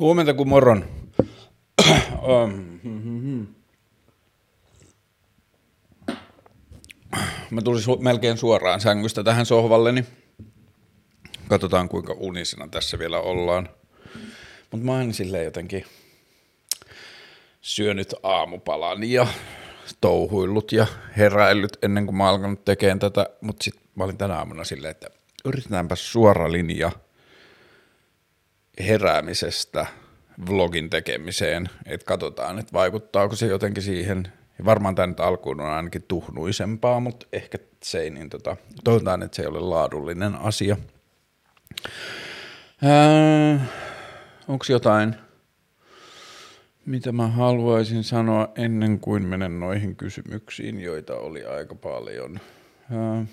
Huomenta kun moron. Um, Mä tulin su- melkein suoraan sängystä tähän sohvalleni. Katsotaan kuinka unisena tässä vielä ollaan. Mutta mä oon silleen jotenkin syönyt aamupalan ja touhuillut ja heräillyt ennen kuin mä alkanut tekemään tätä. Mutta sitten mä olin tänä aamuna silleen, että yritetäänpä suora linja heräämisestä vlogin tekemiseen, että katsotaan, että vaikuttaako se jotenkin siihen. Varmaan tämä nyt alkuun on ainakin tuhnuisempaa, mutta ehkä se ei niin tota, toivotaan, että se ei ole laadullinen asia. Ää, onko jotain, mitä mä haluaisin sanoa ennen kuin menen noihin kysymyksiin, joita oli aika paljon. Ää,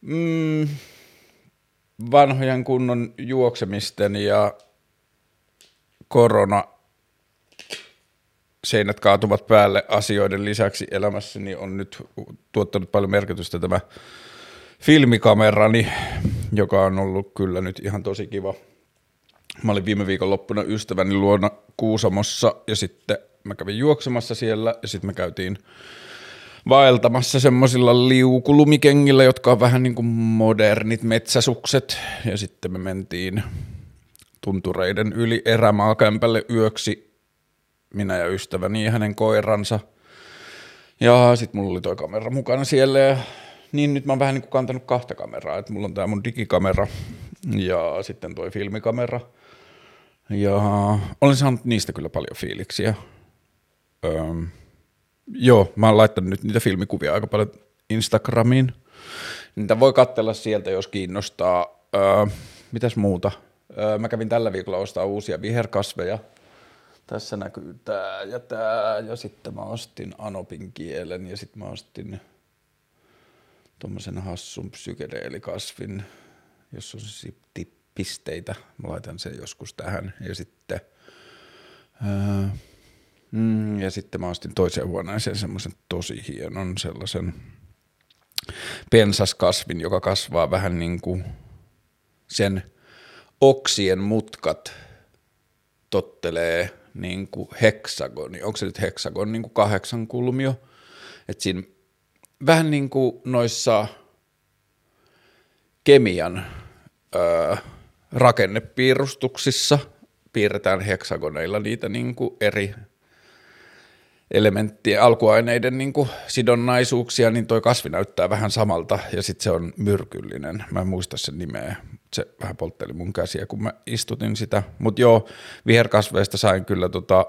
mm, vanhojen kunnon juoksemisten ja korona seinät kaatuvat päälle asioiden lisäksi elämässäni on nyt tuottanut paljon merkitystä tämä filmikamerani, joka on ollut kyllä nyt ihan tosi kiva. Mä olin viime viikon loppuna ystäväni luona Kuusamossa ja sitten mä kävin juoksemassa siellä ja sitten me käytiin vaeltamassa semmoisilla liukulumikengillä, jotka on vähän niin kuin modernit metsäsukset ja sitten me mentiin tuntureiden yli erämaakämpälle yöksi minä ja ystäväni ja hänen koiransa. Ja sitten mulla oli toi kamera mukana siellä ja niin nyt mä oon vähän niin kuin kantanut kahta kameraa, että mulla on tää mun digikamera ja sitten toi filmikamera. Ja olen saanut niistä kyllä paljon fiiliksiä. Öm, joo, mä oon laittanut nyt niitä filmikuvia aika paljon Instagramiin. Niitä voi katsella sieltä, jos kiinnostaa. Öö, mitäs muuta? Öö, mä kävin tällä viikolla ostaa uusia viherkasveja. Tässä näkyy tää ja tää. Ja sitten mä ostin anopin kielen ja sitten mä ostin tuommoisen hassun psykedeelikasvin, jossa on siis pisteitä. Mä laitan sen joskus tähän. Ja sitten, ää, mm, ja sitten mä ostin toiseen huoneeseen semmoisen tosi hienon sellaisen pensaskasvin, joka kasvaa vähän niin kuin sen oksien mutkat tottelee niin kuin heksagoni. Onko se nyt heksagon niin kuin kahdeksan kulmio? että siinä vähän niin kuin noissa kemian öö, rakennepiirustuksissa piirretään heksagoneilla niitä niin kuin eri elementtien, alkuaineiden niin kuin sidonnaisuuksia, niin toi kasvi näyttää vähän samalta ja sitten se on myrkyllinen. Mä en muista sen nimeä, se vähän poltteli mun käsiä, kun mä istutin sitä. Mutta joo, viherkasveista sain kyllä tota,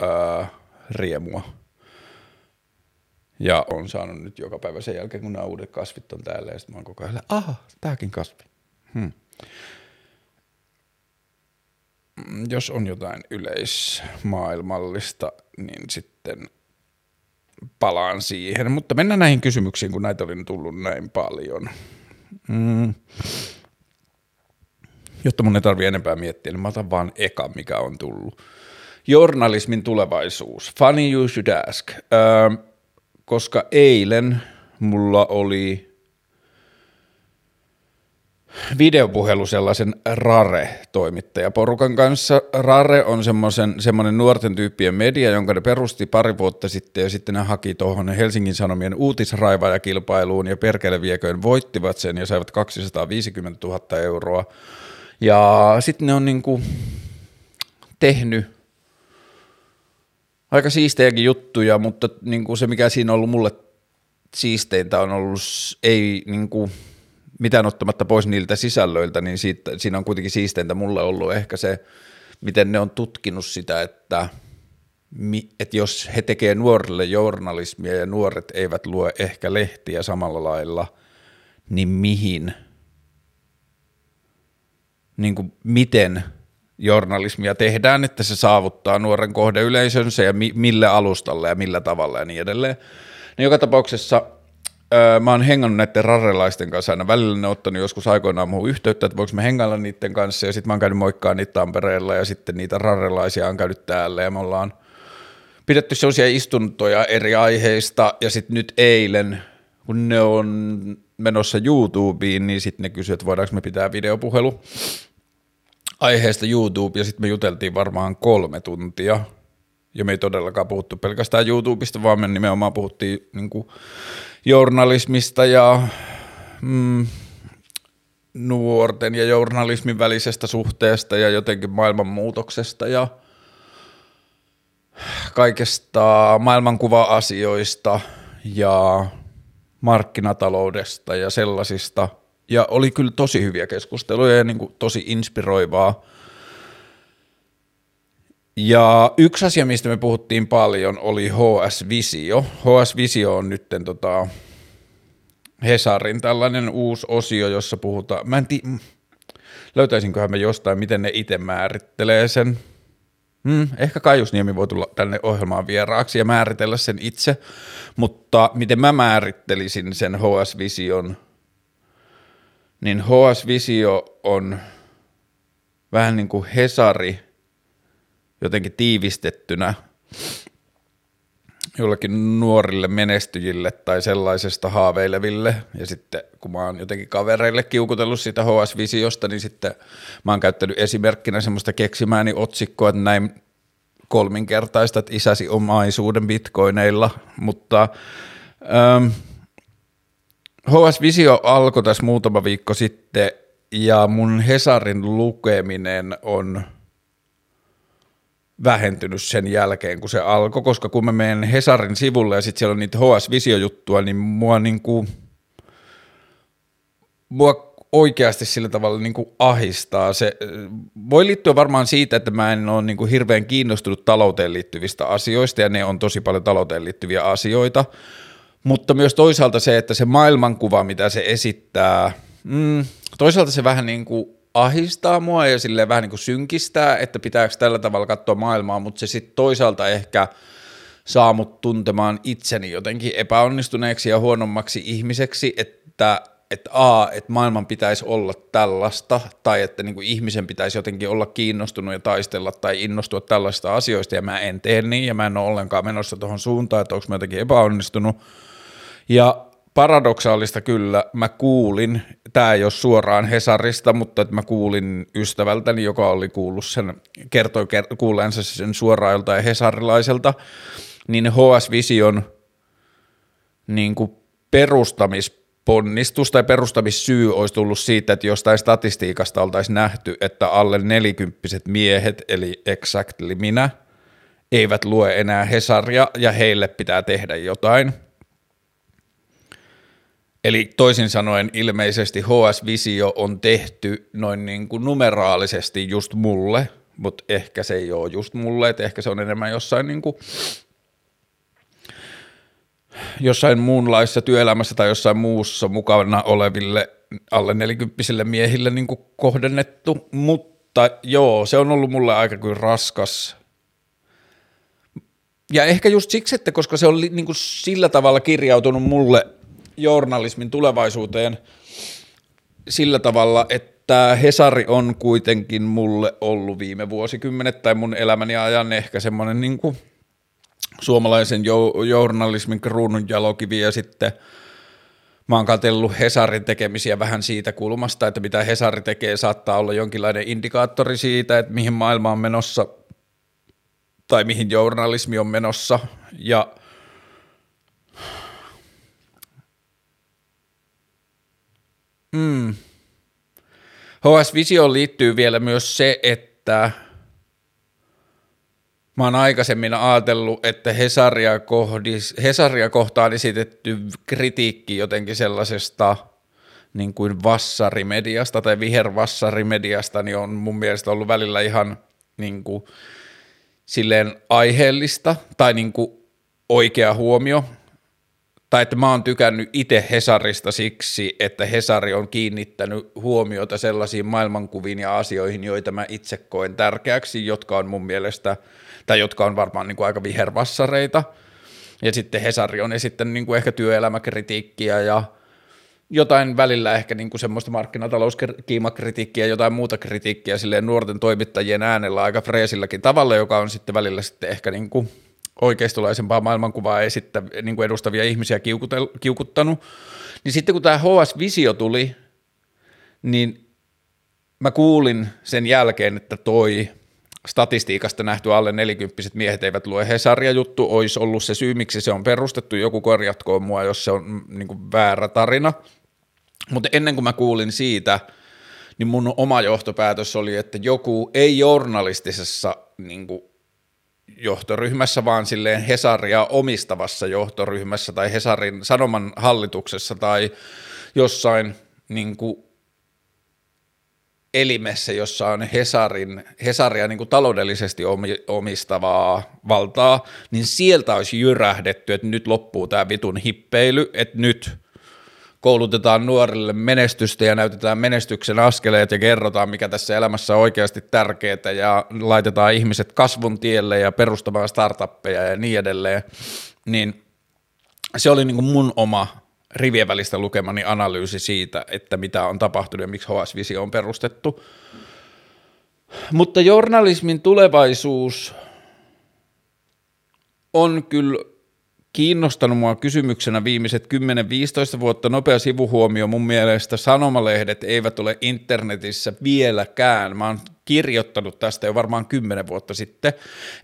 ää, riemua ja on saanut nyt joka päivä sen jälkeen, kun nämä uudet kasvit on täällä, ja sitten mä oon koko ajan, aha, tääkin kasvi. Hmm. Jos on jotain yleismaailmallista, niin sitten palaan siihen. Mutta mennään näihin kysymyksiin, kun näitä oli tullut näin paljon. Mm. Jotta mun ei tarvitse enempää miettiä, niin mä otan vaan eka, mikä on tullut. Journalismin tulevaisuus. Funny you should ask. Öö, koska eilen mulla oli videopuhelu sellaisen Rare-toimittajaporukan kanssa. Rare on semmoinen nuorten tyyppien media, jonka ne perusti pari vuotta sitten ja sitten ne haki tuohon Helsingin Sanomien uutisraivajakilpailuun ja perkele vieköön voittivat sen ja saivat 250 000 euroa. Ja sitten ne on niinku tehnyt aika siistejäkin juttuja, mutta niin kuin se mikä siinä on ollut mulle siisteintä on ollut, ei niin kuin, mitään ottamatta pois niiltä sisällöiltä, niin siitä, siinä on kuitenkin siisteintä mulle ollut ehkä se, miten ne on tutkinut sitä, että, että jos he tekee nuorille journalismia ja nuoret eivät lue ehkä lehtiä samalla lailla, niin mihin, niin kuin miten – journalismia tehdään, että se saavuttaa nuoren kohdeyleisönsä ja mi- mille alustalle ja millä tavalla ja niin edelleen. No joka tapauksessa öö, mä oon hengannut näiden rarrelaisten kanssa aina välillä, ne ottanut joskus aikoinaan muuhun yhteyttä, että voiko me hengailla niiden kanssa ja sitten mä oon käynyt moikkaa niitä Tampereella ja sitten niitä rarrelaisia on käynyt täällä ja me ollaan pidetty sellaisia istuntoja eri aiheista ja sitten nyt eilen, kun ne on menossa YouTubeen, niin sitten ne kysyvät, että voidaanko me pitää videopuhelu aiheesta YouTube ja sitten me juteltiin varmaan kolme tuntia. Ja me ei todellakaan puhuttu pelkästään YouTubesta, vaan me nimenomaan puhuttiin niin kuin journalismista ja mm, nuorten ja journalismin välisestä suhteesta ja jotenkin maailmanmuutoksesta ja kaikesta maailmankuva-asioista ja markkinataloudesta ja sellaisista. Ja oli kyllä tosi hyviä keskusteluja ja niin kuin tosi inspiroivaa. Ja yksi asia, mistä me puhuttiin paljon, oli HS Visio. HS Visio on nyt tota, Hesarin tällainen uusi osio, jossa puhutaan, mä en tiedä, löytäisinköhän me jostain, miten ne itse määrittelee sen. Hmm, ehkä Kaius Niemi voi tulla tänne ohjelmaan vieraaksi ja määritellä sen itse, mutta miten mä määrittelisin sen HS Vision, niin HS Visio on vähän niin kuin Hesari jotenkin tiivistettynä – jollakin nuorille menestyjille tai sellaisesta haaveileville. Ja sitten kun mä oon jotenkin kavereille kiukutellut sitä HS-visiosta, niin sitten mä oon käyttänyt esimerkkinä semmoista keksimääni otsikkoa, että näin kolminkertaistat isäsi omaisuuden bitcoineilla, mutta ähm, HS-visio alkoi tässä muutama viikko sitten ja mun Hesarin lukeminen on – vähentynyt sen jälkeen, kun se alkoi, koska kun mä menen Hesarin sivulle ja sitten siellä on niitä HS-visiojuttua, niin mua niin kuin, mua oikeasti sillä tavalla niin kuin ahistaa. Se voi liittyä varmaan siitä, että mä en ole niin kuin hirveän kiinnostunut talouteen liittyvistä asioista ja ne on tosi paljon talouteen liittyviä asioita, mutta myös toisaalta se, että se maailmankuva, mitä se esittää, mm, toisaalta se vähän niin kuin ahistaa mua ja sille vähän niin kuin synkistää, että pitääkö tällä tavalla katsoa maailmaa, mutta se sitten toisaalta ehkä saa mut tuntemaan itseni jotenkin epäonnistuneeksi ja huonommaksi ihmiseksi, että että a, että maailman pitäisi olla tällaista, tai että niin kuin ihmisen pitäisi jotenkin olla kiinnostunut ja taistella tai innostua tällaista asioista, ja mä en tee niin, ja mä en ole ollenkaan menossa tuohon suuntaan, että onko mä jotenkin epäonnistunut. Ja paradoksaalista kyllä, mä kuulin, tämä ei ole suoraan Hesarista, mutta että mä kuulin ystävältäni, joka oli kuullut sen, kertoi kuulleensa sen suoraan joltain hesarilaiselta, niin HS Vision niin kuin perustamisponnistus tai perustamissyy olisi tullut siitä, että jostain statistiikasta oltaisiin nähty, että alle nelikymppiset miehet, eli exactly minä, eivät lue enää Hesaria ja heille pitää tehdä jotain – Eli toisin sanoen ilmeisesti HS-visio on tehty noin niin kuin numeraalisesti just mulle, mutta ehkä se ei ole just mulle, että ehkä se on enemmän jossain niin kuin jossain muunlaisessa työelämässä tai jossain muussa mukana oleville alle nelikymppisille miehille niin kuin kohdennettu, mutta joo, se on ollut mulle aika kuin raskas. Ja ehkä just siksi, että koska se on niin kuin sillä tavalla kirjautunut mulle – journalismin tulevaisuuteen sillä tavalla, että Hesari on kuitenkin mulle ollut viime vuosikymmenet tai mun elämäni ajan ehkä semmoinen niin kuin suomalaisen jo- journalismin kruunun jalokivi ja sitten mä oon katsellut Hesarin tekemisiä vähän siitä kulmasta, että mitä Hesari tekee saattaa olla jonkinlainen indikaattori siitä, että mihin maailma on menossa tai mihin journalismi on menossa. Ja – Mm. HS Visioon liittyy vielä myös se, että mä oon aikaisemmin ajatellut, että Hesaria, kohdis, Hesaria kohtaan esitetty kritiikki jotenkin sellaisesta niin kuin vassarimediasta tai vihervassarimediasta, niin on mun mielestä ollut välillä ihan niin kuin, silleen aiheellista tai niin kuin oikea huomio, tai että mä oon tykännyt itse Hesarista siksi, että Hesari on kiinnittänyt huomiota sellaisiin maailmankuviin ja asioihin, joita mä itse koen tärkeäksi, jotka on mun mielestä, tai jotka on varmaan niin kuin aika vihervassareita. Ja sitten Hesari on esittänyt niin kuin ehkä työelämäkritiikkiä ja jotain välillä ehkä niin kuin semmoista markkinatalouskiimakritiikkiä, jotain muuta kritiikkiä silleen nuorten toimittajien äänellä aika freesilläkin tavalla, joka on sitten välillä sitten ehkä niin kuin – oikeistolaisempaa maailmankuvaa esittä, niin kuin edustavia ihmisiä kiukuttanut. Niin sitten kun tämä HS-visio tuli, niin mä kuulin sen jälkeen, että toi statistiikasta nähty alle nelikymppiset miehet eivät lue Hesaria juttu, olisi ollut se syy, miksi se on perustettu, joku korjatkoon mua, jos se on mm, niin kuin väärä tarina. Mutta ennen kuin mä kuulin siitä, niin mun oma johtopäätös oli, että joku ei journalistisessa niin kuin johtoryhmässä, vaan silleen Hesaria omistavassa johtoryhmässä tai Hesarin sanoman hallituksessa tai jossain niin kuin elimessä, jossa on Hesarin, Hesaria niin kuin taloudellisesti omistavaa valtaa, niin sieltä olisi jyrähdetty, että nyt loppuu tämä vitun hippeily, että nyt koulutetaan nuorille menestystä ja näytetään menestyksen askeleet ja kerrotaan, mikä tässä elämässä on oikeasti tärkeää ja laitetaan ihmiset kasvun tielle ja perustamaan startuppeja ja niin edelleen, niin se oli niin kuin mun oma rivien välistä lukemani analyysi siitä, että mitä on tapahtunut ja miksi HS-visio on perustettu. Mutta journalismin tulevaisuus on kyllä kiinnostanut mua kysymyksenä viimeiset 10-15 vuotta. Nopea sivuhuomio mun mielestä sanomalehdet eivät ole internetissä vieläkään. Mä oon kirjoittanut tästä jo varmaan 10 vuotta sitten,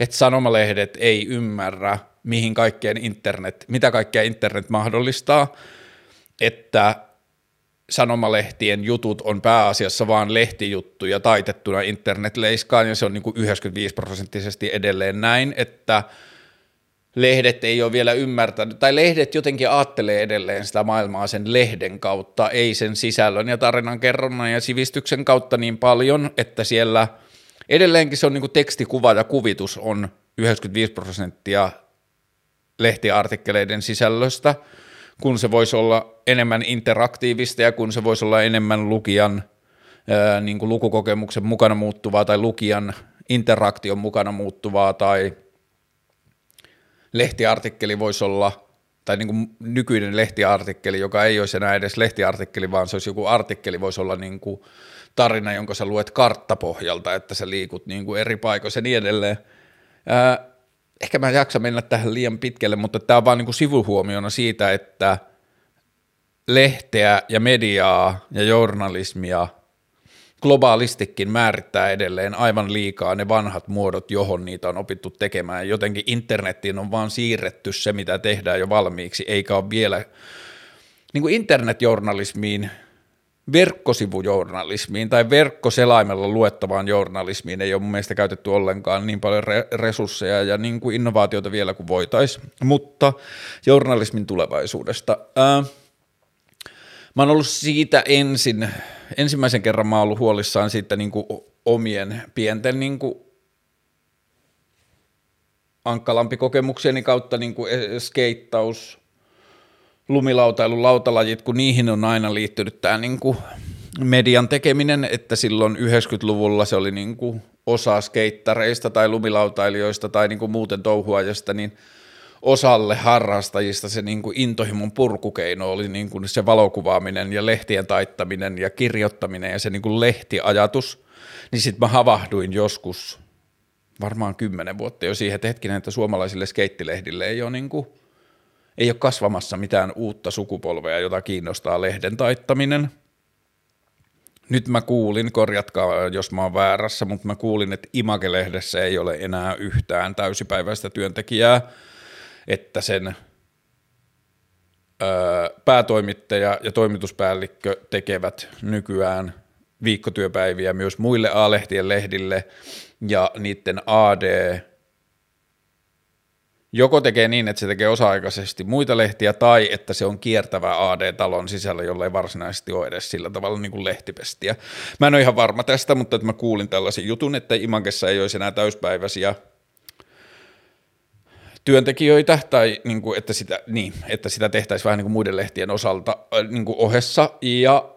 että sanomalehdet ei ymmärrä, mihin kaikkeen internet, mitä kaikkea internet mahdollistaa että sanomalehtien jutut on pääasiassa vaan lehtijuttuja taitettuna internetleiskaan, ja se on niin kuin 95 prosenttisesti edelleen näin, että lehdet ei ole vielä ymmärtänyt, tai lehdet jotenkin ajattelee edelleen sitä maailmaa sen lehden kautta, ei sen sisällön ja tarinan kerronnan ja sivistyksen kautta niin paljon, että siellä edelleenkin se on niin kuin teksti, kuva ja kuvitus on 95 prosenttia lehtiartikkeleiden sisällöstä, kun se voisi olla enemmän interaktiivista ja kun se voisi olla enemmän lukijan ää, niin kuin lukukokemuksen mukana muuttuvaa tai lukijan interaktion mukana muuttuvaa tai lehtiartikkeli voisi olla tai niin kuin nykyinen lehtiartikkeli, joka ei olisi enää edes lehtiartikkeli, vaan se olisi joku artikkeli, voisi olla niin kuin tarina, jonka sä luet karttapohjalta, että sä liikut niin kuin eri paikoissa ja niin edelleen. Ää, ehkä mä en jaksa mennä tähän liian pitkälle, mutta tämä on vaan niin kuin sivuhuomiona siitä, että lehteä ja mediaa ja journalismia globaalistikin määrittää edelleen aivan liikaa ne vanhat muodot, johon niitä on opittu tekemään. Jotenkin internettiin on vaan siirretty se, mitä tehdään jo valmiiksi, eikä ole vielä niin kuin internetjournalismiin – verkkosivujournalismiin tai verkkoselaimella luettavaan journalismiin ei ole mun mielestä käytetty ollenkaan niin paljon re- resursseja ja niin kuin innovaatioita vielä kuin voitaisiin, mutta journalismin tulevaisuudesta. Ää, mä oon ollut siitä ensin, ensimmäisen kerran mä oon ollut huolissaan siitä niin kuin omien pienten niin kuin ankkalampikokemuksieni kautta niin kuin e-, skeittaus, lumilautailun lautalajit, kun niihin on aina liittynyt tämä niin kuin median tekeminen, että silloin 90-luvulla se oli niin kuin osa skeittareista tai lumilautailijoista tai niin kuin muuten touhuajasta, niin osalle harrastajista se niin kuin intohimon purkukeino oli niin kuin se valokuvaaminen ja lehtien taittaminen ja kirjoittaminen ja se niin kuin lehtiajatus, niin sitten mä havahduin joskus varmaan kymmenen vuotta jo siihen, että hetkinen, että suomalaisille skeittilehdille ei ole niin kuin ei ole kasvamassa mitään uutta sukupolvea, jota kiinnostaa lehden taittaminen. Nyt mä kuulin, korjatkaa jos mä oon väärässä, mutta mä kuulin, että Image-lehdessä ei ole enää yhtään täysipäiväistä työntekijää, että sen päätoimittaja ja toimituspäällikkö tekevät nykyään viikkotyöpäiviä myös muille A-lehtien lehdille ja niiden AD joko tekee niin, että se tekee osa-aikaisesti muita lehtiä, tai että se on kiertävä AD-talon sisällä, jolle ei varsinaisesti ole edes sillä tavalla niin kuin lehtipestiä. Mä en ole ihan varma tästä, mutta että mä kuulin tällaisen jutun, että Imagessa ei olisi enää täyspäiväisiä työntekijöitä, tai niin kuin, että, sitä, niin, että sitä tehtäisiin vähän niin kuin muiden lehtien osalta äh, niin kuin ohessa, ja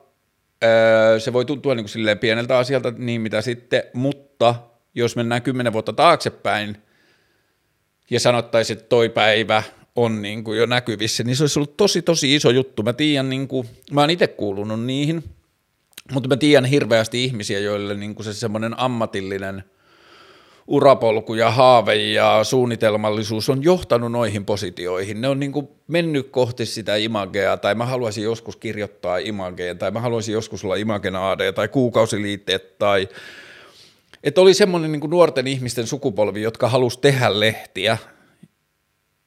öö, se voi tuntua niin kuin silleen pieneltä asialta, niin mitä sitten, mutta jos mennään kymmenen vuotta taaksepäin, ja sanottaisiin, että toi päivä on niin kuin jo näkyvissä, niin se olisi ollut tosi tosi iso juttu. Mä tiedän, niin kuin, mä oon itse kuulunut niihin, mutta mä tiedän hirveästi ihmisiä, joille niin kuin se semmoinen ammatillinen urapolku ja haave ja suunnitelmallisuus on johtanut noihin positioihin. Ne on niin kuin mennyt kohti sitä imagea, tai mä haluaisin joskus kirjoittaa imageen, tai mä haluaisin joskus olla imagen AD, tai kuukausiliitteet, tai että oli semmoinen niin nuorten ihmisten sukupolvi, jotka halusi tehdä lehtiä,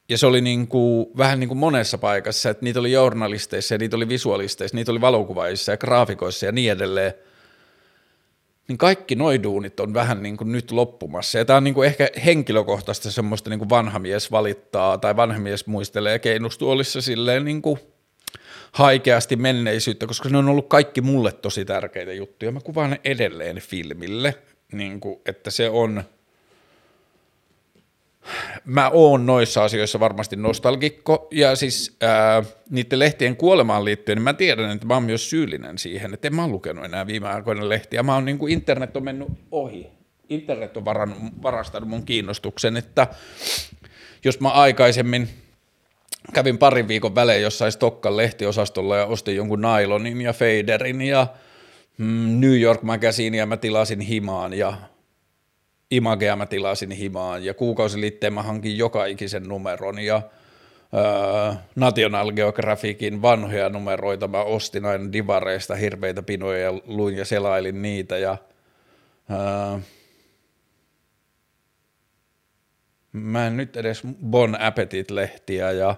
ja se oli niin kuin, vähän niin kuin monessa paikassa, että niitä oli journalisteissa ja niitä oli visualisteissa, niitä oli valokuvaissa ja graafikoissa ja niin edelleen. Niin kaikki noi duunit on vähän niin kuin nyt loppumassa. Ja tämä on niin kuin ehkä henkilökohtaista semmoista niin kuin vanha mies valittaa tai vanha mies muistelee keinustuolissa silleen niin kuin haikeasti menneisyyttä, koska ne on ollut kaikki mulle tosi tärkeitä juttuja. Mä kuvaan ne edelleen filmille, niin kuin, että se on – mä oon noissa asioissa varmasti nostalgikko, ja siis ää, niiden lehtien kuolemaan liittyen, niin mä tiedän, että mä oon myös syyllinen siihen, että en mä oon lukenut enää viime aikoina lehtiä. Mä oon niin kuin internet on mennyt ohi. Internet on varannut, varastanut mun kiinnostuksen, että jos mä aikaisemmin kävin parin viikon välein jossain Stokkan lehtiosastolla ja ostin jonkun nailonin ja faderin ja mm, New York Magazine ja mä tilasin himaan ja Imagea mä tilasin himaan ja kuukausiliitteen mä hankin joka ikisen numeron ja öö, National Geographicin vanhoja numeroita mä ostin aina divareista hirveitä pinoja ja luin ja selailin niitä ja öö, mä en nyt edes Bon Appetit-lehtiä ja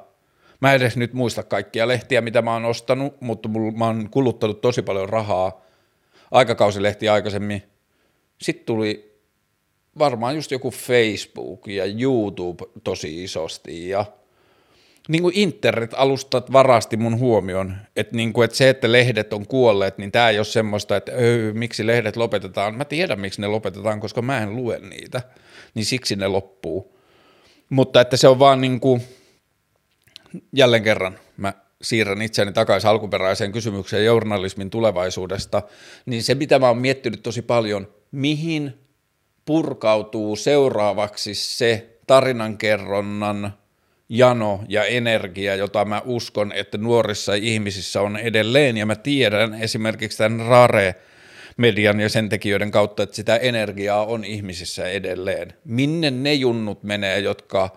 mä en edes nyt muista kaikkia lehtiä, mitä mä oon ostanut, mutta mulla, mä oon kuluttanut tosi paljon rahaa aikakausilehtiä aikaisemmin. Sitten tuli varmaan just joku Facebook ja YouTube tosi isosti ja niin kuin internet-alustat varasti mun huomion, että, niin kuin, että se, että lehdet on kuolleet, niin tämä ei ole semmoista, että öö, miksi lehdet lopetetaan. Mä tiedän, miksi ne lopetetaan, koska mä en lue niitä, niin siksi ne loppuu. Mutta että se on vaan niin kuin, jälleen kerran, mä siirrän itseäni takaisin alkuperäiseen kysymykseen journalismin tulevaisuudesta, niin se, mitä mä oon miettinyt tosi paljon, mihin purkautuu seuraavaksi se tarinankerronnan jano ja energia, jota mä uskon, että nuorissa ihmisissä on edelleen, ja mä tiedän esimerkiksi tämän Rare median ja sen tekijöiden kautta, että sitä energiaa on ihmisissä edelleen. Minne ne junnut menee, jotka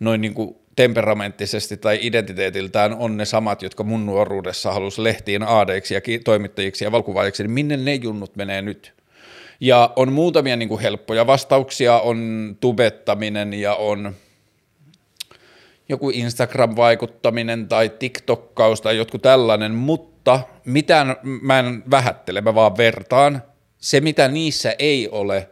noin niin kuin temperamenttisesti tai identiteetiltään on ne samat, jotka mun nuoruudessa halusi lehtiin aadeiksi ja toimittajiksi ja valkuvaajiksi, niin minne ne junnut menee nyt? Ja on muutamia niin kuin helppoja vastauksia, on tubettaminen ja on joku Instagram-vaikuttaminen tai TikTokkaus tai jotkut tällainen, mutta mitään mä en vähättele, mä vaan vertaan. Se, mitä niissä ei ole,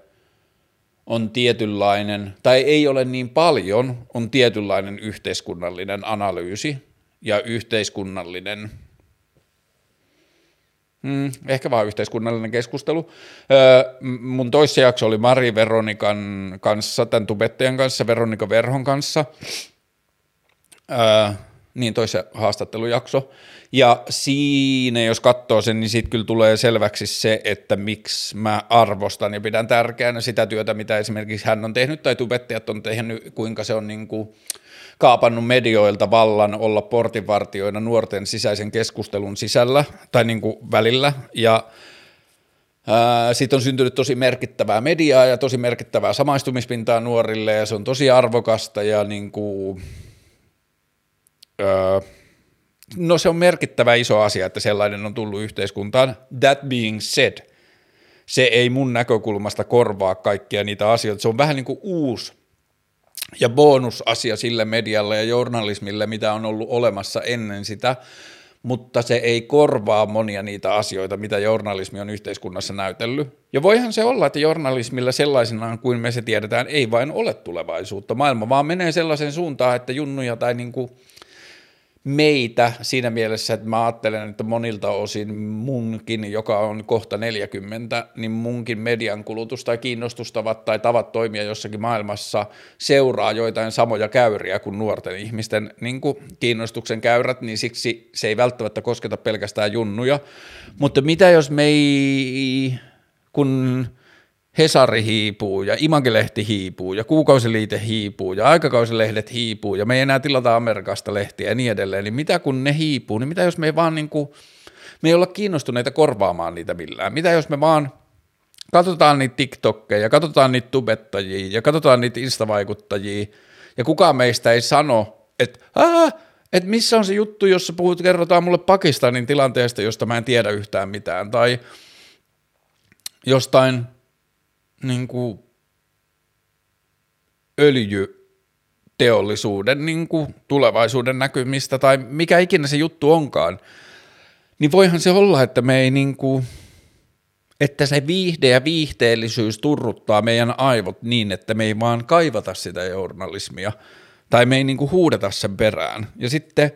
on tietynlainen, tai ei ole niin paljon, on tietynlainen yhteiskunnallinen analyysi ja yhteiskunnallinen – Mm, ehkä vaan yhteiskunnallinen keskustelu. Öö, mun toissa jakso oli Mari Veronikan kanssa, tämän tubettajan kanssa, Veronika Verhon kanssa. Öö, niin toisen haastattelujakso. Ja siinä, jos katsoo sen, niin siitä kyllä tulee selväksi se, että miksi mä arvostan ja pidän tärkeänä sitä työtä, mitä esimerkiksi hän on tehnyt tai tubettajat on tehnyt, kuinka se on niin kuin, kaapannut medioilta vallan olla portinvartioina nuorten sisäisen keskustelun sisällä tai niin kuin välillä ja siitä on syntynyt tosi merkittävää mediaa ja tosi merkittävää samaistumispintaa nuorille ja se on tosi arvokasta ja niin kuin, no se on merkittävä iso asia, että sellainen on tullut yhteiskuntaan. That being said, se ei mun näkökulmasta korvaa kaikkia niitä asioita. Se on vähän niin kuin uusi ja bonusasia sille medialle ja journalismille, mitä on ollut olemassa ennen sitä, mutta se ei korvaa monia niitä asioita, mitä journalismi on yhteiskunnassa näytellyt. Ja voihan se olla, että journalismilla sellaisenaan kuin me se tiedetään, ei vain ole tulevaisuutta. Maailma vaan menee sellaisen suuntaan, että junnuja tai niin kuin meitä siinä mielessä, että mä ajattelen, että monilta osin munkin, joka on kohta 40, niin munkin median kulutus tai kiinnostustavat tai tavat toimia jossakin maailmassa seuraa joitain samoja käyriä kuin nuorten ihmisten niin kuin kiinnostuksen käyrät, niin siksi se ei välttämättä kosketa pelkästään junnuja. Mutta mitä jos me ei, kun Hesari hiipuu ja Imagelehti hiipuu ja Kuukausiliite hiipuu ja Aikakausilehdet hiipuu ja me ei enää tilata Amerikasta lehtiä ja niin edelleen, niin mitä kun ne hiipuu, niin mitä jos me ei vaan niin kuin, me ei olla kiinnostuneita korvaamaan niitä millään, mitä jos me vaan katsotaan niitä TikTokkeja, katsotaan niitä tubettajia ja katsotaan niitä instavaikuttajia ja kukaan meistä ei sano, että että missä on se juttu, jossa puhut, kerrotaan mulle Pakistanin tilanteesta, josta mä en tiedä yhtään mitään, tai jostain niin kuin, öljyteollisuuden niin kuin, tulevaisuuden näkymistä, tai mikä ikinä se juttu onkaan, niin voihan se olla, että me ei niin kuin, että se viihde ja viihteellisyys turruttaa meidän aivot niin, että me ei vaan kaivata sitä journalismia, tai me ei niinku huudeta sen perään. Ja sitten,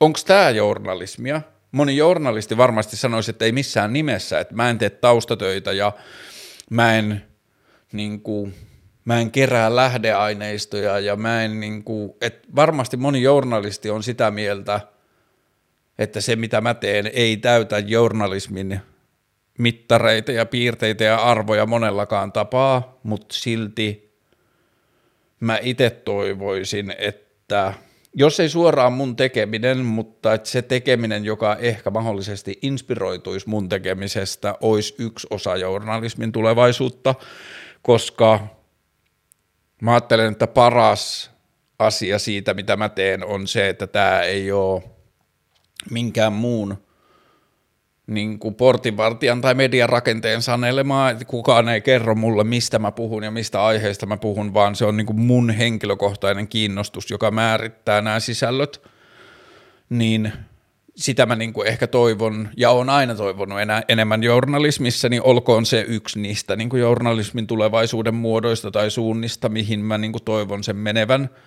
onko tämä journalismia? Moni journalisti varmasti sanoisi, että ei missään nimessä, että mä en tee taustatöitä ja mä en, niinku, mä en kerää lähdeaineistoja ja mä en, niinku, että varmasti moni journalisti on sitä mieltä, että se mitä mä teen ei täytä journalismin mittareita ja piirteitä ja arvoja monellakaan tapaa, mutta silti mä itse toivoisin, että jos ei suoraan mun tekeminen, mutta että se tekeminen, joka ehkä mahdollisesti inspiroituisi mun tekemisestä, olisi yksi osa journalismin tulevaisuutta, koska mä ajattelen, että paras asia siitä, mitä mä teen, on se, että tämä ei ole minkään muun niin kuin portinvartijan tai median rakenteen sanelemaa, että kukaan ei kerro mulle, mistä mä puhun ja mistä aiheista mä puhun, vaan se on niin kuin mun henkilökohtainen kiinnostus, joka määrittää nämä sisällöt, niin sitä mä niin kuin ehkä toivon ja on aina toivonut enää, enemmän journalismissa, niin olkoon se yksi niistä niin kuin journalismin tulevaisuuden muodoista tai suunnista, mihin mä niin kuin toivon sen menevän –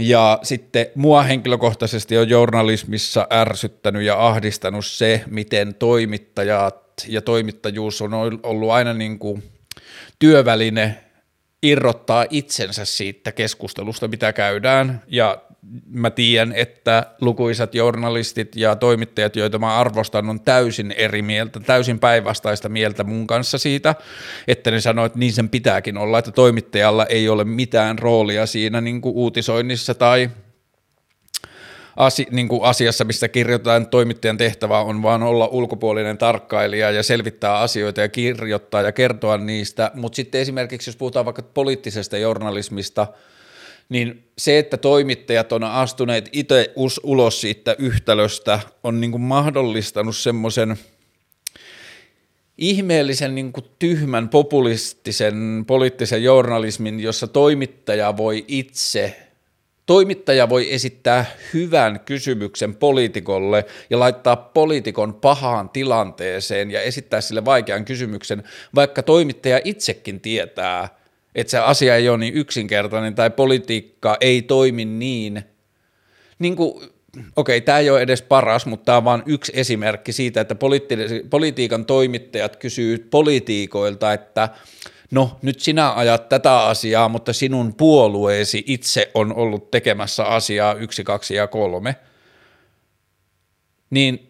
ja sitten mua henkilökohtaisesti on journalismissa ärsyttänyt ja ahdistanut se, miten toimittajat ja toimittajuus on ollut aina niin kuin työväline irrottaa itsensä siitä keskustelusta, mitä käydään. Ja mä tiedän, että lukuisat journalistit ja toimittajat, joita mä arvostan, on täysin eri mieltä, täysin päinvastaista mieltä mun kanssa siitä, että ne sanoo, että niin sen pitääkin olla, että toimittajalla ei ole mitään roolia siinä niin kuin uutisoinnissa tai asi, niin kuin asiassa, mistä kirjoitetaan, toimittajan tehtävä on vaan olla ulkopuolinen tarkkailija ja selvittää asioita ja kirjoittaa ja kertoa niistä, mutta sitten esimerkiksi jos puhutaan vaikka poliittisesta journalismista – niin se, että toimittajat on astuneet itse ulos siitä yhtälöstä, on niin kuin mahdollistanut semmoisen ihmeellisen niin kuin tyhmän populistisen poliittisen journalismin, jossa toimittaja voi itse Toimittaja voi esittää hyvän kysymyksen poliitikolle ja laittaa poliitikon pahaan tilanteeseen ja esittää sille vaikean kysymyksen, vaikka toimittaja itsekin tietää – että se asia ei ole niin yksinkertainen tai politiikka ei toimi niin, niin kuin, okei, tämä ei ole edes paras, mutta tämä on vain yksi esimerkki siitä, että politi- politiikan toimittajat kysyy politiikoilta, että no nyt sinä ajat tätä asiaa, mutta sinun puolueesi itse on ollut tekemässä asiaa yksi, kaksi ja kolme, niin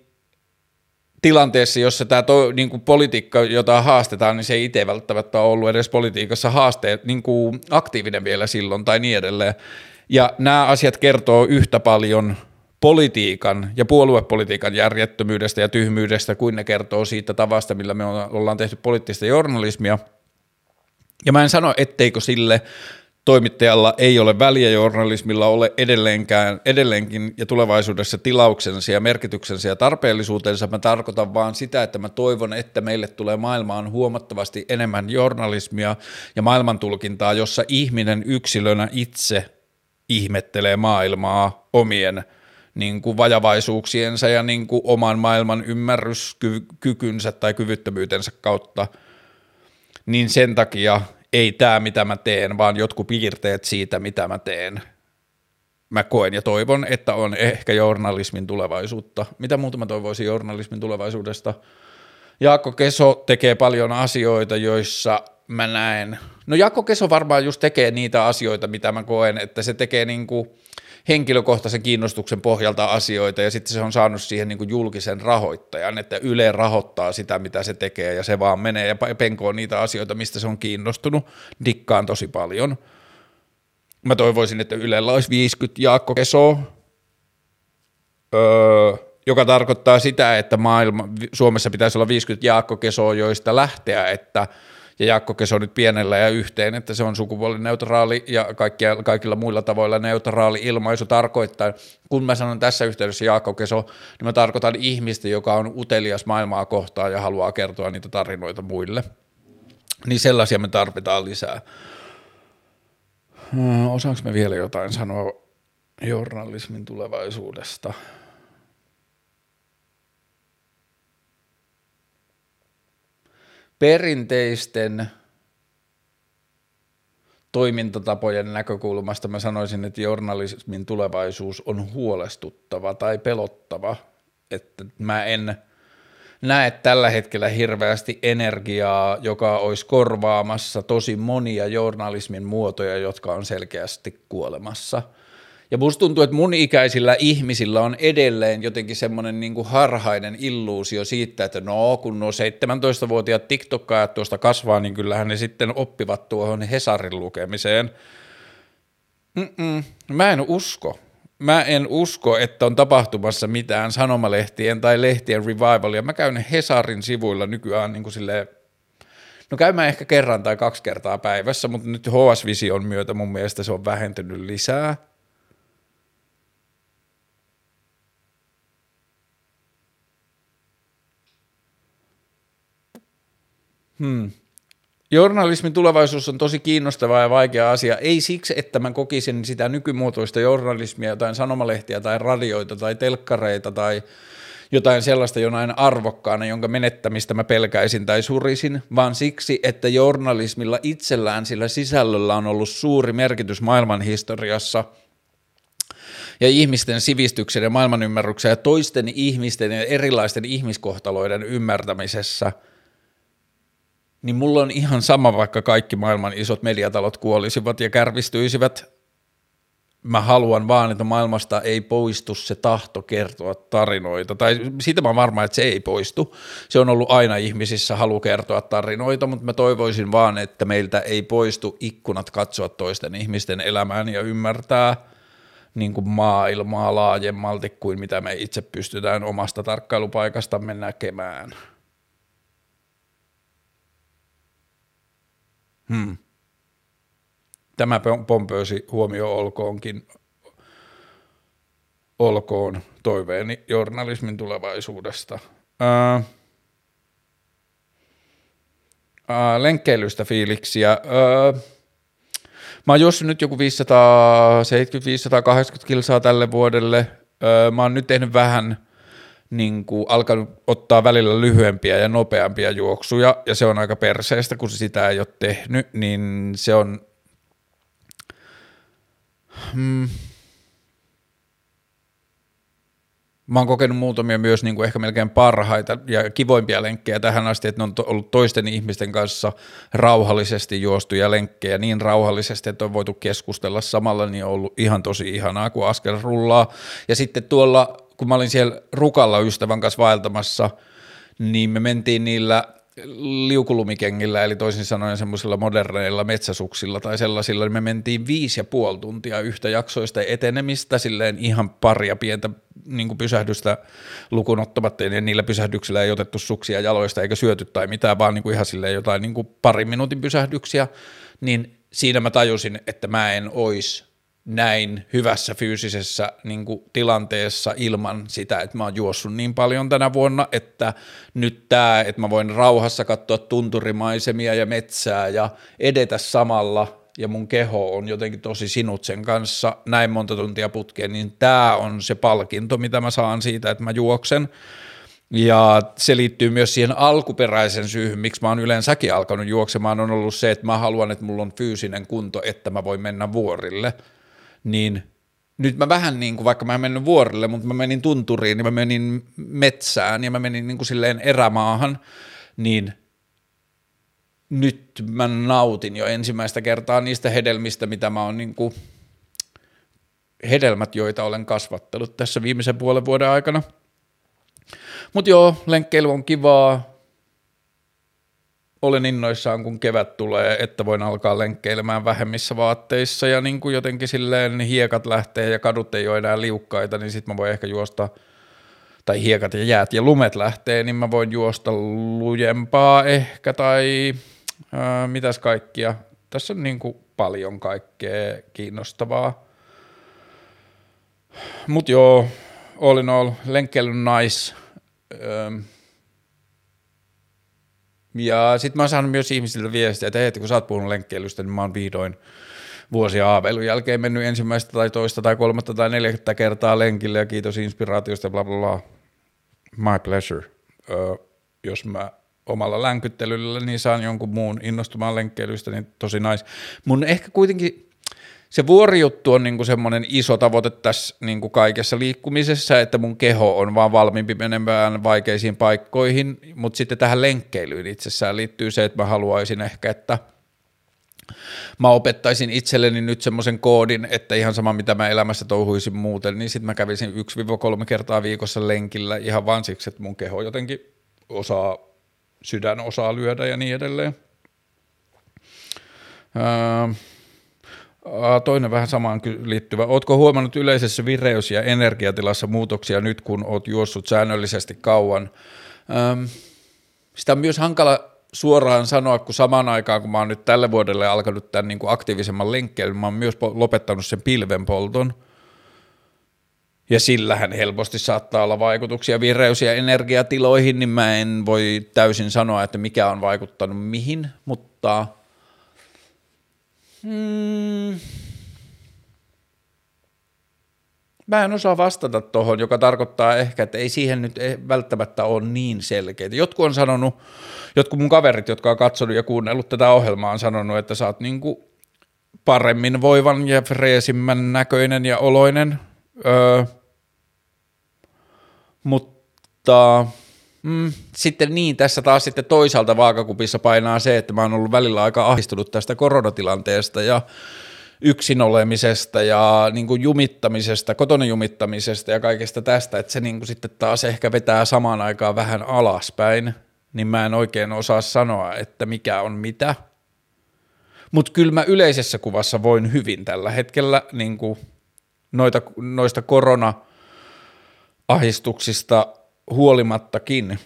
tilanteessa, jossa tämä to, niin kuin politiikka, jota haastetaan, niin se ei itse välttämättä ollut edes politiikassa haasteet, niin kuin aktiivinen vielä silloin tai niin edelleen. Ja nämä asiat kertoo yhtä paljon politiikan ja puoluepolitiikan järjettömyydestä ja tyhmyydestä kuin ne kertoo siitä tavasta, millä me ollaan tehty poliittista journalismia. Ja mä en sano, etteikö sille toimittajalla ei ole väliä journalismilla ole edelleenkään, edelleenkin ja tulevaisuudessa tilauksensa ja merkityksensä ja tarpeellisuutensa. Mä tarkoitan vaan sitä, että mä toivon, että meille tulee maailmaan huomattavasti enemmän journalismia ja maailmantulkintaa, jossa ihminen yksilönä itse ihmettelee maailmaa omien niin kuin vajavaisuuksiensa ja niin kuin oman maailman ymmärryskykynsä tai kyvyttömyytensä kautta, niin sen takia ei tämä mitä mä teen, vaan jotkut piirteet siitä mitä mä teen. Mä koen ja toivon, että on ehkä journalismin tulevaisuutta. Mitä muuta mä toivoisin journalismin tulevaisuudesta? Jaakko Keso tekee paljon asioita, joissa mä näen, no Jaakko Keso varmaan just tekee niitä asioita, mitä mä koen, että se tekee niin kuin – henkilökohtaisen kiinnostuksen pohjalta asioita ja sitten se on saanut siihen niin kuin julkisen rahoittajan, että Yle rahoittaa sitä, mitä se tekee ja se vaan menee ja penkoo niitä asioita, mistä se on kiinnostunut. Dikkaan tosi paljon. Mä toivoisin, että Ylellä olisi 50 Jaakko Kesoa, öö, joka tarkoittaa sitä, että maailma, Suomessa pitäisi olla 50 Jaakko Kesoa, joista lähteä, että ja Jaakko Keso nyt pienellä ja yhteen, että se on sukupuolineutraali ja kaikkia, kaikilla muilla tavoilla neutraali ilmaisu tarkoittaa, kun mä sanon tässä yhteydessä Jaakko Keso, niin mä tarkoitan ihmistä, joka on utelias maailmaa kohtaan ja haluaa kertoa niitä tarinoita muille. Niin sellaisia me tarvitaan lisää. Osaanko me vielä jotain sanoa journalismin tulevaisuudesta? Perinteisten toimintatapojen näkökulmasta mä sanoisin, että journalismin tulevaisuus on huolestuttava tai pelottava, että mä en näe tällä hetkellä hirveästi energiaa, joka olisi korvaamassa tosi monia journalismin muotoja, jotka on selkeästi kuolemassa – ja musta tuntuu, että mun ikäisillä ihmisillä on edelleen jotenkin semmoinen niin harhainen illuusio siitä, että no kun nuo 17-vuotiaat TikTokkaajat tuosta kasvaa, niin kyllähän ne sitten oppivat tuohon Hesarin lukemiseen. Mm-mm, mä en usko. Mä en usko, että on tapahtumassa mitään sanomalehtien tai lehtien revivalia. Mä käyn Hesarin sivuilla nykyään niin kuin silleen, No käymään ehkä kerran tai kaksi kertaa päivässä, mutta nyt HS Vision myötä mun mielestä se on vähentynyt lisää. Hmm. Journalismin tulevaisuus on tosi kiinnostava ja vaikea asia. Ei siksi, että mä kokisin sitä nykymuotoista journalismia, jotain sanomalehtiä tai radioita tai telkkareita tai jotain sellaista jonain arvokkaana, jonka menettämistä mä pelkäisin tai surisin, vaan siksi, että journalismilla itsellään sillä sisällöllä on ollut suuri merkitys maailman historiassa ja ihmisten sivistyksen ja maailmanymmärryksen ja toisten ihmisten ja erilaisten ihmiskohtaloiden ymmärtämisessä – niin mulla on ihan sama, vaikka kaikki maailman isot mediatalot kuolisivat ja kärvistyisivät. Mä haluan vaan, että maailmasta ei poistu se tahto kertoa tarinoita. Tai siitä mä oon varma, että se ei poistu. Se on ollut aina ihmisissä halu kertoa tarinoita, mutta mä toivoisin vaan, että meiltä ei poistu ikkunat katsoa toisten ihmisten elämään ja ymmärtää niin kuin maailmaa laajemmalti kuin mitä me itse pystytään omasta tarkkailupaikastamme näkemään. Hmm. Tämä pompöösi huomio olkoonkin olkoon toiveeni journalismin tulevaisuudesta. Ää, ää, lenkkeilystä fiiliksiä. Ää, mä oon juossut nyt joku 570-580 kilsaa tälle vuodelle. Ää, mä oon nyt tehnyt vähän – niin kuin alkanut ottaa välillä lyhyempiä ja nopeampia juoksuja, ja se on aika perseestä, kun sitä ei ole tehnyt, niin se on... Hmm. Mä oon kokenut muutamia myös niin kuin ehkä melkein parhaita ja kivoimpia lenkkejä tähän asti, että ne on ollut toisten ihmisten kanssa rauhallisesti juostuja lenkkejä niin rauhallisesti, että on voitu keskustella samalla, niin on ollut ihan tosi ihanaa, kun askel rullaa. Ja sitten tuolla kun mä olin siellä Rukalla ystävän kanssa vaeltamassa, niin me mentiin niillä liukulumikengillä, eli toisin sanoen semmoisilla moderneilla metsäsuksilla tai sellaisilla, niin me mentiin viisi ja puoli tuntia yhtä jaksoista etenemistä, silleen ihan paria pientä niin pysähdystä lukuun ottamatta, ja niillä pysähdyksillä ei otettu suksia jaloista eikä syöty tai mitään, vaan niin kuin ihan silleen jotain niin kuin parin minuutin pysähdyksiä, niin siinä mä tajusin, että mä en ois näin hyvässä fyysisessä niin kuin, tilanteessa ilman sitä, että mä oon juossut niin paljon tänä vuonna, että nyt tämä, että mä voin rauhassa katsoa tunturimaisemia ja metsää ja edetä samalla ja mun keho on jotenkin tosi sinut sen kanssa näin monta tuntia putkeen, niin tämä on se palkinto, mitä mä saan siitä, että mä juoksen. Ja se liittyy myös siihen alkuperäisen syyhyn, miksi mä oon yleensäkin alkanut juoksemaan, on ollut se, että mä haluan, että mulla on fyysinen kunto, että mä voin mennä vuorille – niin nyt mä vähän niin kuin, vaikka mä en mennyt vuorille, mutta mä menin tunturiin, niin mä menin metsään ja mä menin niin kuin silleen erämaahan, niin nyt mä nautin jo ensimmäistä kertaa niistä hedelmistä, mitä mä oon niin kuin, hedelmät, joita olen kasvattanut tässä viimeisen puolen vuoden aikana. Mutta joo, lenkkeily on kivaa, olen innoissaan, kun kevät tulee, että voin alkaa lenkkeilemään vähemmissä vaatteissa ja niin kuin jotenkin silleen hiekat lähtee ja kadut ei ole enää liukkaita, niin sitten mä voin ehkä juosta tai hiekat ja jäät ja lumet lähtee, niin mä voin juosta lujempaa ehkä tai ää, mitäs kaikkia. Tässä on niin kuin paljon kaikkea kiinnostavaa. Mut joo, all in all, lenkkeily nice. Öö, ja sitten mä oon saanut myös ihmisiltä viestiä, että hei, kun sä oot puhunut lenkkeilystä, niin mä oon vihdoin vuosia aaveilun jälkeen mennyt ensimmäistä tai toista tai kolmatta tai neljättä kertaa lenkille ja kiitos inspiraatiosta bla bla bla. My pleasure. Öö, jos mä omalla länkyttelyllä niin saan jonkun muun innostumaan lenkkeilystä, niin tosi nice. Mun ehkä kuitenkin se vuorijuttu on niinku semmoinen iso tavoite tässä niinku kaikessa liikkumisessa, että mun keho on vaan valmiimpi menemään vaikeisiin paikkoihin, mutta sitten tähän lenkkeilyyn itsessään liittyy se, että mä haluaisin ehkä, että mä opettaisin itselleni nyt semmoisen koodin, että ihan sama mitä mä elämässä touhuisin muuten, niin sitten mä kävisin 1-3 kertaa viikossa lenkillä ihan vaan siksi, että mun keho jotenkin osaa, sydän osaa lyödä ja niin edelleen. Öö, Toinen vähän samaan liittyvä. Oletko huomannut yleisessä vireys- ja energiatilassa muutoksia nyt, kun olet juossut säännöllisesti kauan? Öm, sitä on myös hankala suoraan sanoa, kun samaan aikaan, kun mä oon nyt tälle vuodelle alkanut tämän niin kuin aktiivisemman lenkkeilyn, mä oon myös lopettanut sen pilvenpolton. Ja sillähän helposti saattaa olla vaikutuksia vireys- ja energiatiloihin, niin mä en voi täysin sanoa, että mikä on vaikuttanut mihin, mutta – Hmm. Mä en osaa vastata tuohon, joka tarkoittaa ehkä, että ei siihen nyt e- välttämättä ole niin selkeitä. Jotkut on sanonut, jotkut mun kaverit, jotka on katsonut ja kuunnellut tätä ohjelmaa, on sanonut, että sä oot niinku paremmin voivan ja freesimmän näköinen ja oloinen. Öö, mutta Mm, sitten niin, tässä taas sitten toisaalta vaakakupissa painaa se, että mä oon ollut välillä aika ahdistunut tästä koronatilanteesta ja yksin olemisesta ja niin kuin jumittamisesta, kotona jumittamisesta ja kaikesta tästä, että se niin kuin sitten taas ehkä vetää samaan aikaan vähän alaspäin, niin mä en oikein osaa sanoa, että mikä on mitä. Mutta kyllä mä yleisessä kuvassa voin hyvin tällä hetkellä niin kuin noita, noista korona-ahistuksista huolimattakin,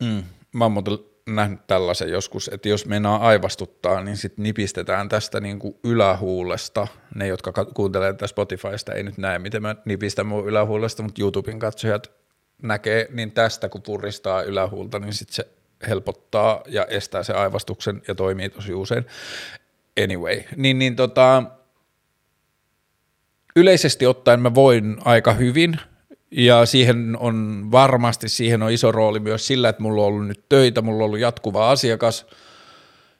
mm, mä oon muuten nähnyt tällaisen joskus, että jos meinaa aivastuttaa, niin sitten nipistetään tästä niin kuin ylähuulesta. Ne, jotka kuuntelee tätä Spotifysta, ei nyt näe, miten mä nipistän mun ylähuulesta, mutta YouTuben katsojat näkee, niin tästä kun puristaa ylähuulta, niin sitten se helpottaa ja estää se aivastuksen ja toimii tosi usein. Anyway, niin, niin tota, yleisesti ottaen mä voin aika hyvin – ja siihen on varmasti siihen on iso rooli myös sillä, että mulla on ollut nyt töitä, mulla on ollut jatkuva asiakas,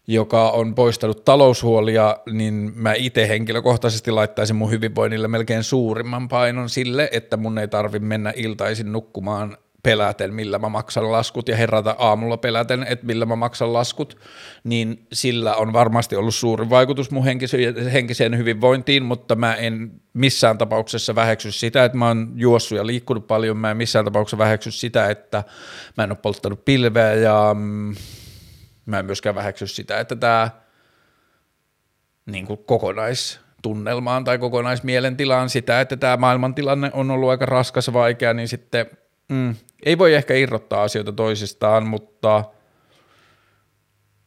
joka on poistanut taloushuolia, niin mä itse henkilökohtaisesti laittaisin mun hyvinvoinnille melkein suurimman painon sille, että mun ei tarvi mennä iltaisin nukkumaan peläten, millä mä maksan laskut ja herätä aamulla peläten, että millä mä maksan laskut, niin sillä on varmasti ollut suuri vaikutus mun henkiseen hyvinvointiin, mutta mä en missään tapauksessa väheksy sitä, että mä oon juossut ja liikkunut paljon, mä en missään tapauksessa väheksy sitä, että mä en ole polttanut pilveä ja mm, mä en myöskään väheksy sitä, että tämä niin kuin kokonaistunnelmaan tai kokonaismielentilaan sitä, että tämä maailmantilanne on ollut aika raskas ja vaikea, niin sitten mm, ei voi ehkä irrottaa asioita toisistaan, mutta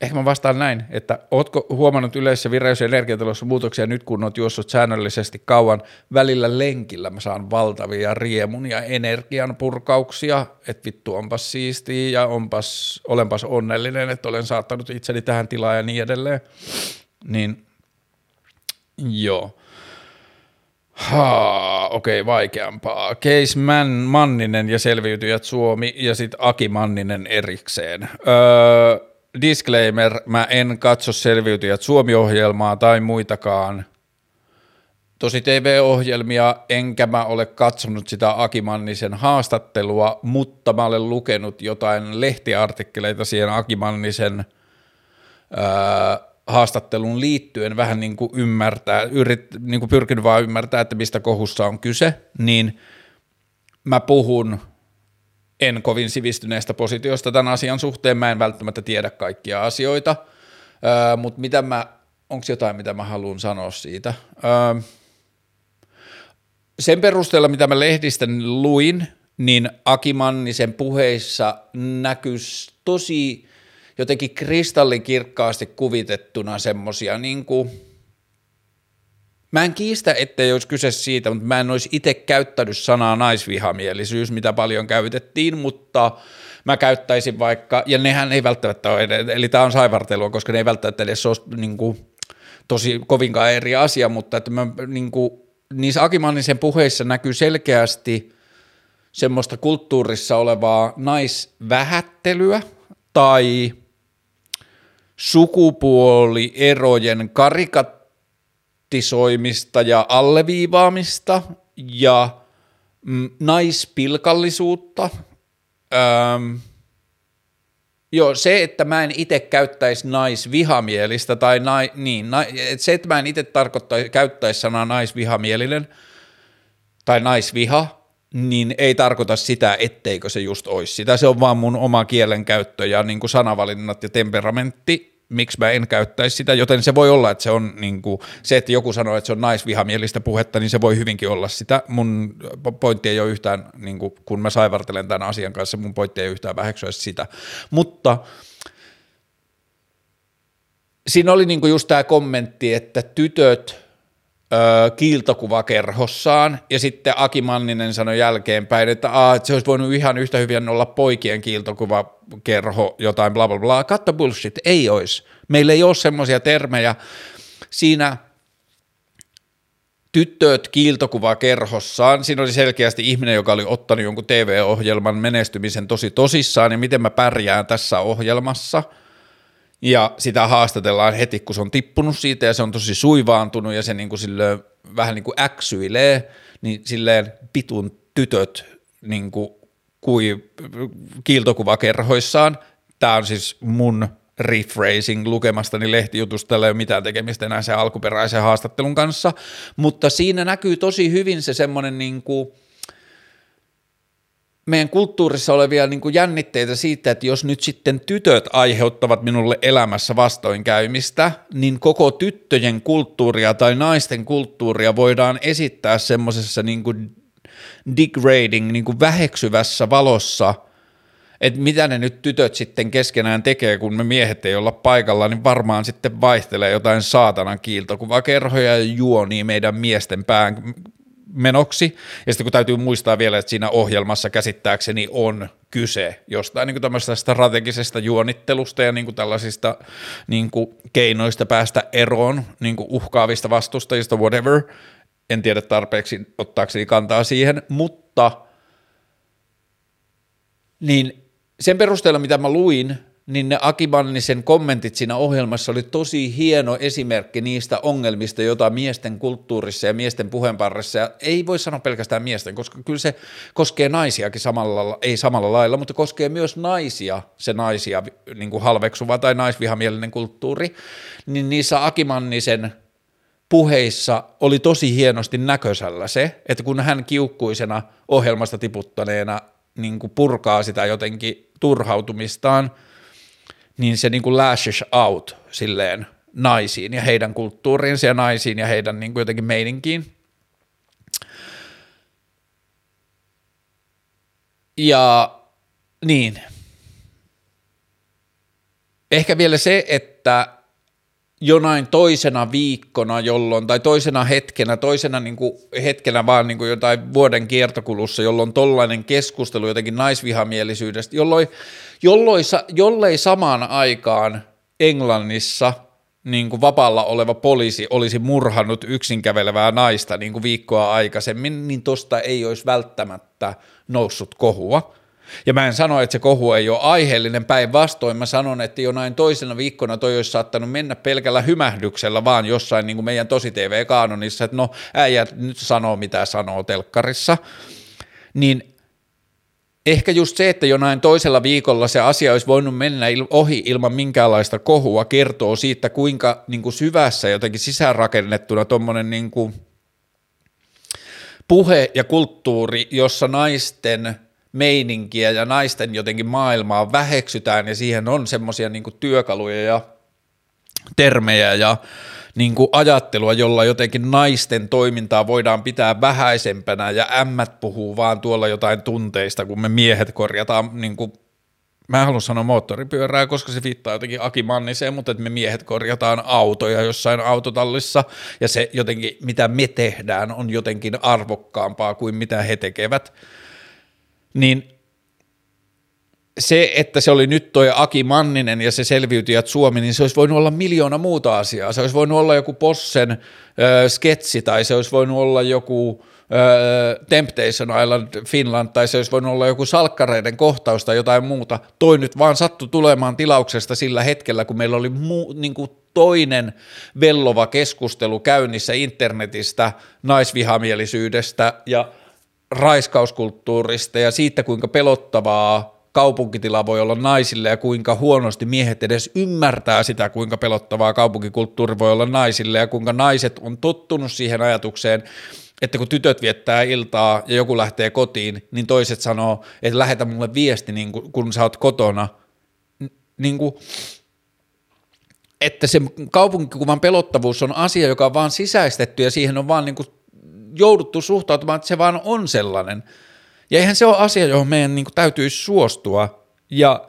ehkä mä vastaan näin, että ootko huomannut yleisessä vireys- ja energiatalossa muutoksia nyt, kun oot juossut säännöllisesti kauan välillä lenkillä, mä saan valtavia riemun ja energian purkauksia, että vittu onpas siistiä ja onpas, olenpas onnellinen, että olen saattanut itseni tähän tilaan ja niin edelleen, niin joo. Haa, okei, okay, vaikeampaa. Case Man, Manninen ja selviytyjät Suomi ja sitten Aki Manninen erikseen. Öö, disclaimer, mä en katso selviytyjät Suomi-ohjelmaa tai muitakaan tosi TV-ohjelmia, enkä mä ole katsonut sitä Aki Mannisen haastattelua, mutta mä olen lukenut jotain lehtiartikkeleita siihen Aki Mannisen öö, haastatteluun liittyen vähän niin kuin ymmärtää, yrit, niin kuin pyrkinyt vaan ymmärtää, että mistä kohussa on kyse, niin mä puhun en kovin sivistyneestä positiosta tämän asian suhteen, mä en välttämättä tiedä kaikkia asioita, öö, mutta mitä mä, onko jotain, mitä mä haluan sanoa siitä? Öö, sen perusteella, mitä mä lehdistä luin, niin Aki Mannisen puheissa näkyisi tosi jotenkin kristallikirkkaasti kuvitettuna semmosia niin kuin, Mä en kiistä, ettei olisi kyse siitä, mutta mä en olisi itse käyttänyt sanaa naisvihamielisyys, mitä paljon käytettiin, mutta mä käyttäisin vaikka, ja nehän ei välttämättä ole, eli tämä on saivartelua, koska ne ei välttämättä edes ole niin kuin, tosi kovinkaan eri asia, mutta että mä, niin kuin, niissä Akimannisen puheissa näkyy selkeästi semmoista kulttuurissa olevaa naisvähättelyä tai sukupuolierojen karikatisoimista ja alleviivaamista ja mm, naispilkallisuutta. Öm, Joo, se, että mä en itse käyttäisi naisvihamielistä tai nai, niin, na, että se, että mä en itse käyttäisi sanaa naisvihamielinen tai naisviha, niin ei tarkoita sitä, etteikö se just olisi sitä. Se on vaan mun oma kielenkäyttö ja niin kuin sanavalinnat ja temperamentti miksi mä en käyttäisi sitä, joten se voi olla, että se on niin kuin, se, että joku sanoo, että se on naisvihamielistä puhetta, niin se voi hyvinkin olla sitä. Mun pointti ei ole yhtään, niin kuin, kun mä saivartelen tämän asian kanssa, mun pointti ei yhtään väheksyä sitä. Mutta siinä oli niin kuin just tämä kommentti, että tytöt kiiltokuvakerhossaan, ja sitten Aki Manninen sanoi jälkeenpäin, että, Aa, että se olisi voinut ihan yhtä hyvin olla poikien kiiltokuvakerho, jotain bla bla bla. Katso bullshit, ei olisi. Meillä ei ole semmoisia termejä. Siinä tyttöt kiiltokuvakerhossaan. Siinä oli selkeästi ihminen, joka oli ottanut jonkun TV-ohjelman menestymisen tosi tosissaan, ja miten mä pärjään tässä ohjelmassa – ja sitä haastatellaan heti, kun se on tippunut siitä ja se on tosi suivaantunut ja se niin kuin silleen, vähän niin kuin äksyilee, niin silleen pitun tytöt niin kuin, kui kiiltokuvakerhoissaan. Tämä on siis mun rephrasing lukemastani lehtijutusta, tällä ei ole mitään tekemistä enää sen alkuperäisen haastattelun kanssa, mutta siinä näkyy tosi hyvin se semmoinen niin kuin – meidän kulttuurissa olevia niin kuin jännitteitä siitä, että jos nyt sitten tytöt aiheuttavat minulle elämässä vastoinkäymistä, niin koko tyttöjen kulttuuria tai naisten kulttuuria voidaan esittää semmoisessa niin degrading, niin kuin väheksyvässä valossa, että mitä ne nyt tytöt sitten keskenään tekee, kun me miehet ei olla paikalla, niin varmaan sitten vaihtelee jotain saatanan kiiltokuvakerhoja ja juoni meidän miesten pään menoksi. Ja sitten kun täytyy muistaa vielä, että siinä ohjelmassa käsittääkseni on kyse jostain niin tämmöisestä strategisesta juonittelusta ja niin kuin tällaisista niin kuin keinoista päästä eroon niin kuin uhkaavista vastustajista, whatever. En tiedä tarpeeksi ottaakseni kantaa siihen, mutta niin sen perusteella, mitä mä luin, niin ne Akibannisen kommentit siinä ohjelmassa oli tosi hieno esimerkki niistä ongelmista, joita miesten kulttuurissa ja miesten puheenparrissa, ja ei voi sanoa pelkästään miesten, koska kyllä se koskee naisiakin samalla, ei samalla lailla, mutta koskee myös naisia, se naisia niin kuin halveksuva tai naisvihamielinen kulttuuri, niin niissä Akimannisen puheissa oli tosi hienosti näköisellä se, että kun hän kiukkuisena ohjelmasta tiputtaneena niin kuin purkaa sitä jotenkin turhautumistaan – niin se niin kuin lashes out silleen naisiin ja heidän kulttuuriinsa ja naisiin ja heidän niin kuin jotenkin meininkiin. Ja niin. Ehkä vielä se, että jonain toisena viikkona, jolloin, tai toisena hetkenä, toisena niin kuin hetkenä vaan niin kuin jotain vuoden kiertokulussa, jolloin tollainen keskustelu jotenkin naisvihamielisyydestä, jolloin, jolloin, jollei samaan aikaan Englannissa niin kuin vapaalla oleva poliisi olisi murhannut yksinkävelevää naista niin kuin viikkoa aikaisemmin, niin tosta ei olisi välttämättä noussut kohua. Ja mä en sano, että se kohu ei ole aiheellinen, päinvastoin mä sanon, että jo näin toisena viikkona toi olisi saattanut mennä pelkällä hymähdyksellä vaan jossain niin kuin meidän tosi TV-kaanonissa, että no äijät nyt sanoo mitä sanoo telkkarissa, niin ehkä just se, että jo näin toisella viikolla se asia olisi voinut mennä ohi ilman minkäänlaista kohua, kertoo siitä, kuinka niin kuin syvässä jotenkin sisäänrakennettuna tuommoinen niin puhe ja kulttuuri, jossa naisten – meininkiä ja naisten jotenkin maailmaa väheksytään ja siihen on semmoisia niin työkaluja ja termejä ja niin kuin ajattelua, jolla jotenkin naisten toimintaa voidaan pitää vähäisempänä ja ämmät puhuu vaan tuolla jotain tunteista, kun me miehet korjataan niin kuin mä en halua sanoa moottoripyörää, koska se viittaa jotenkin Aki Manniseen, mutta että me miehet korjataan autoja jossain autotallissa ja se jotenkin, mitä me tehdään, on jotenkin arvokkaampaa kuin mitä he tekevät. Niin se, että se oli nyt toi Aki Manninen ja se selviytyjät Suomi, niin se olisi voinut olla miljoona muuta asiaa. Se olisi voinut olla joku Possen äh, sketsi tai se olisi voinut olla joku äh, Temptation Island Finland tai se olisi voinut olla joku salkkareiden kohtaus tai jotain muuta. Toi nyt vaan sattui tulemaan tilauksesta sillä hetkellä, kun meillä oli muu, niin kuin toinen vellova keskustelu käynnissä internetistä, naisvihamielisyydestä ja raiskauskulttuurista ja siitä, kuinka pelottavaa kaupunkitila voi olla naisille ja kuinka huonosti miehet edes ymmärtää sitä, kuinka pelottavaa kaupunkikulttuuri voi olla naisille ja kuinka naiset on tottunut siihen ajatukseen, että kun tytöt viettää iltaa ja joku lähtee kotiin, niin toiset sanoo, että lähetä mulle viesti, niin kun, kun sä oot kotona. Niin kuin, että se kaupunkikuvan pelottavuus on asia, joka on vaan sisäistetty ja siihen on vaan niin kuin jouduttu suhtautumaan, että se vaan on sellainen – ja eihän se ole asia, johon meidän niin kuin, täytyisi suostua. Ja,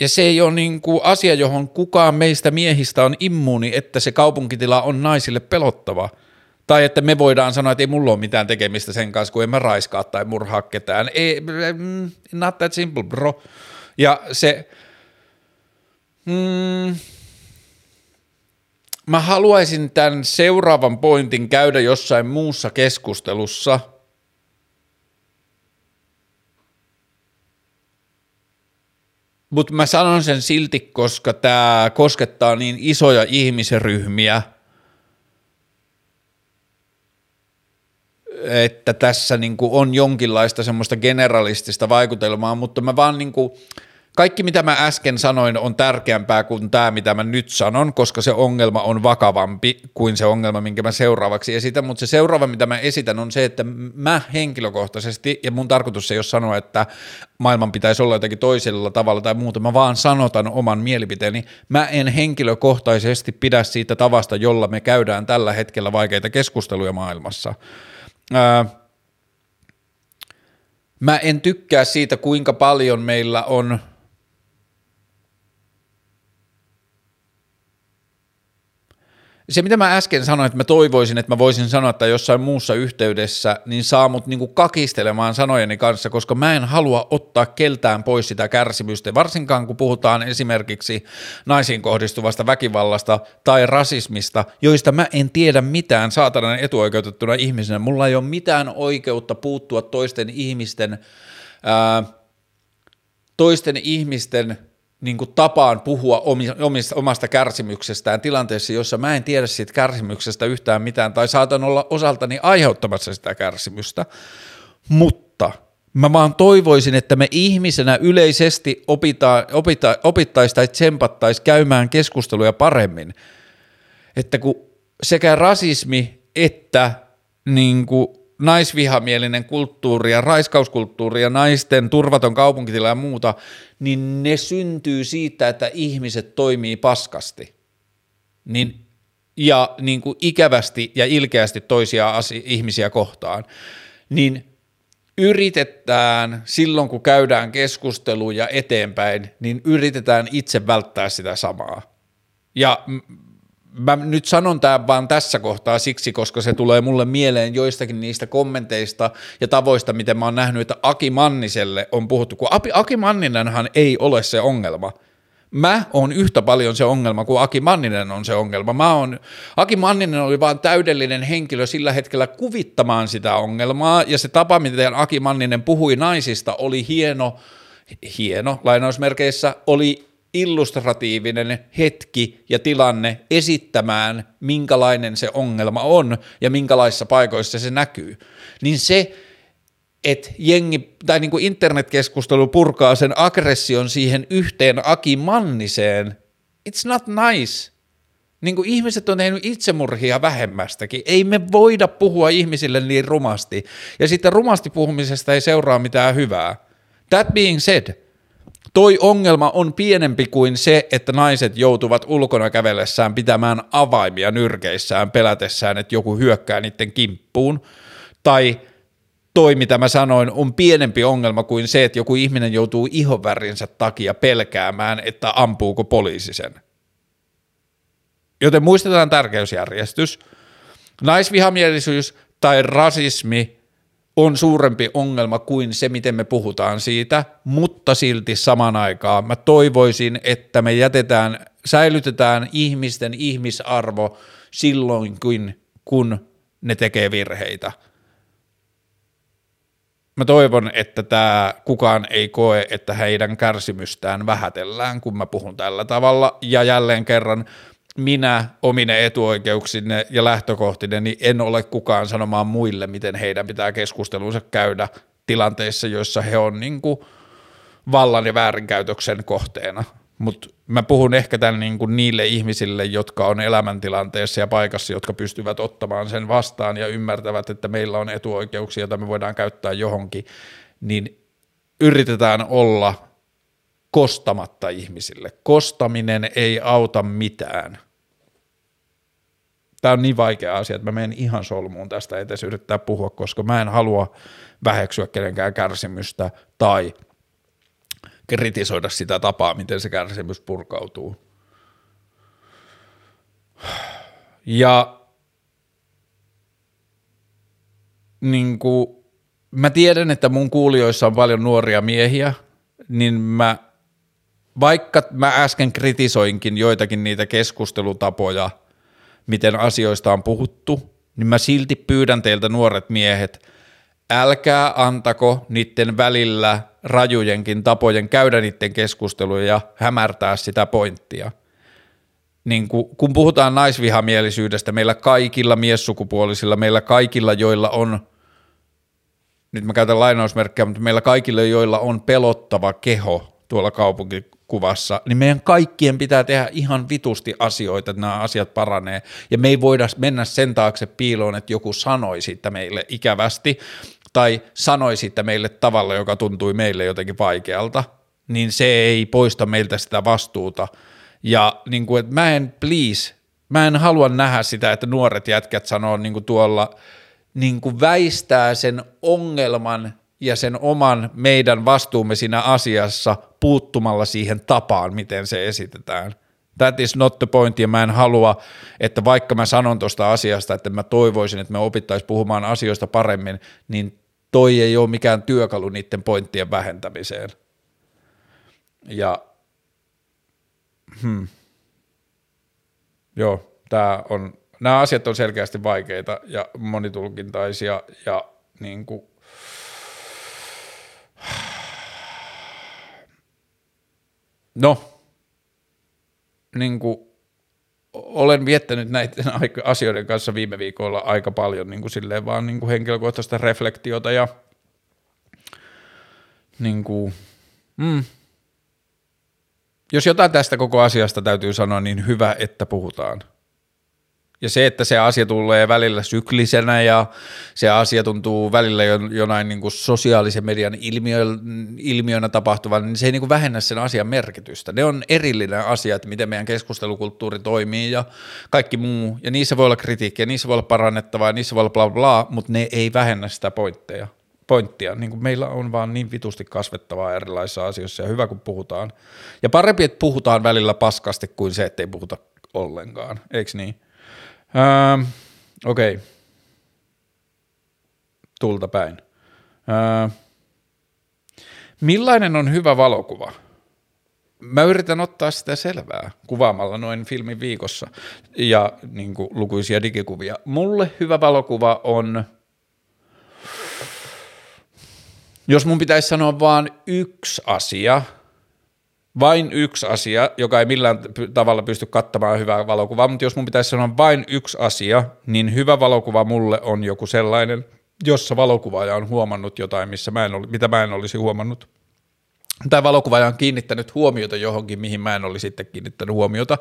ja se ei ole niin kuin, asia, johon kukaan meistä miehistä on immuuni, että se kaupunkitila on naisille pelottava. Tai että me voidaan sanoa, että ei mulla ole mitään tekemistä sen kanssa, kun en mä raiskaa tai murhaa ketään. Ei, mm, not that simple, bro. Ja se... Mm, mä haluaisin tämän seuraavan pointin käydä jossain muussa keskustelussa – Mutta mä sanon sen silti, koska tämä koskettaa niin isoja ihmisryhmiä, että tässä niinku on jonkinlaista semmoista generalistista vaikutelmaa, mutta mä vaan niinku, kaikki mitä mä äsken sanoin on tärkeämpää kuin tämä, mitä mä nyt sanon, koska se ongelma on vakavampi kuin se ongelma, minkä mä seuraavaksi esitän, mutta se seuraava, mitä mä esitän, on se, että mä henkilökohtaisesti, ja mun tarkoitus ei ole sanoa, että maailman pitäisi olla jotenkin toisella tavalla tai muuta, mä vaan sanotan oman mielipiteeni, mä en henkilökohtaisesti pidä siitä tavasta, jolla me käydään tällä hetkellä vaikeita keskusteluja maailmassa. Ää, mä en tykkää siitä, kuinka paljon meillä on se, mitä mä äsken sanoin, että mä toivoisin, että mä voisin sanoa, että jossain muussa yhteydessä, niin saa mut niinku kakistelemaan sanojeni kanssa, koska mä en halua ottaa keltään pois sitä kärsimystä, varsinkaan kun puhutaan esimerkiksi naisiin kohdistuvasta väkivallasta tai rasismista, joista mä en tiedä mitään saatanan etuoikeutettuna ihmisenä. Mulla ei ole mitään oikeutta puuttua toisten ihmisten, ää, toisten ihmisten – niin kuin tapaan puhua omista, omasta kärsimyksestään tilanteessa, jossa mä en tiedä siitä kärsimyksestä yhtään mitään, tai saatan olla osaltani aiheuttamassa sitä kärsimystä, mutta mä vaan toivoisin, että me ihmisenä yleisesti opita, opita, opittaisi tai tsempattaisi käymään keskusteluja paremmin, että kun sekä rasismi että niin kuin naisvihamielinen kulttuuri ja raiskauskulttuuri ja naisten turvaton kaupunkitila ja muuta, niin ne syntyy siitä, että ihmiset toimii paskasti. Niin, ja niin kuin ikävästi ja ilkeästi toisia asi- ihmisiä kohtaan. Niin yritetään silloin, kun käydään keskusteluja eteenpäin, niin yritetään itse välttää sitä samaa. Ja mä nyt sanon tämän vaan tässä kohtaa siksi, koska se tulee mulle mieleen joistakin niistä kommenteista ja tavoista, miten mä oon nähnyt, että Aki Manniselle on puhuttu, kun Aki Manninenhan ei ole se ongelma. Mä oon yhtä paljon se ongelma kuin Aki Manninen on se ongelma. Mä oon, Aki Manninen oli vaan täydellinen henkilö sillä hetkellä kuvittamaan sitä ongelmaa, ja se tapa, miten Aki Manninen puhui naisista, oli hieno, hieno lainausmerkeissä, oli illustratiivinen hetki ja tilanne esittämään, minkälainen se ongelma on ja minkälaisissa paikoissa se näkyy, niin se, että jengi tai niin kuin internetkeskustelu purkaa sen aggression siihen yhteen Aki Manniseen, it's not nice. Niin kuin ihmiset on tehnyt itsemurhia vähemmästäkin. Ei me voida puhua ihmisille niin rumasti. Ja sitten rumasti puhumisesta ei seuraa mitään hyvää. That being said, toi ongelma on pienempi kuin se, että naiset joutuvat ulkona kävellessään pitämään avaimia nyrkeissään pelätessään, että joku hyökkää niiden kimppuun. Tai toi, mitä mä sanoin, on pienempi ongelma kuin se, että joku ihminen joutuu ihonvärinsä takia pelkäämään, että ampuuko poliisi sen. Joten muistetaan tärkeysjärjestys. Naisvihamielisyys tai rasismi on suurempi ongelma kuin se, miten me puhutaan siitä, mutta silti saman aikaan mä toivoisin, että me jätetään, säilytetään ihmisten ihmisarvo silloinkin, kun ne tekee virheitä. Mä toivon, että tämä kukaan ei koe, että heidän kärsimystään vähätellään, kun mä puhun tällä tavalla. Ja jälleen kerran minä omine etuoikeuksinne ja lähtökohtine, niin en ole kukaan sanomaan muille, miten heidän pitää keskustelunsa käydä tilanteissa, joissa he on niin kuin vallan ja väärinkäytöksen kohteena. Mutta mä puhun ehkä tämän niin kuin niille ihmisille, jotka on elämäntilanteessa ja paikassa, jotka pystyvät ottamaan sen vastaan ja ymmärtävät, että meillä on etuoikeuksia, joita me voidaan käyttää johonkin, niin yritetään olla kostamatta ihmisille. Kostaminen ei auta mitään. Tämä on niin vaikea asia, että mä menen ihan solmuun tästä edes yrittää puhua, koska mä en halua väheksyä kenenkään kärsimystä tai kritisoida sitä tapaa, miten se kärsimys purkautuu. Ja niin kuin, mä tiedän, että mun kuulijoissa on paljon nuoria miehiä, niin mä vaikka mä äsken kritisoinkin joitakin niitä keskustelutapoja, miten asioista on puhuttu, niin mä silti pyydän teiltä nuoret miehet, älkää antako niiden välillä rajujenkin tapojen käydä niiden keskusteluja ja hämärtää sitä pointtia. Niin kun, kun puhutaan naisvihamielisyydestä, meillä kaikilla miessukupuolisilla, meillä kaikilla, joilla on, nyt mä käytän lainausmerkkejä, mutta meillä kaikilla, joilla on pelottava keho tuolla kaupunki, kuvassa, niin meidän kaikkien pitää tehdä ihan vitusti asioita, että nämä asiat paranee. Ja me ei voida mennä sen taakse piiloon, että joku sanoi siitä meille ikävästi tai sanoi siitä meille tavalla, joka tuntui meille jotenkin vaikealta, niin se ei poista meiltä sitä vastuuta. Ja niin kuin, että mä en, please, mä en halua nähdä sitä, että nuoret jätkät sanoo niin kuin tuolla, niin kuin väistää sen ongelman ja sen oman meidän vastuumme siinä asiassa puuttumalla siihen tapaan, miten se esitetään. That is not the point, ja mä en halua, että vaikka mä sanon tuosta asiasta, että mä toivoisin, että me opittaisiin puhumaan asioista paremmin, niin toi ei ole mikään työkalu niiden pointtien vähentämiseen. Ja hmm. joo, tää on, nämä asiat on selkeästi vaikeita ja monitulkintaisia ja niin kuin No, niin kuin olen viettänyt näiden asioiden kanssa viime viikolla aika paljon niin kuin silleen vaan niin kuin henkilökohtaista reflektiota ja niin kuin, mm, jos jotain tästä koko asiasta täytyy sanoa, niin hyvä, että puhutaan. Ja se, että se asia tulee välillä syklisenä ja se asia tuntuu välillä jonain niin kuin sosiaalisen median ilmiö, ilmiönä tapahtuvan, niin se ei niin kuin vähennä sen asian merkitystä. Ne on erillinen asia, että miten meidän keskustelukulttuuri toimii ja kaikki muu. Ja niissä voi olla kritiikkiä, niissä voi olla parannettavaa niissä voi olla bla bla, mutta ne ei vähennä sitä pointteja. pointtia. Niin kuin meillä on vaan niin vitusti kasvettavaa erilaisissa asioissa ja hyvä kun puhutaan. Ja parempi, että puhutaan välillä paskasti kuin se, että ei puhuta ollenkaan, eikö niin? Öö, Okei. Okay. Tulta päin. Öö, millainen on hyvä valokuva? Mä yritän ottaa sitä selvää kuvaamalla noin filmin viikossa ja niin kuin, lukuisia digikuvia. Mulle hyvä valokuva on, jos mun pitäisi sanoa vain yksi asia – vain yksi asia, joka ei millään tavalla pysty kattamaan hyvää valokuvaa, mutta jos mun pitäisi sanoa vain yksi asia, niin hyvä valokuva mulle on joku sellainen, jossa valokuvaaja on huomannut jotain, missä mä en mitä mä en olisi huomannut. Tai valokuvaaja on kiinnittänyt huomiota johonkin, mihin mä en olisi sitten kiinnittänyt huomiota,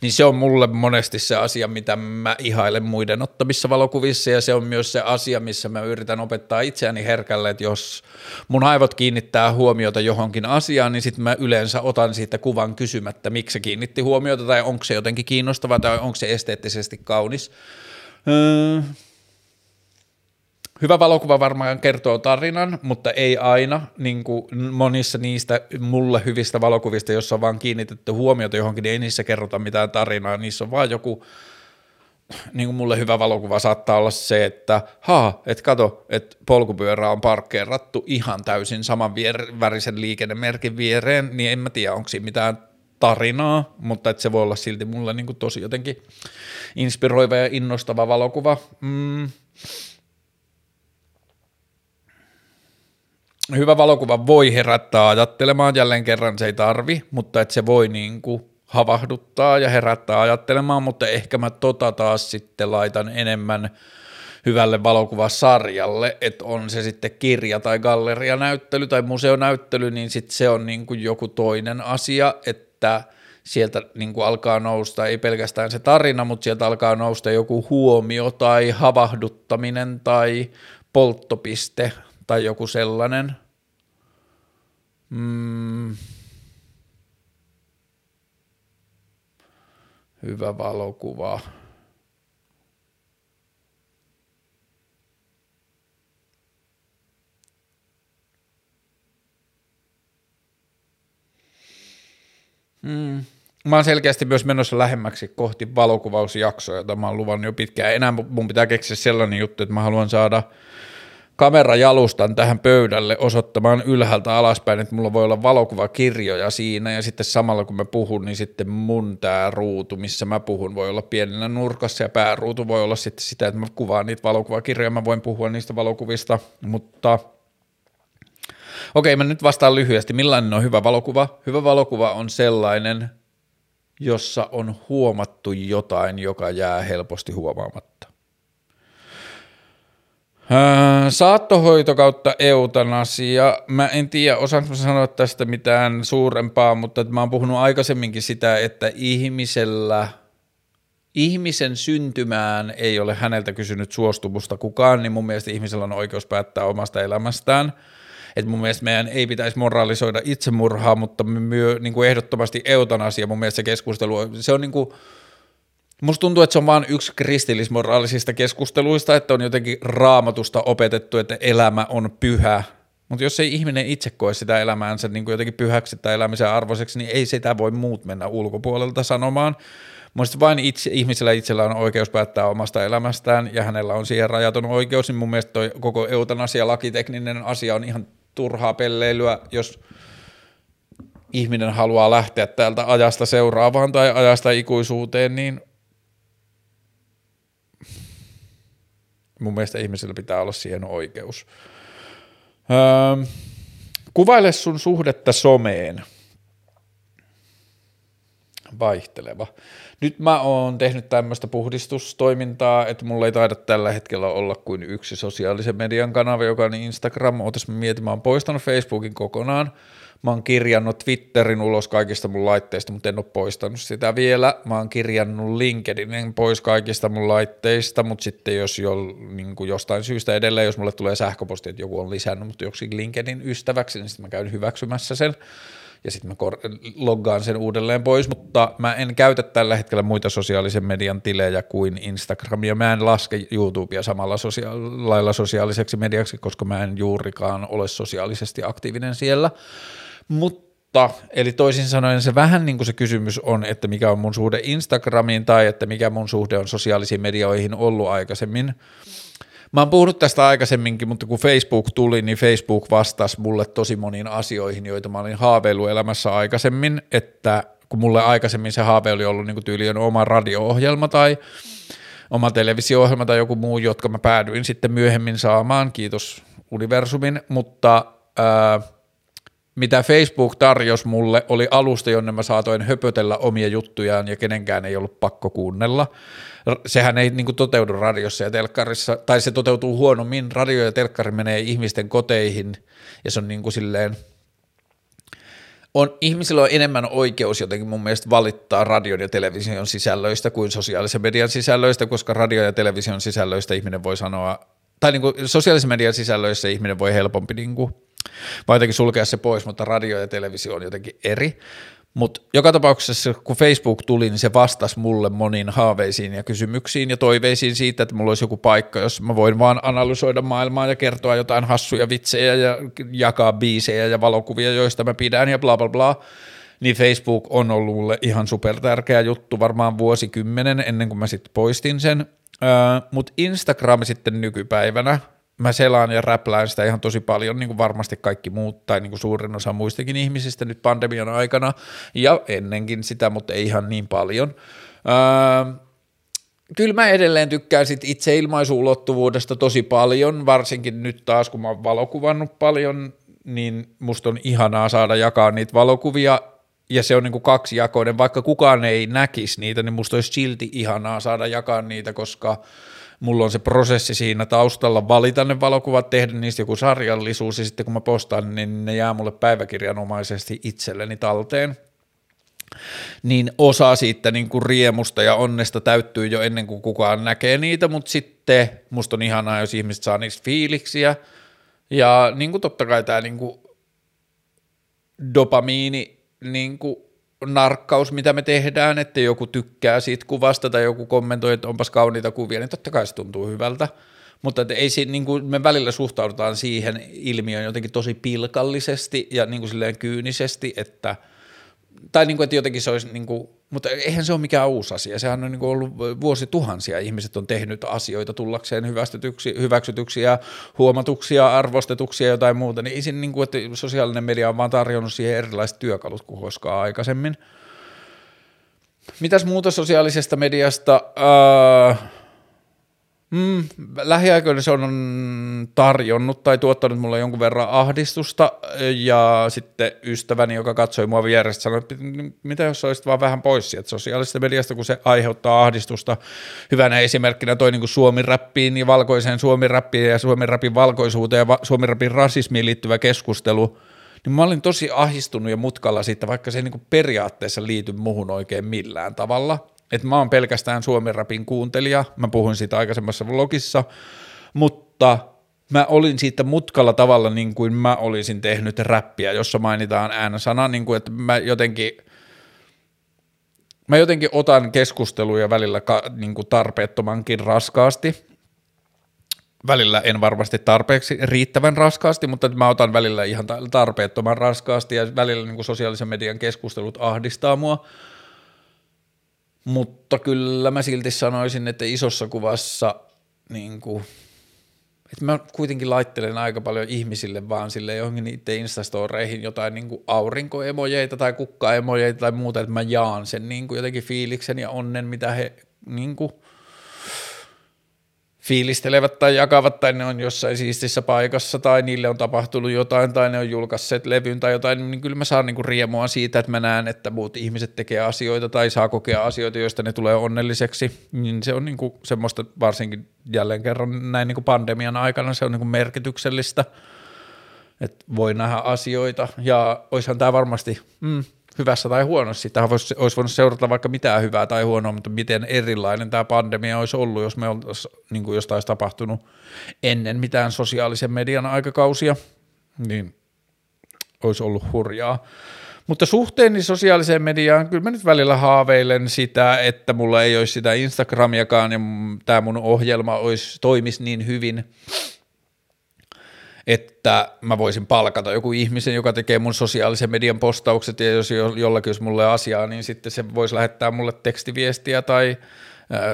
niin se on mulle monesti se asia, mitä mä ihailen muiden ottamissa valokuvissa, ja se on myös se asia, missä mä yritän opettaa itseäni herkälle, että jos mun aivot kiinnittää huomiota johonkin asiaan, niin sitten mä yleensä otan siitä kuvan kysymättä, miksi se kiinnitti huomiota, tai onko se jotenkin kiinnostava, tai onko se esteettisesti kaunis. Öö, Hyvä valokuva varmaan kertoo tarinan, mutta ei aina. Niin kuin monissa niistä mulle hyvistä valokuvista, jossa on vaan kiinnitetty huomiota johonkin, niin ei niissä kerrota mitään tarinaa. Niissä on vaan joku, niin kuin mulle hyvä valokuva saattaa olla se, että haa, et kato, että polkupyörä on parkkeerattu ihan täysin saman vier- värisen liikennemerkin viereen, niin en mä tiedä, onko siinä mitään tarinaa, mutta että se voi olla silti mulle niin kuin tosi jotenkin inspiroiva ja innostava valokuva. Mm hyvä valokuva voi herättää ajattelemaan, jälleen kerran se ei tarvi, mutta että se voi niin kuin havahduttaa ja herättää ajattelemaan, mutta ehkä mä tota taas sitten laitan enemmän hyvälle valokuvasarjalle, että on se sitten kirja tai gallerianäyttely tai museonäyttely, niin sitten se on niin kuin joku toinen asia, että sieltä niin kuin alkaa nousta ei pelkästään se tarina, mutta sieltä alkaa nousta joku huomio tai havahduttaminen tai polttopiste tai joku sellainen. Mm. Hyvä valokuva. Mm. Mä oon selkeästi myös menossa lähemmäksi kohti valokuvausjaksoa, jota mä oon luvannut jo pitkään. Enää mun pitää keksiä sellainen juttu, että mä haluan saada – kamerajalustan tähän pöydälle osoittamaan ylhäältä alaspäin, että mulla voi olla valokuvakirjoja siinä ja sitten samalla kun mä puhun, niin sitten mun tämä ruutu, missä mä puhun, voi olla pienellä nurkassa ja pääruutu voi olla sitten sitä, että mä kuvaan niitä valokuvakirjoja, mä voin puhua niistä valokuvista, mutta okei, mä nyt vastaan lyhyesti, millainen on hyvä valokuva? Hyvä valokuva on sellainen, jossa on huomattu jotain, joka jää helposti huomaamatta. Öö, saattohoito kautta eutanasia. Mä en tiedä, osaanko sanoa tästä mitään suurempaa, mutta mä oon puhunut aikaisemminkin sitä, että ihmisellä, ihmisen syntymään ei ole häneltä kysynyt suostumusta kukaan, niin mun mielestä ihmisellä on oikeus päättää omasta elämästään. Et mun mielestä meidän ei pitäisi moralisoida itsemurhaa, mutta myö, niin kuin ehdottomasti eutanasia, mun mielestä se keskustelu, se on niin kuin, Musta tuntuu, että se on vain yksi kristillismoraalisista keskusteluista, että on jotenkin raamatusta opetettu, että elämä on pyhä. Mutta jos ei ihminen itse koe sitä elämäänsä niin kuin jotenkin pyhäksi tai elämisen arvoiseksi, niin ei sitä voi muut mennä ulkopuolelta sanomaan. Mielestäni vain itse, ihmisellä itsellä on oikeus päättää omasta elämästään ja hänellä on siihen rajaton oikeus, niin mun mielestä toi koko eutanasia lakitekninen asia on ihan turhaa pelleilyä, jos ihminen haluaa lähteä täältä ajasta seuraavaan tai ajasta ikuisuuteen, niin Mun mielestä ihmisillä pitää olla siihen oikeus. Öö, kuvaile sun suhdetta someen. Vaihteleva. Nyt mä oon tehnyt tämmöistä puhdistustoimintaa, että mulla ei taida tällä hetkellä olla kuin yksi sosiaalisen median kanava, joka on Instagram. Ootas mä mietin, mä oon poistanut Facebookin kokonaan Mä oon kirjannut Twitterin ulos kaikista mun laitteista, mutta en ole poistanut sitä vielä. Mä oon kirjannut LinkedInin pois kaikista mun laitteista, mutta sitten jos jo, niin kuin jostain syystä edelleen, jos mulle tulee sähköposti, että joku on lisännyt mut joksikin LinkedIn ystäväksi, niin sitten mä käyn hyväksymässä sen ja sitten mä kor- loggaan sen uudelleen pois, mutta mä en käytä tällä hetkellä muita sosiaalisen median tilejä kuin Instagramia. Mä en laske YouTubea samalla sosia- lailla sosiaaliseksi mediaksi, koska mä en juurikaan ole sosiaalisesti aktiivinen siellä. Mutta, eli toisin sanoen se vähän niin kuin se kysymys on, että mikä on mun suhde Instagramiin tai että mikä mun suhde on sosiaalisiin medioihin ollut aikaisemmin. Mä oon puhunut tästä aikaisemminkin, mutta kun Facebook tuli, niin Facebook vastasi mulle tosi moniin asioihin, joita mä olin haaveillut elämässä aikaisemmin, että kun mulle aikaisemmin se haave oli ollut niin kuin tyyliin oma radio-ohjelma tai oma televisio-ohjelma tai joku muu, jotka mä päädyin sitten myöhemmin saamaan, kiitos universumin, mutta ää, mitä Facebook tarjosi mulle, oli alusta, jonne mä saatoin höpötellä omia juttujaan ja kenenkään ei ollut pakko kuunnella. Sehän ei niin kuin, toteudu radiossa ja telkkarissa, tai se toteutuu huonommin. Radio ja telkkari menee ihmisten koteihin ja se on niin kuin silleen, on, ihmisillä on enemmän oikeus jotenkin mun mielestä valittaa radion ja television sisällöistä kuin sosiaalisen median sisällöistä, koska radio- ja television sisällöistä ihminen voi sanoa, tai niin kuin sosiaalisen median sisällöissä ihminen voi helpompi niin kuin, vai jotenkin sulkea se pois, mutta radio ja televisio on jotenkin eri. Mutta joka tapauksessa, kun Facebook tuli, niin se vastasi mulle moniin haaveisiin ja kysymyksiin ja toiveisiin siitä, että mulla olisi joku paikka, jos mä voin vaan analysoida maailmaa ja kertoa jotain hassuja vitsejä ja jakaa biisejä ja valokuvia, joista mä pidän ja bla bla bla. Niin Facebook on ollut mulle ihan super tärkeä juttu varmaan vuosikymmenen ennen kuin mä sitten poistin sen. Öö, Mutta Instagram sitten nykypäivänä, mä selaan ja räplään sitä ihan tosi paljon, niin kuin varmasti kaikki muut, tai niin kuin suurin osa muistakin ihmisistä nyt pandemian aikana, ja ennenkin sitä, mutta ei ihan niin paljon. Öö, kyllä mä edelleen tykkään sit itse ilmaisuulottuvuudesta tosi paljon, varsinkin nyt taas, kun mä oon valokuvannut paljon, niin musta on ihanaa saada jakaa niitä valokuvia, ja se on niin kuin kaksijakoinen, vaikka kukaan ei näkisi niitä, niin musta olisi silti ihanaa saada jakaa niitä, koska – mulla on se prosessi siinä taustalla valita ne valokuvat, tehdä niistä joku sarjallisuus ja sitten kun mä postaan, niin ne jää mulle päiväkirjanomaisesti itselleni talteen. Niin osa siitä niin kuin riemusta ja onnesta täyttyy jo ennen kuin kukaan näkee niitä, mutta sitten musta on ihanaa, jos ihmiset saa niistä fiiliksiä. Ja niin kuin totta kai tämä niin kuin dopamiini niin kuin narkkaus, mitä me tehdään, että joku tykkää siitä kuvasta tai joku kommentoi, että onpas kauniita kuvia, niin totta kai se tuntuu hyvältä. Mutta että ei se, niin kuin me välillä suhtaudutaan siihen ilmiöön jotenkin tosi pilkallisesti ja niin kuin silleen kyynisesti, että tai niin kuin, että jotenkin se olisi, niin kuin, mutta eihän se ole mikään uusi asia. Sehän on niin kuin ollut vuosituhansia. Ihmiset on tehnyt asioita tullakseen hyväksytyksi, hyväksytyksi ja huomatuksi ja arvostetuksi ja jotain muuta. Niin ei siinä, niin kuin, että sosiaalinen media on vaan tarjonnut siihen erilaiset työkalut kuin koskaan aikaisemmin. Mitäs muuta sosiaalisesta mediasta? Öö, Mm, lähiaikoina se on tarjonnut tai tuottanut mulle jonkun verran ahdistusta ja sitten ystäväni, joka katsoi mua vierestä, sanoi, että mitä jos olisit vaan vähän pois sieltä sosiaalisesta mediasta, kun se aiheuttaa ahdistusta. Hyvänä esimerkkinä toi niin suomi-räppiin ja valkoiseen suomi-räppiin ja suomi-räpin valkoisuuteen ja suomi-räpin rasismiin liittyvä keskustelu, niin mä olin tosi ahdistunut ja mutkalla siitä, vaikka se ei niin periaatteessa liity muhun oikein millään tavalla – että mä oon pelkästään suomen rapin kuuntelija, mä puhuin siitä aikaisemmassa vlogissa, mutta mä olin siitä mutkalla tavalla niin kuin mä olisin tehnyt räppiä, jossa mainitaan äänsana, niin kuin, että mä jotenkin, mä jotenkin otan keskusteluja välillä ka, niin kuin tarpeettomankin raskaasti, välillä en varmasti tarpeeksi riittävän raskaasti, mutta mä otan välillä ihan tarpeettoman raskaasti ja välillä niin kuin sosiaalisen median keskustelut ahdistaa mua, mutta kyllä mä silti sanoisin, että isossa kuvassa niin kuin, että mä kuitenkin laittelen aika paljon ihmisille vaan sille johonkin niiden instastoreihin jotain niin kuin aurinkoemojeita tai kukkaemojeita tai muuta, että mä jaan sen niin kuin jotenkin fiiliksen ja onnen, mitä he niin kuin fiilistelevät tai jakavat tai ne on jossain siistissä paikassa tai niille on tapahtunut jotain tai ne on julkaisseet levyn tai jotain, niin kyllä mä saan niinku riemua siitä, että mä näen, että muut ihmiset tekee asioita tai saa kokea asioita, joista ne tulee onnelliseksi, niin se on niinku semmoista varsinkin jälleen kerran näin niinku pandemian aikana se on niinku merkityksellistä, että voi nähdä asioita. Ja olisihan tämä varmasti, mm, hyvässä tai huonossa. Sitä olisi, olisi voinut seurata vaikka mitään hyvää tai huonoa, mutta miten erilainen tämä pandemia olisi ollut, jos me oltaisiin, niin jostain olisi tapahtunut ennen mitään sosiaalisen median aikakausia, niin olisi ollut hurjaa. Mutta suhteeni sosiaaliseen mediaan, kyllä mä nyt välillä haaveilen sitä, että mulla ei olisi sitä Instagramiakaan ja tämä mun ohjelma olisi, toimisi niin hyvin, että mä voisin palkata joku ihmisen, joka tekee mun sosiaalisen median postaukset ja jos jollakin olisi mulle asiaa, niin sitten se voisi lähettää mulle tekstiviestiä tai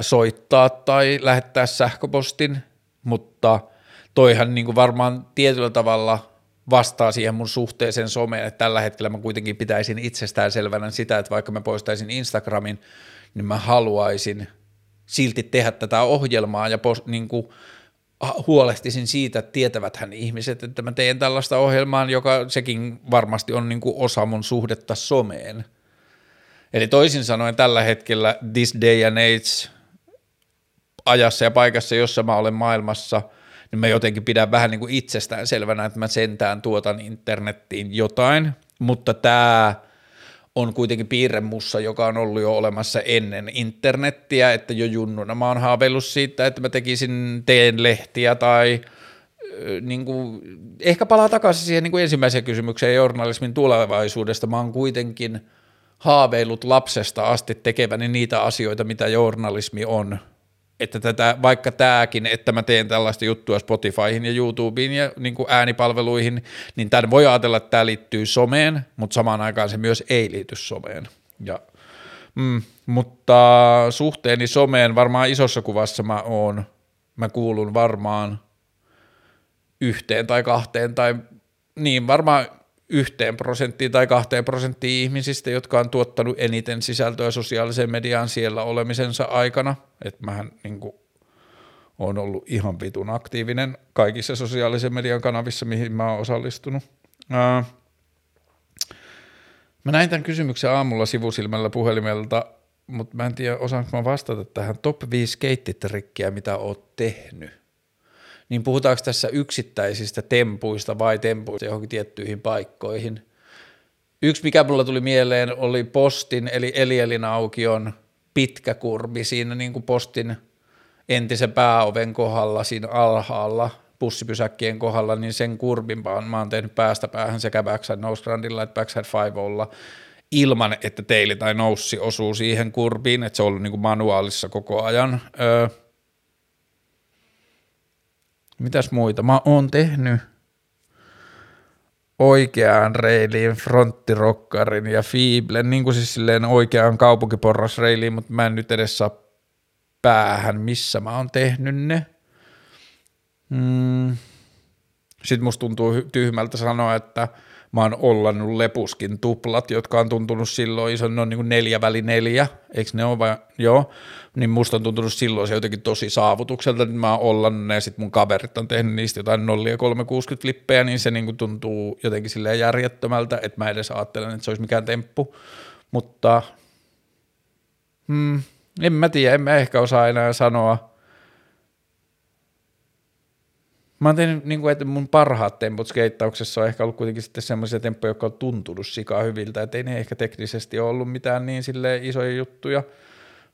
soittaa tai lähettää sähköpostin, mutta toihan niin kuin varmaan tietyllä tavalla vastaa siihen mun suhteeseen someen, että tällä hetkellä mä kuitenkin pitäisin itsestään selvänä sitä, että vaikka mä poistaisin Instagramin, niin mä haluaisin silti tehdä tätä ohjelmaa ja post, niin kuin huolehtisin siitä, että tietäväthän ihmiset, että mä teen tällaista ohjelmaa, joka sekin varmasti on niin kuin osa mun suhdetta someen. Eli toisin sanoen tällä hetkellä this day and age ajassa ja paikassa, jossa mä olen maailmassa, niin mä jotenkin pidän vähän niin kuin itsestään selvänä, että mä sentään tuotan internettiin jotain, mutta tämä on kuitenkin piirremussa, joka on ollut jo olemassa ennen internettiä, että jo junnuna mä oon haaveillut siitä, että mä tekisin teen lehtiä tai niin kuin, ehkä palaa takaisin siihen niin kuin ensimmäiseen kysymykseen journalismin tulevaisuudesta. Mä oon kuitenkin haaveillut lapsesta asti tekeväni niitä asioita, mitä journalismi on että tätä, vaikka tämäkin, että mä teen tällaista juttua Spotifyhin ja YouTubeen ja niin kuin äänipalveluihin, niin tämän voi ajatella, että tämä liittyy someen, mutta samaan aikaan se myös ei liity someen. Ja, mm, mutta suhteeni someen varmaan isossa kuvassa mä oon, mä kuulun varmaan yhteen tai kahteen tai niin varmaan yhteen prosenttiin tai kahteen prosenttiin ihmisistä, jotka on tuottanut eniten sisältöä sosiaaliseen mediaan siellä olemisensa aikana. Että mähän niin kuin, on ollut ihan vitun aktiivinen kaikissa sosiaalisen median kanavissa, mihin mä oon osallistunut. Ää, mä näin tämän kysymyksen aamulla sivusilmällä puhelimelta, mutta mä en tiedä, osaanko mä vastata tähän top 5 keittitrikkiä, mitä oot tehnyt niin puhutaanko tässä yksittäisistä tempuista vai tempuista johonkin tiettyihin paikkoihin. Yksi, mikä mulla tuli mieleen, oli postin, eli Elielin aukion pitkä kurvi siinä niin kuin postin entisen pääoven kohdalla, siinä alhaalla, pussipysäkkien kohdalla, niin sen kurvin mä oon tehnyt päästä päähän sekä backside nose grandilla että backside five olla ilman, että teili tai noussi osuu siihen kurviin, että se on ollut niin kuin manuaalissa koko ajan. Öö, Mitäs muita? Mä oon tehnyt oikeaan reiliin, fronttirokkarin ja fiiblen, niin kuin siis silleen oikeaan kaupunkiporrasreiliin, mutta mä en nyt edes saa päähän, missä mä oon tehnyt ne. Mm. Sitten musta tuntuu tyhmältä sanoa, että – mä oon ollannut lepuskin tuplat, jotka on tuntunut silloin, iso, ne on niin neljä väli neljä, eikö ne ole vai, joo, niin musta on tuntunut silloin se jotenkin tosi saavutukselta, että mä oon ollannut ne ja sit mun kaverit on tehnyt niistä jotain nollia 360 flippejä, niin se niin kuin tuntuu jotenkin silleen järjettömältä, että mä edes ajattelen, että se olisi mikään temppu, mutta hmm, en mä tiedä, en mä ehkä osaa enää sanoa, Mä oon tehnyt, niin kuin, että mun parhaat temput skeittauksessa on ehkä ollut kuitenkin sitten semmoisia temppuja, jotka on tuntunut sikaa hyviltä, että ei ne ehkä teknisesti ole ollut mitään niin sille isoja juttuja,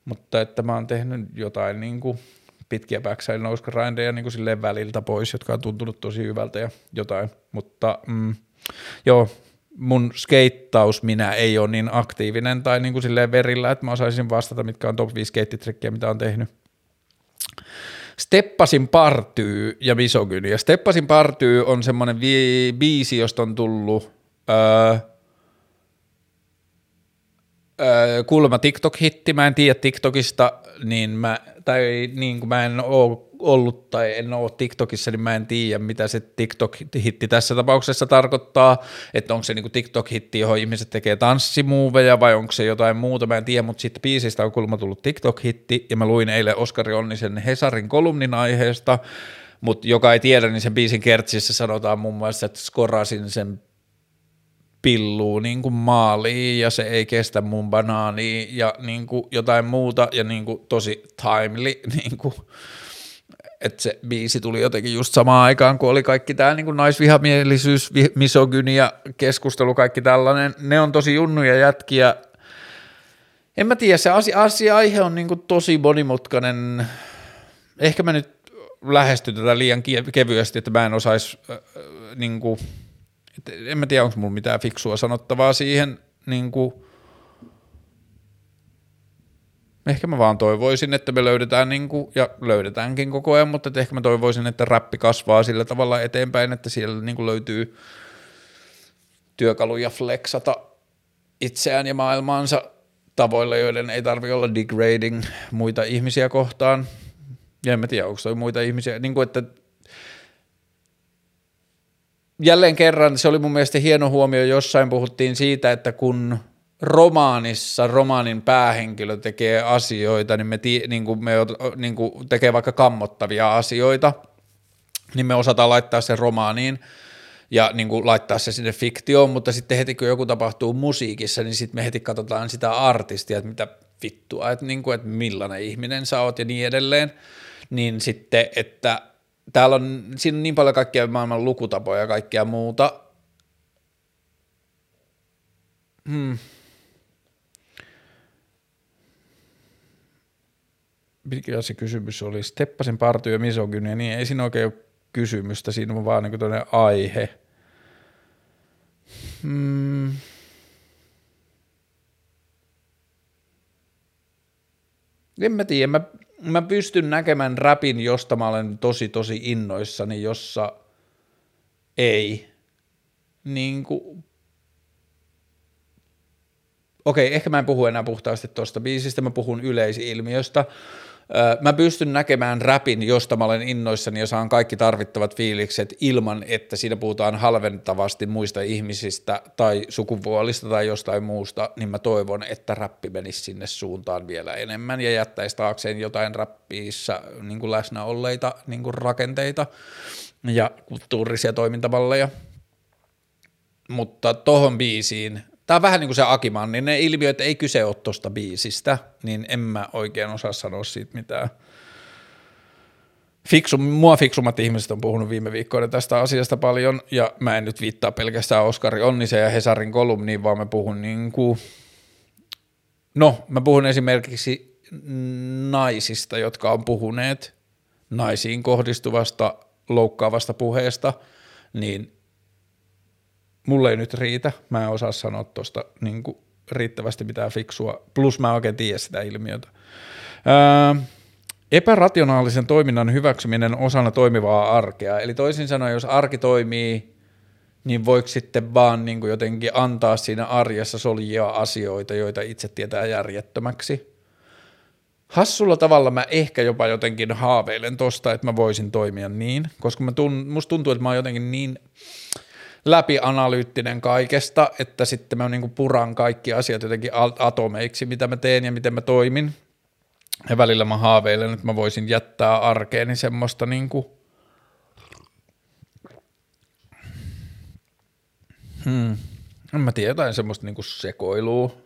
mutta että mä oon tehnyt jotain niin kuin pitkiä backside nose grindeja niin kuin silleen väliltä pois, jotka on tuntunut tosi hyvältä ja jotain, mutta mm, joo, mun skeittaus minä ei ole niin aktiivinen tai niin kuin silleen verillä, että mä osaisin vastata, mitkä on top 5 skeittitrikkejä, mitä on tehnyt. Steppasin partyy ja misogyni. Ja Steppasin partyy on semmoinen vi- biisi, josta on tullut öö, öö, kuulemma TikTok-hitti. Mä en tiedä TikTokista, niin mä, tai niin kuin mä en ole ollut tai en ole TikTokissa, niin mä en tiedä, mitä se TikTok-hitti tässä tapauksessa tarkoittaa, että onko se niinku TikTok-hitti, johon ihmiset tekee tanssimuoveja vai onko se jotain muuta, mä en tiedä, mutta sitten biisistä on kuulemma tullut TikTok-hitti ja mä luin eilen Oskari Onnisen Hesarin kolumnin aiheesta, mutta joka ei tiedä, niin sen biisin kertsissä sanotaan muun muassa, että skorasin sen pilluu niin kuin maaliin ja se ei kestä mun banaania ja niin kuin jotain muuta ja niin kuin tosi timely niin kuin että se biisi tuli jotenkin just samaan aikaan, kun oli kaikki tämä niin naisvihamielisyys, misogynia, keskustelu, kaikki tällainen. Ne on tosi junnuja jätkiä. En mä tiedä, se asia, asia aihe on niin tosi monimutkainen. Ehkä mä nyt lähestyn tätä liian kevyesti, että mä en osaisi, äh, niin kuin, en mä tiedä, onko mulla mitään fiksua sanottavaa siihen, niin kuin, Ehkä mä vaan toivoisin, että me löydetään, niin kuin, ja löydetäänkin koko ajan, mutta ehkä mä toivoisin, että räppi kasvaa sillä tavalla eteenpäin, että siellä niin kuin löytyy työkaluja flexata itseään ja maailmaansa tavoilla, joiden ei tarvi olla degrading muita ihmisiä kohtaan. Ja en mä tiedä, onko toi muita ihmisiä, niin kuin, että jälleen kerran se oli mun mielestä hieno huomio, jossain puhuttiin siitä, että kun – romaanissa romaanin päähenkilö tekee asioita, niin me, tii, niin kuin me niin kuin tekee vaikka kammottavia asioita, niin me osataan laittaa se romaaniin ja niin kuin laittaa se sinne fiktioon, mutta sitten heti kun joku tapahtuu musiikissa, niin sitten me heti katsotaan sitä artistia, että mitä vittua, että, niin kuin, että millainen ihminen sä oot ja niin edelleen, niin sitten, että täällä on, siinä on niin paljon kaikkia maailman lukutapoja ja kaikkea muuta, hmm. Mikä se kysymys oli, Steppasin partio ja misogynia, niin ei siinä oikein ole kysymystä, siinä on vaan niin kuin aihe. Hmm. En mä tiedä, mä, mä pystyn näkemään rapin, josta mä olen tosi tosi innoissani, jossa ei. Niin kuin... Okei, ehkä mä en puhu enää puhtaasti tuosta biisistä, mä puhun yleisilmiöstä mä pystyn näkemään rapin, josta mä olen innoissani ja saan kaikki tarvittavat fiilikset ilman, että siinä puhutaan halventavasti muista ihmisistä tai sukupuolista tai jostain muusta, niin mä toivon, että rappi menisi sinne suuntaan vielä enemmän ja jättäisi taakseen jotain rappiissa niin kuin läsnä olleita niin kuin rakenteita ja kulttuurisia toimintamalleja. Mutta tohon biisiin Tämä on vähän niin kuin se Akiman, niin ilmiöt ei kyse ole tuosta biisistä, niin en mä oikein osaa sanoa siitä mitään. Fiksu, mua fiksummat ihmiset on puhunut viime viikkoina tästä asiasta paljon, ja mä en nyt viittaa pelkästään Oskari Onnisen ja Hesarin kolumniin, vaan mä puhun niin kuin, no mä puhun esimerkiksi naisista, jotka on puhuneet naisiin kohdistuvasta loukkaavasta puheesta, niin mulle ei nyt riitä, mä en osaa sanoa tuosta niin riittävästi mitään fiksua, plus mä oikein tiedä sitä ilmiötä. Ää, epärationaalisen toiminnan hyväksyminen osana toimivaa arkea, eli toisin sanoen, jos arki toimii, niin voiko sitten vaan niin kuin jotenkin antaa siinä arjessa soljia asioita, joita itse tietää järjettömäksi. Hassulla tavalla mä ehkä jopa jotenkin haaveilen tosta, että mä voisin toimia niin, koska mä tun, musta tuntuu, että mä oon jotenkin niin läpianalyyttinen kaikesta, että sitten mä niin puran kaikki asiat jotenkin atomeiksi, mitä mä teen ja miten mä toimin. Ja välillä mä haaveilen, että mä voisin jättää arkeeni semmoista niin kuin Hmm. En mä tiedä, jotain semmoista niinku sekoilua.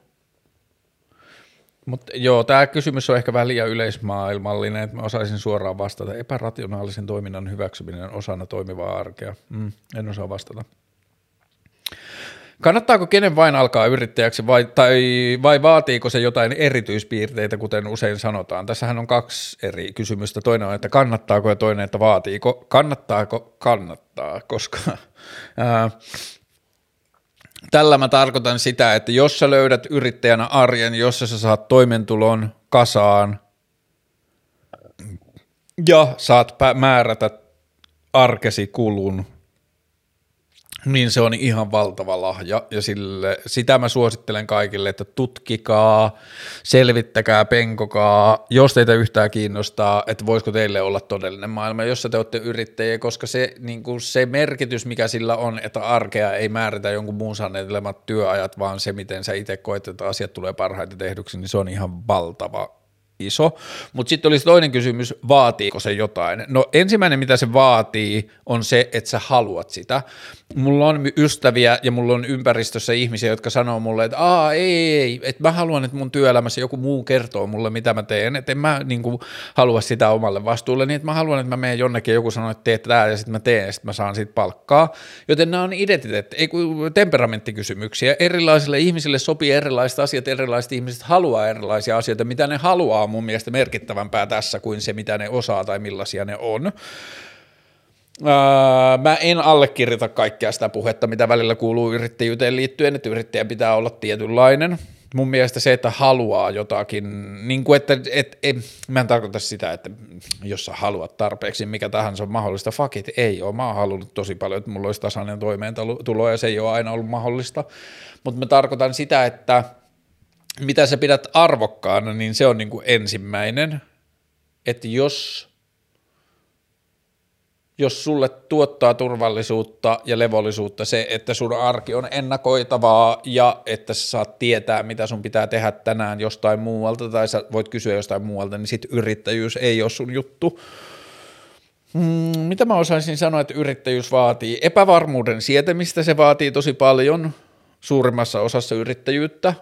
Mutta joo, tämä kysymys on ehkä vähän liian yleismaailmallinen, että mä osaisin suoraan vastata. Epärationaalisen toiminnan hyväksyminen osana toimivaa arkea. Mm, en osaa vastata. Kannattaako kenen vain alkaa yrittäjäksi vai, tai, vai vaatiiko se jotain erityispiirteitä, kuten usein sanotaan? Tässähän on kaksi eri kysymystä. Toinen on, että kannattaako ja toinen, että vaatiiko. Kannattaako? Kannattaa, koska ää, tällä mä tarkoitan sitä, että jos sä löydät yrittäjänä arjen, jossa sä saat toimentulon kasaan ja saat määrätä arkesi kulun niin se on ihan valtava lahja ja sille, sitä mä suosittelen kaikille, että tutkikaa, selvittäkää, penkokaa, jos teitä yhtään kiinnostaa, että voisiko teille olla todellinen maailma, jossa te olette yrittäjiä, koska se, niin kuin se merkitys, mikä sillä on, että arkea ei määritä jonkun muun sanelemat työajat, vaan se, miten sä itse koet, että asiat tulee parhaiten tehdyksi, niin se on ihan valtava iso. Mutta sitten olisi toinen kysymys, vaatiiko se jotain? No ensimmäinen, mitä se vaatii, on se, että sä haluat sitä. Mulla on ystäviä ja mulla on ympäristössä ihmisiä, jotka sanoo mulle, että Aa, ei, ei, ei, että mä haluan, että mun työelämässä joku muu kertoo mulle, mitä mä teen, että en mä niin kuin, halua sitä omalle vastuulle, niin että mä haluan, että mä menen jonnekin ja joku sanoo, että teet tää ja sitten mä teen ja sitten mä saan siitä palkkaa. Joten nämä on identiteetti, ei temperamenttikysymyksiä. Erilaisille ihmisille sopii erilaiset asiat, erilaiset ihmiset haluaa erilaisia asioita, mitä ne haluaa mun mielestä merkittävämpää tässä kuin se, mitä ne osaa tai millaisia ne on. Öö, mä en allekirjoita kaikkea sitä puhetta, mitä välillä kuuluu yrittäjyyteen liittyen, että yrittäjän pitää olla tietynlainen. Mun mielestä se, että haluaa jotakin, niin kuin että, et, et, mä en tarkoita sitä, että jos sä haluat tarpeeksi, mikä tahansa on mahdollista, fuck it, ei ole. Mä oon halunnut tosi paljon, että mulla olisi tasainen toimeentulo ja se ei ole aina ollut mahdollista. Mutta mä tarkoitan sitä, että mitä sä pidät arvokkaana, niin se on niin kuin ensimmäinen, että jos, jos sulle tuottaa turvallisuutta ja levollisuutta se, että sun arki on ennakoitavaa ja että sä saat tietää, mitä sun pitää tehdä tänään jostain muualta tai sä voit kysyä jostain muualta, niin sit yrittäjyys ei ole sun juttu. Hmm, mitä mä osaisin sanoa, että yrittäjyys vaatii? Epävarmuuden sietämistä se vaatii tosi paljon suurimmassa osassa yrittäjyyttä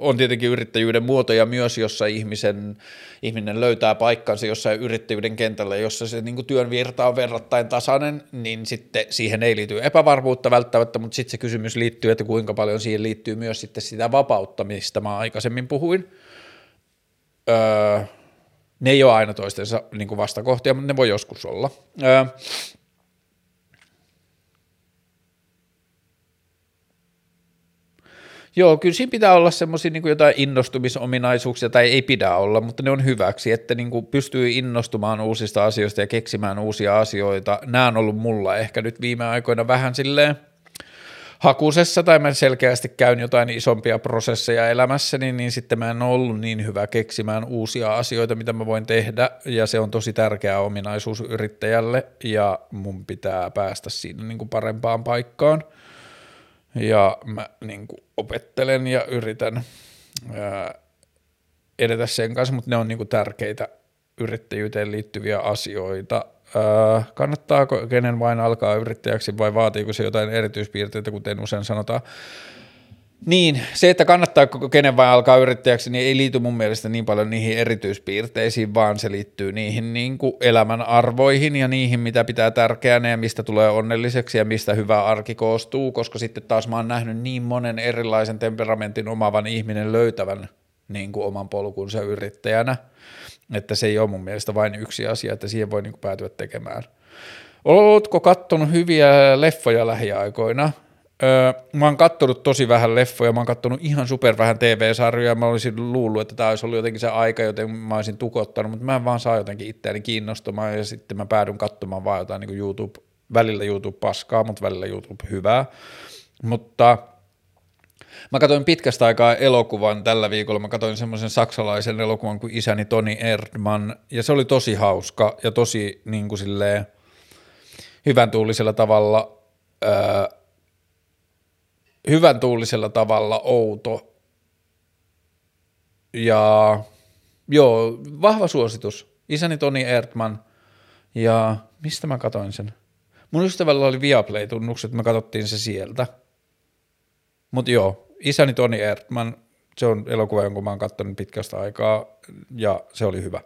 on tietenkin yrittäjyyden muotoja myös, jossa ihmisen, ihminen löytää paikkansa jossain yrittäjyyden kentällä, jossa se niin työn virta on verrattain tasainen, niin sitten siihen ei liity epävarmuutta välttämättä, mutta sitten se kysymys liittyy, että kuinka paljon siihen liittyy myös sitten sitä vapautta, mistä mä aikaisemmin puhuin. Öö, ne ei ole aina toistensa niin vastakohtia, mutta ne voi joskus olla. Öö, Joo, kyllä siinä pitää olla semmoisia niin jotain innostumisominaisuuksia, tai ei pidä olla, mutta ne on hyväksi, että niin kuin pystyy innostumaan uusista asioista ja keksimään uusia asioita. Nämä on ollut mulla ehkä nyt viime aikoina vähän silleen hakusessa, tai mä selkeästi käyn jotain isompia prosesseja elämässäni, niin sitten mä en ole ollut niin hyvä keksimään uusia asioita, mitä mä voin tehdä, ja se on tosi tärkeä ominaisuus yrittäjälle, ja mun pitää päästä siinä niin kuin parempaan paikkaan – ja mä niin kuin opettelen ja yritän ää, edetä sen kanssa, mutta ne on niin kuin tärkeitä yrittäjyyteen liittyviä asioita. Ää, kannattaako kenen vain alkaa yrittäjäksi vai vaatiiko se jotain erityispiirteitä, kuten usein sanotaan? Niin, se, että kannattaa kenen vai alkaa yrittäjäksi, niin ei liity mun mielestä niin paljon niihin erityispiirteisiin, vaan se liittyy niihin niin kuin elämän arvoihin ja niihin, mitä pitää tärkeänä ja mistä tulee onnelliseksi ja mistä hyvä arki koostuu, koska sitten taas mä oon nähnyt niin monen erilaisen temperamentin omavan ihminen löytävän niin kuin oman polkunsa yrittäjänä, että se ei ole mun mielestä vain yksi asia, että siihen voi niin kuin päätyä tekemään. Oletko kattonut hyviä leffoja lähiaikoina? Öö, mä oon kattonut tosi vähän leffoja, mä oon kattonut ihan super vähän TV-sarjoja, mä olisin luullut, että tämä olisi ollut jotenkin se aika, joten mä olisin tukottanut, mutta mä en vaan saa jotenkin itseäni kiinnostumaan ja sitten mä päädyn katsomaan vaan jotain niin YouTube, välillä YouTube paskaa, mutta välillä YouTube hyvää, mutta Mä katsoin pitkästä aikaa elokuvan tällä viikolla, mä katsoin semmoisen saksalaisen elokuvan kuin Isäni Toni Erdman, ja se oli tosi hauska ja tosi niin kuin silleen, hyvän tuulisella tavalla öö, hyvän tuulisella tavalla outo. Ja joo, vahva suositus. Isäni Toni Erdman ja mistä mä katoin sen? Mun ystävällä oli Viaplay-tunnukset, mä katsottiin se sieltä. Mutta joo, isäni Toni Erdman, se on elokuva, jonka mä oon katsonut pitkästä aikaa ja se oli hyvä.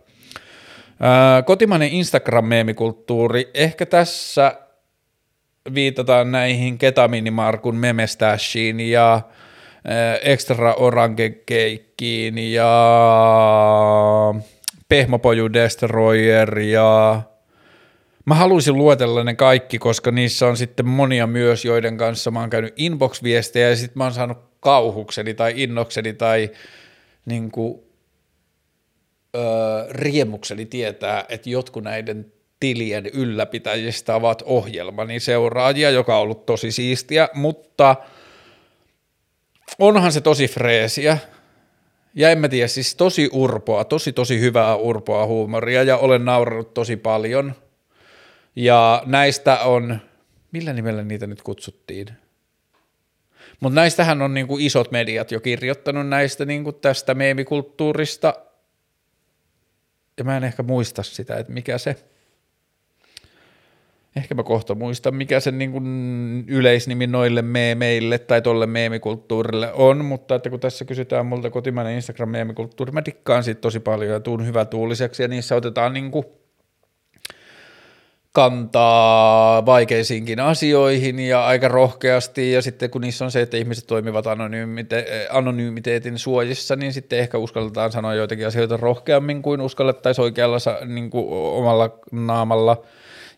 Ää, kotimainen Instagram-meemikulttuuri, ehkä tässä viitataan näihin Ketaminimarkun memestashiin ja eh, Extra Orange Keikkiin ja Pehmopoju Destroyer ja Mä haluaisin luetella ne kaikki, koska niissä on sitten monia myös, joiden kanssa mä oon käynyt inbox-viestejä ja sitten mä oon saanut kauhukseni tai innokseni tai niin kuin, öö, riemukseni tietää, että jotkut näiden tilien ylläpitäjistä ovat ohjelmani seuraajia, joka on ollut tosi siistiä, mutta onhan se tosi freesiä. Ja en mä tiedä, siis tosi urpoa, tosi tosi hyvää urpoa huumoria ja olen naurannut tosi paljon. Ja näistä on, millä nimellä niitä nyt kutsuttiin? Mutta näistähän on niinku isot mediat jo kirjoittanut näistä niinku tästä meemikulttuurista. Ja mä en ehkä muista sitä, että mikä se – ehkä mä kohta muistan, mikä sen niin kuin yleisnimi noille meemeille tai tolle meemikulttuurille on, mutta että kun tässä kysytään multa kotimainen Instagram-meemikulttuuri, mä dikkaan siitä tosi paljon ja tuun hyvä tuuliseksi ja niissä otetaan niin kuin kantaa vaikeisiinkin asioihin ja aika rohkeasti. Ja sitten kun niissä on se, että ihmiset toimivat anonymite- anonymiteetin suojissa, niin sitten ehkä uskalletaan sanoa joitakin asioita rohkeammin kuin uskallettaisiin oikealla niin kuin omalla naamalla –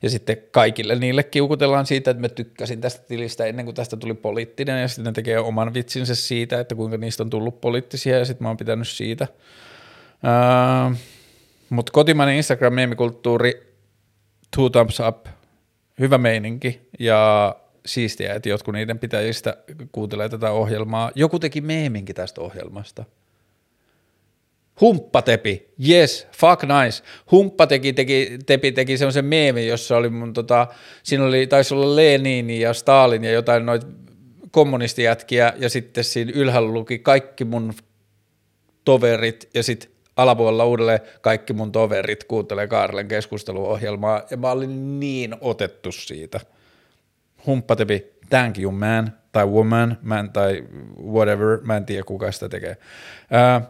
ja sitten kaikille niille kiukutellaan siitä, että mä tykkäsin tästä tilistä ennen kuin tästä tuli poliittinen ja sitten ne tekee oman vitsinsä siitä, että kuinka niistä on tullut poliittisia ja sitten mä oon pitänyt siitä. Uh, Mutta kotimainen Instagram-meemikulttuuri, two thumbs up, hyvä meininki ja siistiä, että jotkut niiden pitäjistä kuuntelee tätä ohjelmaa. Joku teki meeminkin tästä ohjelmasta – Humppatepi, yes, fuck nice. Humppatepi teki, tepi teki semmoisen meemin, jossa oli mun tota, siinä oli, taisi olla Lenin ja Stalin ja jotain noita kommunistijätkiä ja sitten siinä ylhäällä luki kaikki mun toverit ja sitten alapuolella uudelleen kaikki mun toverit kuuntelee Kaarlen keskusteluohjelmaa ja mä olin niin otettu siitä. Humppatepi, thank you man, tai woman, man tai whatever, mä en tiedä kuka sitä tekee. Ää,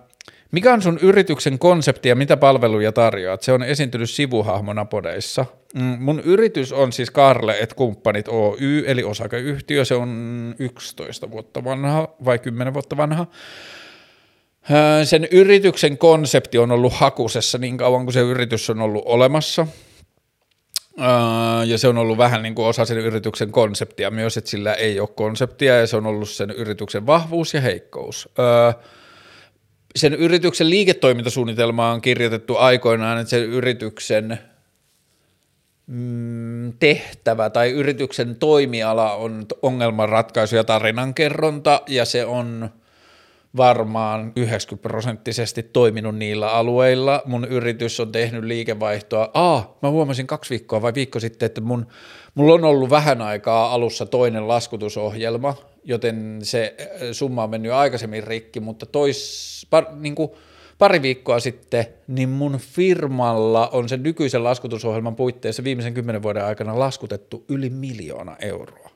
mikä on sun yrityksen konsepti ja mitä palveluja tarjoat? Se on esiintynyt sivuhahmona podeissa. Mm, mun yritys on siis Karle et kumppanit Oy, eli osakeyhtiö. Se on 11 vuotta vanha vai 10 vuotta vanha. Sen yrityksen konsepti on ollut hakusessa niin kauan kuin se yritys on ollut olemassa. Ja se on ollut vähän niin kuin osa sen yrityksen konseptia myös, että sillä ei ole konseptia ja se on ollut sen yrityksen vahvuus ja heikkous sen yrityksen liiketoimintasuunnitelma on kirjoitettu aikoinaan, että sen yrityksen mm, tehtävä tai yrityksen toimiala on ongelmanratkaisu ja tarinankerronta, ja se on varmaan 90 prosenttisesti toiminut niillä alueilla. Mun yritys on tehnyt liikevaihtoa. Aa, mä huomasin kaksi viikkoa vai viikko sitten, että mun, mulla on ollut vähän aikaa alussa toinen laskutusohjelma, joten se äh, summa on mennyt aikaisemmin rikki, mutta tois, par, niin kuin pari viikkoa sitten, niin mun firmalla on sen nykyisen laskutusohjelman puitteissa viimeisen kymmenen vuoden aikana laskutettu yli miljoona euroa.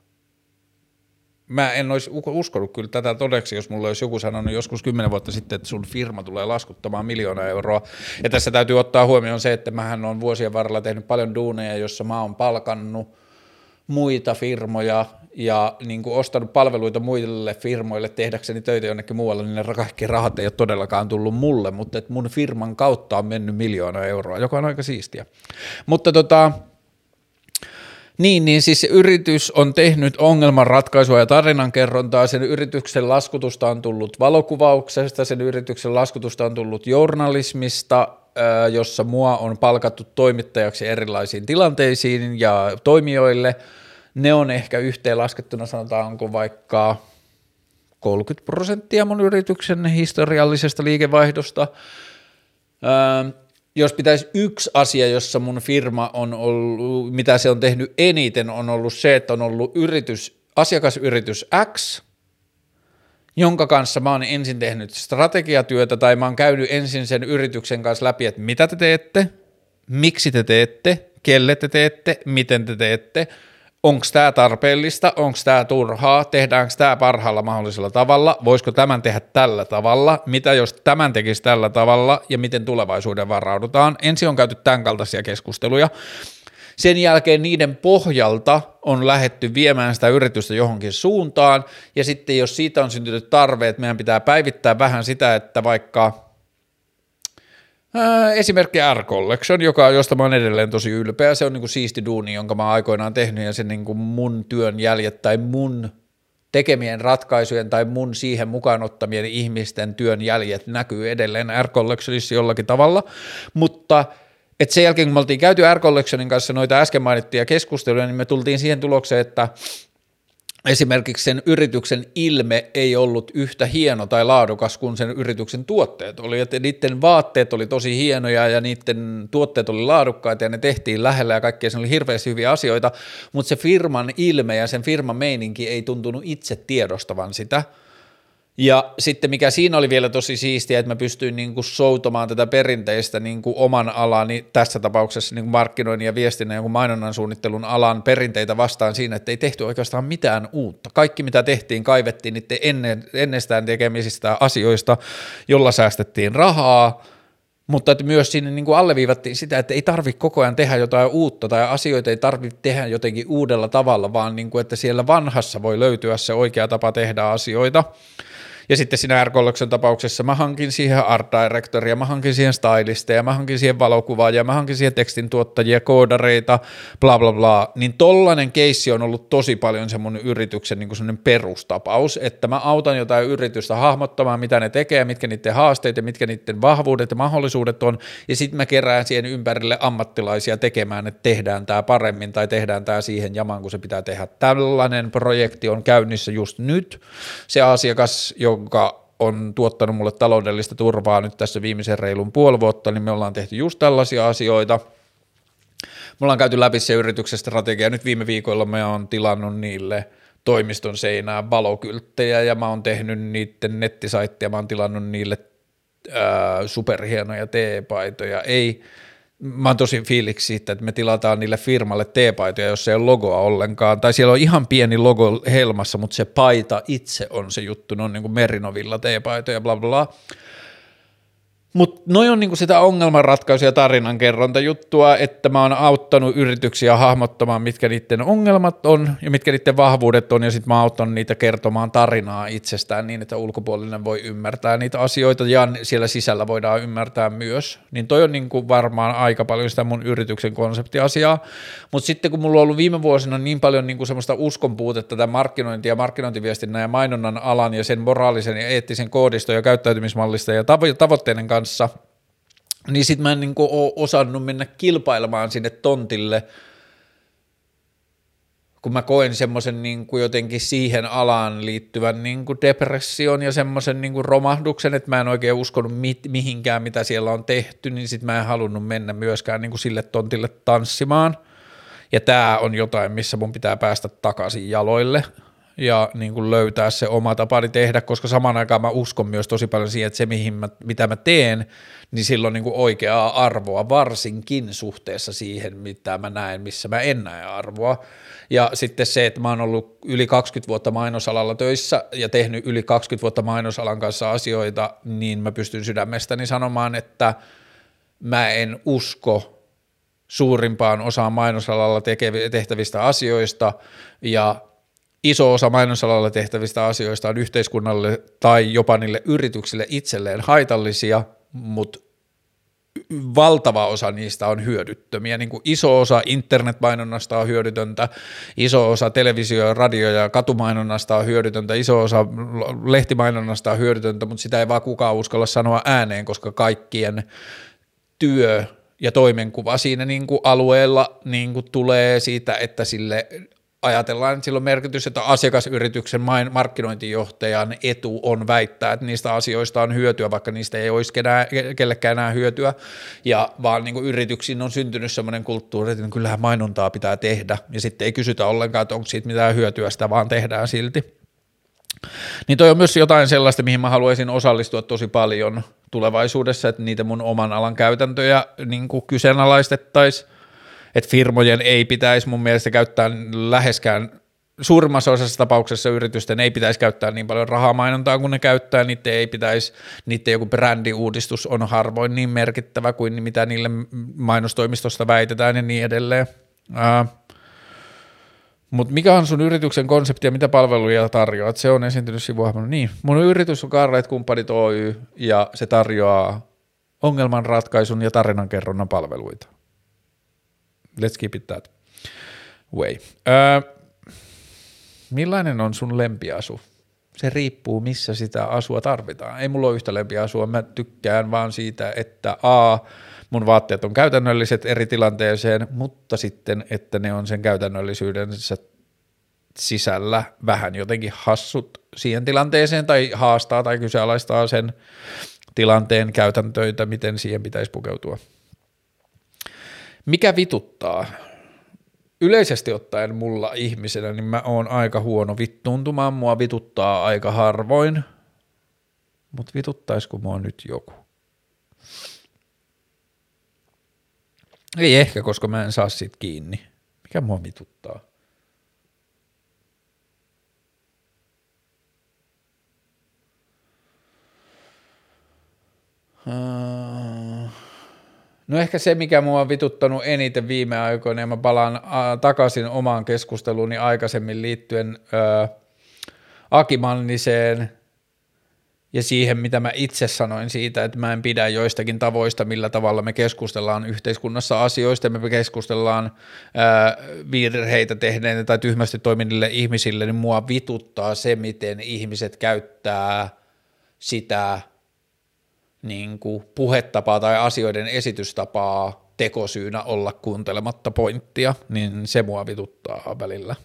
Mä en olisi uskonut kyllä tätä todeksi, jos mulla olisi joku sanonut joskus kymmenen vuotta sitten, että sun firma tulee laskuttamaan miljoona euroa. Ja tässä täytyy ottaa huomioon se, että mähän on vuosien varrella tehnyt paljon duuneja, jossa mä oon palkannut muita firmoja ja niin kuin ostanut palveluita muille firmoille tehdäkseni töitä jonnekin muualle, niin ne kaikki rahat ei ole todellakaan tullut mulle, mutta että mun firman kautta on mennyt miljoona euroa, joka on aika siistiä. Mutta tota, niin, niin siis se yritys on tehnyt ongelmanratkaisua ja tarinankerrontaa, sen yrityksen laskutusta on tullut valokuvauksesta, sen yrityksen laskutusta on tullut journalismista, jossa mua on palkattu toimittajaksi erilaisiin tilanteisiin ja toimijoille – ne on ehkä yhteenlaskettuna sanotaanko vaikka 30 prosenttia mun yrityksen historiallisesta liikevaihdosta. Öö, jos pitäisi yksi asia, jossa mun firma on ollut, mitä se on tehnyt eniten, on ollut se, että on ollut yritys, asiakasyritys X, jonka kanssa mä oon ensin tehnyt strategiatyötä tai mä oon käynyt ensin sen yrityksen kanssa läpi, että mitä te teette, miksi te teette, kelle te teette, miten te teette – onko tämä tarpeellista, onko tämä turhaa, tehdäänkö tämä parhaalla mahdollisella tavalla, voisiko tämän tehdä tällä tavalla, mitä jos tämän tekisi tällä tavalla ja miten tulevaisuuden varaudutaan. Ensin on käyty tämän kaltaisia keskusteluja. Sen jälkeen niiden pohjalta on lähetty viemään sitä yritystä johonkin suuntaan, ja sitten jos siitä on syntynyt tarve, että meidän pitää päivittää vähän sitä, että vaikka Esimerkki R Collection, joka, josta mä oon edelleen tosi ylpeä. Se on niin kuin siisti duuni, jonka mä aikoinaan tehnyt ja se niin kuin mun työn jäljet tai mun tekemien ratkaisujen tai mun siihen mukaan ottamien ihmisten työn jäljet näkyy edelleen R Collectionissa jollakin tavalla, mutta et sen jälkeen kun me oltiin käyty R Collectionin kanssa noita äsken mainittuja keskusteluja, niin me tultiin siihen tulokseen, että esimerkiksi sen yrityksen ilme ei ollut yhtä hieno tai laadukas kuin sen yrityksen tuotteet oli, että niiden vaatteet oli tosi hienoja ja niiden tuotteet oli laadukkaita ja ne tehtiin lähellä ja kaikkea, se oli hirveästi hyviä asioita, mutta se firman ilme ja sen firman meininki ei tuntunut itse tiedostavan sitä – ja sitten mikä siinä oli vielä tosi siistiä, että mä pystyin niin kuin soutomaan tätä perinteistä niin kuin oman alani, tässä tapauksessa niin kuin markkinoinnin ja viestinnän ja mainonnan suunnittelun alan perinteitä vastaan siinä, että ei tehty oikeastaan mitään uutta. Kaikki mitä tehtiin, kaivettiin niiden ennen, ennestään tekemisistä asioista, jolla säästettiin rahaa, mutta että myös siinä niin kuin alleviivattiin sitä, että ei tarvitse koko ajan tehdä jotain uutta tai asioita ei tarvitse tehdä jotenkin uudella tavalla, vaan niin kuin, että siellä vanhassa voi löytyä se oikea tapa tehdä asioita. Ja sitten siinä r tapauksessa mä hankin siihen art directoria, mä hankin siihen stylisteja, mä hankin siihen valokuvaajia, mä hankin siihen tekstin tuottajia, koodareita, bla bla bla. Niin tollainen keissi on ollut tosi paljon se mun yrityksen niin kuin perustapaus, että mä autan jotain yritystä hahmottamaan, mitä ne tekee, mitkä niiden haasteet ja mitkä niiden vahvuudet ja mahdollisuudet on, ja sitten mä kerään siihen ympärille ammattilaisia tekemään, että tehdään tämä paremmin tai tehdään tämä siihen jamaan, kun se pitää tehdä. Tällainen projekti on käynnissä just nyt. Se asiakas, jonka on tuottanut mulle taloudellista turvaa nyt tässä viimeisen reilun puoli vuotta, niin me ollaan tehty just tällaisia asioita. Me ollaan käyty läpi se yrityksen strategia. Nyt viime viikolla me on tilannut niille toimiston seinään valokylttejä ja mä oon tehnyt niiden nettisaittia, mä oon tilannut niille ää, superhienoja teepaitoja. Ei mä oon tosi fiiliksi siitä, että me tilataan niille firmalle teepaitoja, jos ei ole logoa ollenkaan, tai siellä on ihan pieni logo helmassa, mutta se paita itse on se juttu, ne on niin kuin Merinovilla teepaitoja, bla bla bla. Mutta noi on niinku sitä ongelmanratkaisu- ja tarinankerrontajuttua, että mä oon auttanut yrityksiä hahmottamaan, mitkä niiden ongelmat on ja mitkä niiden vahvuudet on, ja sitten mä oon auttanut niitä kertomaan tarinaa itsestään niin, että ulkopuolinen voi ymmärtää niitä asioita, ja siellä sisällä voidaan ymmärtää myös. Niin toi on niinku varmaan aika paljon sitä mun yrityksen konseptiasiaa, mutta sitten kun mulla on ollut viime vuosina niin paljon niinku semmoista uskonpuutetta tämän markkinointi- ja markkinointiviestinnän ja mainonnan alan ja sen moraalisen ja eettisen koodiston ja käyttäytymismallista ja tavoitteiden kanssa, kanssa, niin sitten mä en niin ole osannut mennä kilpailemaan sinne tontille, kun mä koen semmoisen niin jotenkin siihen alaan liittyvän niin kuin depression ja semmoisen niin romahduksen, että mä en oikein uskonut mit, mihinkään, mitä siellä on tehty, niin sitten mä en halunnut mennä myöskään niin kuin sille tontille tanssimaan. Ja tämä on jotain, missä mun pitää päästä takaisin jaloille – ja niin kuin löytää se oma tapani tehdä, koska samaan aikaan mä uskon myös tosi paljon siihen, että se mihin mä, mitä mä teen, niin sillä on niin kuin oikeaa arvoa, varsinkin suhteessa siihen, mitä mä näen, missä mä en näe arvoa. Ja sitten se, että mä oon ollut yli 20 vuotta mainosalalla töissä ja tehnyt yli 20 vuotta mainosalan kanssa asioita, niin mä pystyn sydämestäni sanomaan, että mä en usko suurimpaan osaan mainosalalla tehtävistä asioista ja iso osa mainosalalla tehtävistä asioista on yhteiskunnalle tai jopa niille yrityksille itselleen haitallisia, mutta valtava osa niistä on hyödyttömiä. Niin kuin iso osa internetmainonnasta on hyödytöntä, iso osa televisio-, radio- ja katumainonnasta on hyödytöntä, iso osa lehtimainonnasta on hyödytöntä, mutta sitä ei vaan kukaan uskalla sanoa ääneen, koska kaikkien työ ja toimenkuva siinä niin kuin alueella niin kuin tulee siitä, että sille ajatellaan, että sillä on merkitys, että asiakasyrityksen markkinointijohtajan etu on väittää, että niistä asioista on hyötyä, vaikka niistä ei olisi kenää, kellekään enää hyötyä, ja vaan niin kuin yrityksiin on syntynyt sellainen kulttuuri, että kyllähän mainontaa pitää tehdä, ja sitten ei kysytä ollenkaan, että onko siitä mitään hyötyä, sitä vaan tehdään silti. Niin toi on myös jotain sellaista, mihin mä haluaisin osallistua tosi paljon tulevaisuudessa, että niitä mun oman alan käytäntöjä niin kyseenalaistettaisiin, että firmojen ei pitäisi mun mielestä käyttää läheskään suurimmassa osassa tapauksessa yritysten ei pitäisi käyttää niin paljon rahaa mainontaa kuin ne käyttää, niiden ei pitäisi, niiden joku brändiuudistus on harvoin niin merkittävä kuin mitä niille mainostoimistosta väitetään ja niin edelleen. mutta mikä on sun yrityksen konsepti ja mitä palveluja tarjoat? Se on esiintynyt sivuhahmona. Niin, mun yritys on Karreet Kumppanit Oy ja se tarjoaa ongelmanratkaisun ja tarinankerronnan palveluita. Let's keep it that way. Öö, millainen on sun lempiasu? Se riippuu, missä sitä asua tarvitaan. Ei mulla ole yhtä lempiasua, mä tykkään vaan siitä, että a, mun vaatteet on käytännölliset eri tilanteeseen, mutta sitten, että ne on sen käytännöllisyydensä sisällä vähän jotenkin hassut siihen tilanteeseen tai haastaa tai kyseenalaistaa sen tilanteen käytäntöitä, miten siihen pitäisi pukeutua. Mikä vituttaa? Yleisesti ottaen mulla ihmisenä, niin mä oon aika huono vittuuntumaan, mua vituttaa aika harvoin, mutta vituttaisiko mua nyt joku? Ei ehkä, koska mä en saa siitä kiinni. Mikä mua vituttaa? Uh, No ehkä se, mikä mua on vituttanut eniten viime aikoina, ja mä palaan takaisin omaan keskusteluuni aikaisemmin liittyen ää, Aki Manniseen ja siihen, mitä mä itse sanoin siitä, että mä en pidä joistakin tavoista, millä tavalla me keskustellaan yhteiskunnassa asioista, me keskustellaan ää, virheitä tehneille tai tyhmästi toimineille ihmisille, niin mua vituttaa se, miten ihmiset käyttää sitä niin kuin puhetapaa tai asioiden esitystapaa tekosyynä olla kuuntelematta pointtia, niin se mua vituttaa välillä.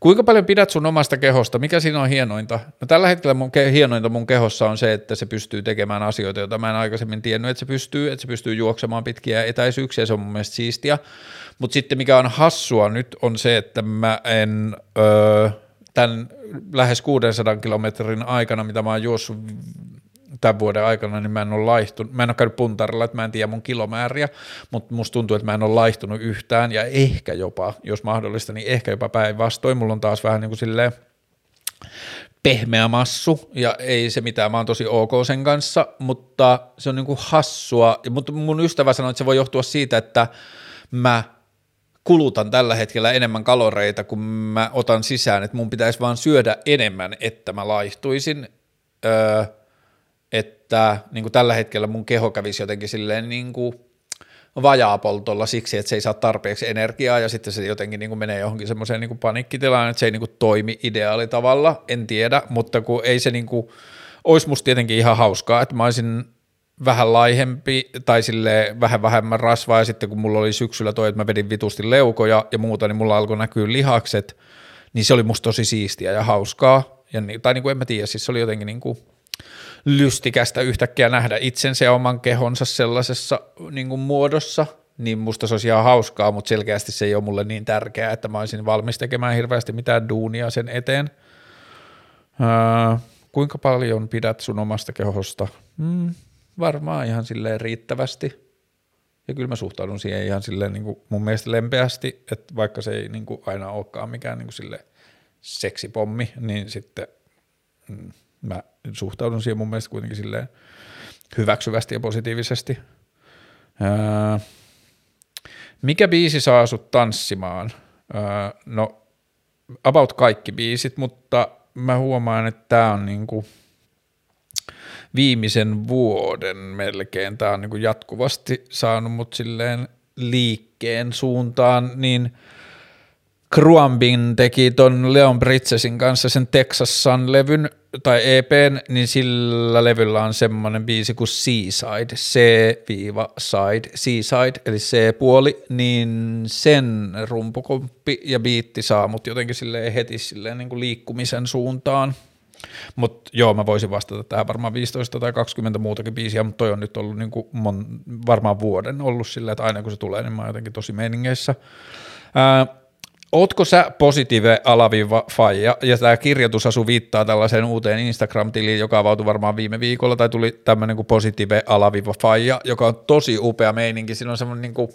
Kuinka paljon pidät sun omasta kehosta? Mikä siinä on hienointa? No tällä hetkellä mun ke- hienointa mun kehossa on se, että se pystyy tekemään asioita, joita mä en aikaisemmin tiennyt, että se pystyy, että se pystyy juoksemaan pitkiä etäisyyksiä, se on mun mielestä siistiä. Mutta sitten mikä on hassua nyt on se, että mä en öö, tämän lähes 600 kilometrin aikana, mitä mä oon juossut tämän vuoden aikana, niin mä en ole laihtunut, mä en ole käynyt puntarilla, että mä en tiedä mun kilomääriä, mutta musta tuntuu, että mä en ole laihtunut yhtään, ja ehkä jopa, jos mahdollista, niin ehkä jopa päinvastoin, mulla on taas vähän niin kuin silleen pehmeä massu, ja ei se mitään, mä oon tosi ok sen kanssa, mutta se on niin kuin hassua, mutta mun ystävä sanoi, että se voi johtua siitä, että mä kulutan tällä hetkellä enemmän kaloreita kuin mä otan sisään, että mun pitäisi vaan syödä enemmän, että mä laihtuisin, öö, että niin kuin tällä hetkellä mun keho kävisi jotenkin silleen niin kuin vajaapoltolla siksi, että se ei saa tarpeeksi energiaa ja sitten se jotenkin niin kuin menee johonkin semmoiseen niin panikkitilaan, että se ei niin kuin toimi ideaalitavalla, en tiedä, mutta kun ei se niin kuin, olisi musta tietenkin ihan hauskaa, että mä olisin vähän laihempi tai sille vähän vähemmän rasvaa ja sitten kun mulla oli syksyllä toi, että mä vedin vitusti leukoja ja muuta, niin mulla alkoi näkyä lihakset, niin se oli musta tosi siistiä ja hauskaa. Ja, tai niin kuin en mä tiedä, siis se oli jotenkin niin kuin lystikästä yhtäkkiä nähdä itsensä ja oman kehonsa sellaisessa niin kuin muodossa, niin musta se olisi ihan hauskaa, mutta selkeästi se ei ole mulle niin tärkeää, että mä olisin valmis tekemään hirveästi mitään duunia sen eteen. Öö, kuinka paljon pidät sun omasta kehosta? Hmm, varmaan ihan silleen riittävästi. Ja kyllä mä suhtaudun siihen ihan silleen niin kuin mun mielestä lempeästi, että vaikka se ei niin kuin aina olekaan mikään niin kuin sille seksipommi, niin sitten mm, mä suhtaudun siihen mun mielestä kuitenkin silleen hyväksyvästi ja positiivisesti. Öö, mikä biisi saa sut tanssimaan? Öö, no, about kaikki biisit, mutta mä huomaan, että tää on niinku – viimeisen vuoden melkein, tämä on niin kuin jatkuvasti saanut mut silleen liikkeen suuntaan, niin Kruambin teki ton Leon Bridgesin kanssa sen Texas Sun-levyn tai EPn, niin sillä levyllä on semmoinen biisi kuin Seaside, C-side, Seaside, eli C-puoli, niin sen rumpukomppi ja biitti saa mut jotenkin silleen heti silleen niin kuin liikkumisen suuntaan. Mutta joo, mä voisin vastata tähän varmaan 15 tai 20 muutakin biisiä, mutta toi on nyt ollut niin kuin mon, varmaan vuoden ollut sillä, että aina kun se tulee, niin mä oon jotenkin tosi meningeissä. Ää, Ootko sä positiive alaviiva faija, ja tämä kirjoitusasu viittaa tällaiseen uuteen Instagram-tiliin, joka avautui varmaan viime viikolla, tai tuli tämmöinen kuin positiive alaviiva faija, joka on tosi upea meininki. Siinä on semmoinen niin kuin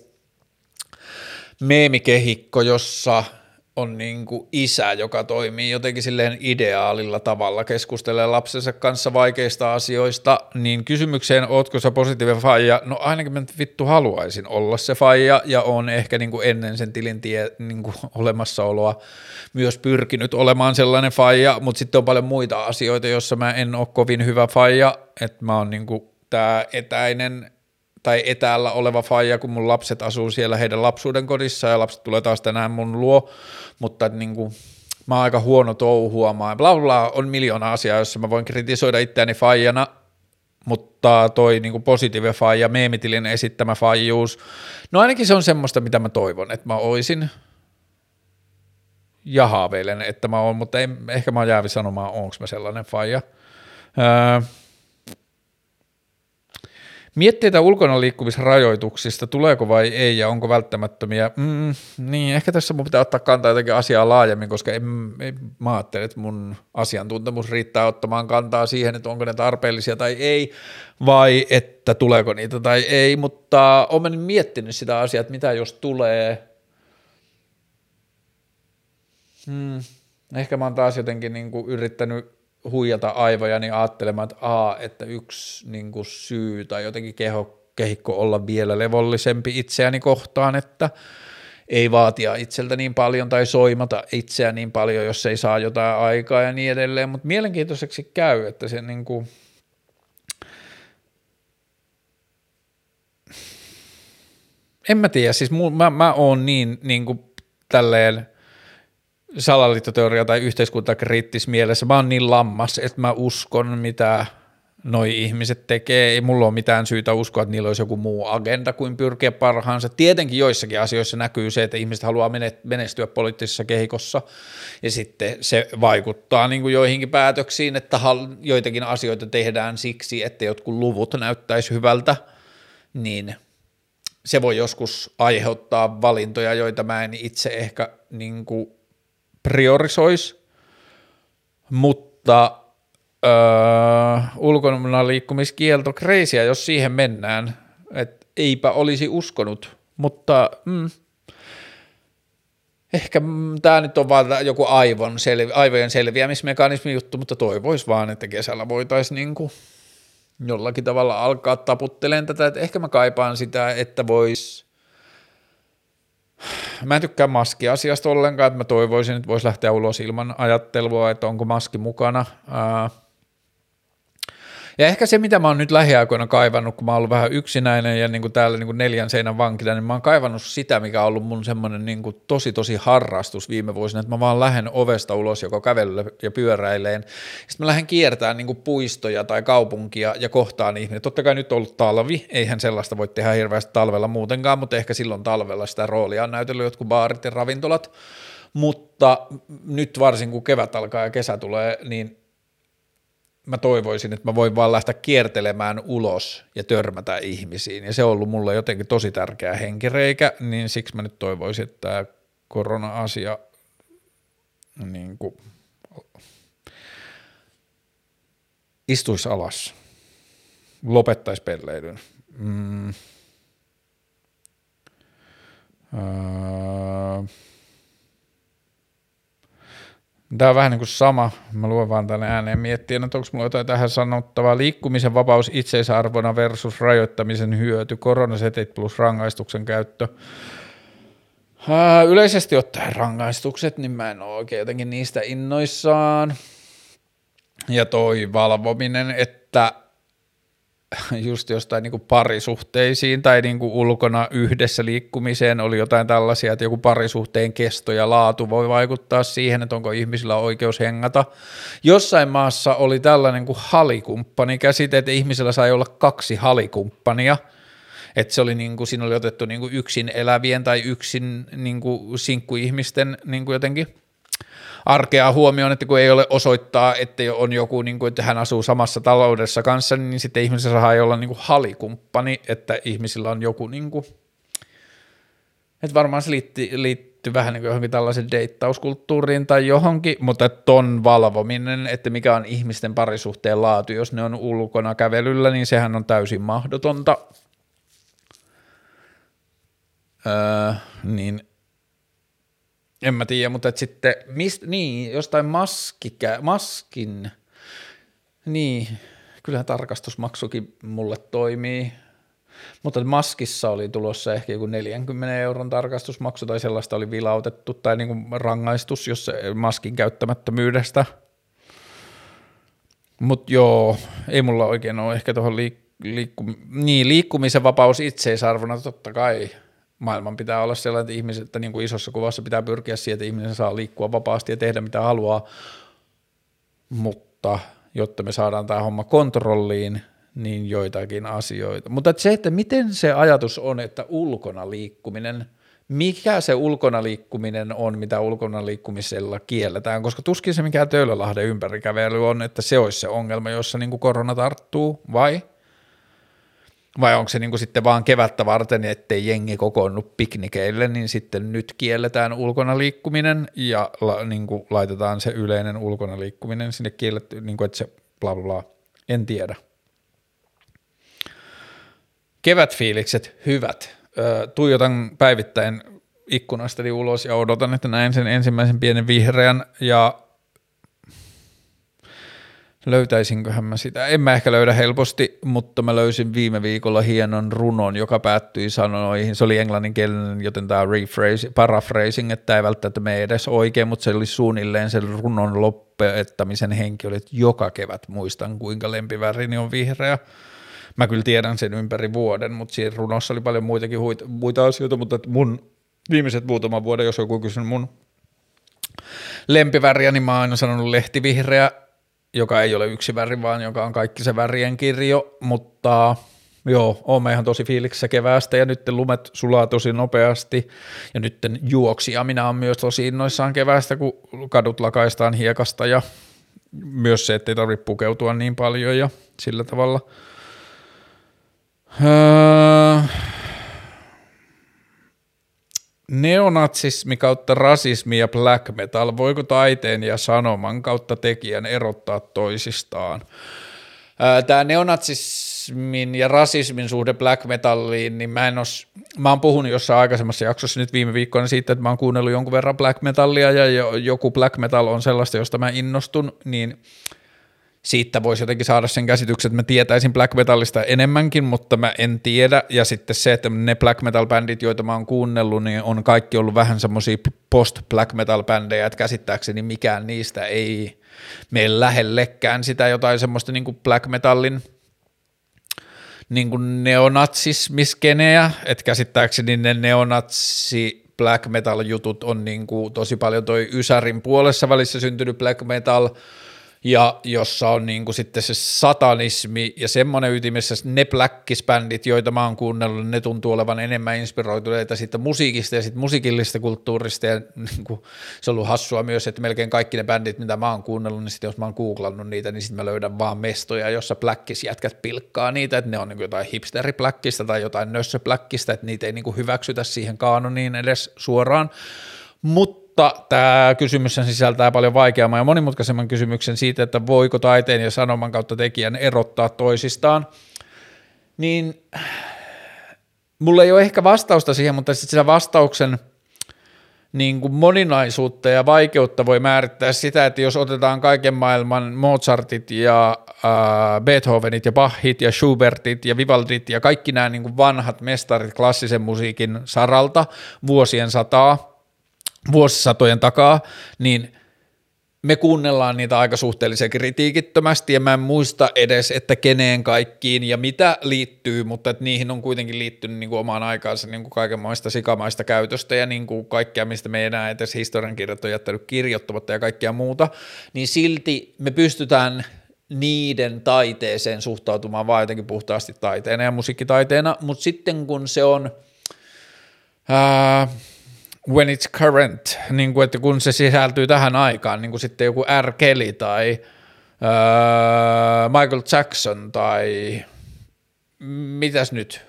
meemikehikko, jossa on niin kuin isä, joka toimii jotenkin silleen ideaalilla tavalla, keskustelee lapsensa kanssa vaikeista asioista, niin kysymykseen, ootko sä positiivinen faija, no ainakin mä vittu haluaisin olla se faija, ja on ehkä niin kuin ennen sen tilin tie, niin kuin olemassaoloa myös pyrkinyt olemaan sellainen faija, mutta sitten on paljon muita asioita, joissa mä en ole kovin hyvä faija, että mä oon niin kuin tämä etäinen tai etäällä oleva faija, kun mun lapset asuu siellä heidän lapsuuden kodissa ja lapset tulee taas tänään mun luo, mutta niin kuin, mä oon aika huono touhuamaan. Bla bla on miljoona asiaa, jossa mä voin kritisoida itseäni faijana, mutta toi niin kuin positiivinen faija, meemitilin esittämä faijuus, no ainakin se on semmoista, mitä mä toivon, että mä oisin ja haaveilen, että mä oon, mutta en, ehkä mä oon jäävi sanomaan, onko mä sellainen faija. Öö, Mietteitä ulkona liikkumisrajoituksista, tuleeko vai ei ja onko välttämättömiä? Mm, niin, ehkä tässä mun pitää ottaa kantaa jotenkin asiaa laajemmin, koska en, en, mä ajattelen, että mun asiantuntemus riittää ottamaan kantaa siihen, että onko ne tarpeellisia tai ei, vai että tuleeko niitä tai ei, mutta olen miettinyt sitä asiaa, että mitä jos tulee. Hmm. Ehkä mä oon taas jotenkin niin kuin yrittänyt huijata aivoja, niin ajattelemaan, että, a, että yksi niin kuin syy tai jotenkin keho, kehikko olla vielä levollisempi itseäni kohtaan, että ei vaatia itseltä niin paljon tai soimata itseä niin paljon, jos ei saa jotain aikaa ja niin edelleen, mutta mielenkiintoiseksi käy, että se niin kuin, en mä tiedä, siis mä, mä oon niin, niin kuin tälleen salaliittoteoria tai yhteiskuntakriittis mielessä. Mä oon niin lammas, että mä uskon, mitä noi ihmiset tekee. Ei mulla ole mitään syytä uskoa, että niillä olisi joku muu agenda kuin pyrkiä parhaansa. Tietenkin joissakin asioissa näkyy se, että ihmiset haluaa menestyä poliittisessa kehikossa ja sitten se vaikuttaa niin kuin joihinkin päätöksiin, että joitakin asioita tehdään siksi, että jotkut luvut näyttäisi hyvältä, niin se voi joskus aiheuttaa valintoja, joita mä en itse ehkä niin kuin priorisoisi, mutta öö, ulkona liikkumiskielto, kreisiä, jos siihen mennään, että eipä olisi uskonut, mutta mm, ehkä tämä nyt on vaan joku aivon selvi, aivojen selviämismekanismi juttu, mutta toivois vaan, että kesällä voitaisiin niinku jollakin tavalla alkaa taputtelemaan tätä, että ehkä mä kaipaan sitä, että vois Mä en tykkää maskiasiasta ollenkaan, että mä toivoisin, että voisi lähteä ulos ilman ajattelua, että onko maski mukana. Ää, ja ehkä se, mitä mä oon nyt lähiaikoina kaivannut, kun mä oon ollut vähän yksinäinen ja niin kuin täällä niin kuin neljän seinän vankila, niin mä oon kaivannut sitä, mikä on ollut mun semmoinen niin kuin tosi tosi harrastus viime vuosina, että mä vaan lähden ovesta ulos joko kävelylle ja pyöräileen. Sitten mä lähden kiertämään niin kuin puistoja tai kaupunkia ja kohtaan ihminen. Totta kai nyt on ollut talvi, eihän sellaista voi tehdä hirveästi talvella muutenkaan, mutta ehkä silloin talvella sitä roolia on näytellyt jotkut baarit ja ravintolat. Mutta nyt varsin kun kevät alkaa ja kesä tulee, niin mä toivoisin, että mä voin vaan lähteä kiertelemään ulos ja törmätä ihmisiin. Ja se on ollut mulle jotenkin tosi tärkeä henkireikä, niin siksi mä nyt toivoisin, että tämä korona-asia niin kuin, istuisi alas, lopettaisi pelleilyn. Mm. Öö Tämä on vähän niin kuin sama. Mä luen vaan tänne ääneen miettien, että onko mulla jotain tähän sanottavaa. Liikkumisen vapaus itseisarvona versus rajoittamisen hyöty, koronasetit plus rangaistuksen käyttö. yleisesti ottaen rangaistukset, niin mä en ole oikein jotenkin niistä innoissaan. Ja toi valvominen, että just jostain niin kuin parisuhteisiin tai niin kuin ulkona yhdessä liikkumiseen oli jotain tällaisia, että joku parisuhteen kesto ja laatu voi vaikuttaa siihen, että onko ihmisillä oikeus hengata. Jossain maassa oli tällainen kuin halikumppani käsite, että ihmisillä sai olla kaksi halikumppania, että se oli niin kuin, siinä oli otettu niin kuin yksin elävien tai yksin niin kuin sinkkuihmisten niin kuin jotenkin arkea huomioon, että kun ei ole osoittaa, että on joku, niin kuin, että hän asuu samassa taloudessa kanssa, niin sitten ihmisellä saa olla niin kuin halikumppani, että ihmisillä on joku, niin kuin, että varmaan se liittyy, liittyy vähän niin kuin johonkin tällaisen deittauskulttuuriin tai johonkin, mutta ton valvominen, että mikä on ihmisten parisuhteen laatu, jos ne on ulkona kävelyllä, niin sehän on täysin mahdotonta. Öö, niin en mä tiedä, mutta et sitten, mist, niin, jostain maskikä, maskin, niin, kyllähän tarkastusmaksukin mulle toimii, mutta maskissa oli tulossa ehkä joku 40 euron tarkastusmaksu tai sellaista oli vilautettu tai niin kuin rangaistus, jos maskin käyttämättömyydestä. Mutta joo, ei mulla oikein ole ehkä tuohon liik- liikku- niin, liikkumisen vapaus itseisarvona totta kai – maailman pitää olla sellainen, että ihmiset, että niin kuin isossa kuvassa pitää pyrkiä siihen, että ihminen saa liikkua vapaasti ja tehdä mitä haluaa, mutta jotta me saadaan tämä homma kontrolliin, niin joitakin asioita. Mutta se, että miten se ajatus on, että ulkona liikkuminen, mikä se ulkona liikkuminen on, mitä ulkona liikkumisella kielletään, koska tuskin se mikä Töölölahden ympärikävely on, että se olisi se ongelma, jossa niin kuin korona tarttuu, vai – vai onko se niin kuin sitten vaan kevättä varten, ettei jengi kokoonnu piknikeille, niin sitten nyt kielletään ulkona liikkuminen ja la, niin kuin laitetaan se yleinen ulkona liikkuminen sinne kielletty, niin kuin että se bla bla bla. En tiedä. Kevätfiilikset, hyvät. tuijotan päivittäin ikkunastani ulos ja odotan, että näen sen ensimmäisen pienen vihreän ja löytäisinköhän mä sitä. En mä ehkä löydä helposti, mutta mä löysin viime viikolla hienon runon, joka päättyi sanoihin. Se oli englanninkielinen, joten tämä paraphrasing, että ei välttämättä mene edes oikein, mutta se oli suunnilleen sen runon lopettamisen henki oli, että joka kevät muistan, kuinka lempivärini on vihreä. Mä kyllä tiedän sen ympäri vuoden, mutta siinä runossa oli paljon muitakin huita, muita asioita, mutta mun viimeiset muutaman vuoden, jos joku kysynyt mun lempiväriä, niin mä oon aina sanonut lehtivihreä, joka ei ole yksi väri, vaan joka on kaikki se värien kirjo, mutta joo, olemme ihan tosi fiiliksissä keväästä ja nyt lumet sulaa tosi nopeasti ja nyt juoksia minä on myös tosi innoissaan keväästä, kun kadut lakaistaan hiekasta ja myös se, ettei tarvitse pukeutua niin paljon ja sillä tavalla. Öö, neonatsismi kautta rasismi ja black metal, voiko taiteen ja sanoman kautta tekijän erottaa toisistaan? Tämä neonatsismin ja rasismin suhde black metalliin, niin mä en os, mä oon puhunut jossain aikaisemmassa jaksossa nyt viime viikkoina siitä, että mä oon kuunnellut jonkun verran black metallia ja joku black metal on sellaista, josta mä innostun, niin – siitä voisi jotenkin saada sen käsityksen, että mä tietäisin black metalista enemmänkin, mutta mä en tiedä. Ja sitten se, että ne black metal bändit, joita mä oon kuunnellut, niin on kaikki ollut vähän semmoisia post black metal bändejä, että käsittääkseni mikään niistä ei mene lähellekään sitä jotain semmoista niin kuin black metallin niin kuin neonatsismiskeneä, että käsittääkseni ne neonatsi black metal jutut on niin kuin tosi paljon toi Ysärin puolessa välissä syntynyt black metal – ja jossa on niin kuin sitten se satanismi ja semmoinen ytimessä ne bläkkisbändit, joita mä oon kuunnellut, ne tuntuu olevan enemmän inspiroituneita siitä musiikista ja sitten musiikillisesta kulttuurista. Ja niin kuin, se on ollut hassua myös, että melkein kaikki ne bändit, mitä mä oon kuunnellut, niin sitten jos mä oon googlannut niitä, niin sitten mä löydän vaan mestoja, jossa bläkkisjätkät pilkkaa niitä, että ne on niin kuin jotain hipsteribläkkistä tai jotain nössöbläkkistä, että niitä ei niin kuin hyväksytä siihen kaanoniin edes suoraan, mutta mutta tämä kysymys sisältää paljon vaikeamman ja monimutkaisemman kysymyksen siitä, että voiko taiteen ja sanoman kautta tekijän erottaa toisistaan, niin mulla ei ole ehkä vastausta siihen, mutta sitten sitä vastauksen niin kuin moninaisuutta ja vaikeutta voi määrittää sitä, että jos otetaan kaiken maailman Mozartit ja äh, Beethovenit ja Bachit ja Schubertit ja Vivaldit ja kaikki nämä niin kuin vanhat mestarit klassisen musiikin saralta vuosien sataa – vuosisatojen takaa, niin me kuunnellaan niitä aika suhteellisen kritiikittömästi. Ja mä en muista edes, että keneen kaikkiin ja mitä liittyy, mutta että niihin on kuitenkin liittynyt niin kuin omaan aikaansa niin kuin kaikenlaista sikamaista käytöstä ja niin kuin kaikkea, mistä me ei enää edes historiankirjat on jättänyt kirjoittamatta ja kaikkea muuta, niin silti me pystytään niiden taiteeseen suhtautumaan vaan jotenkin puhtaasti taiteena ja musiikkitaiteena, mutta sitten kun se on... Ää, when it's current, niin kuin, että kun se sisältyy tähän aikaan, niin kuin sitten joku R. Kelly tai öö, Michael Jackson tai mitäs nyt,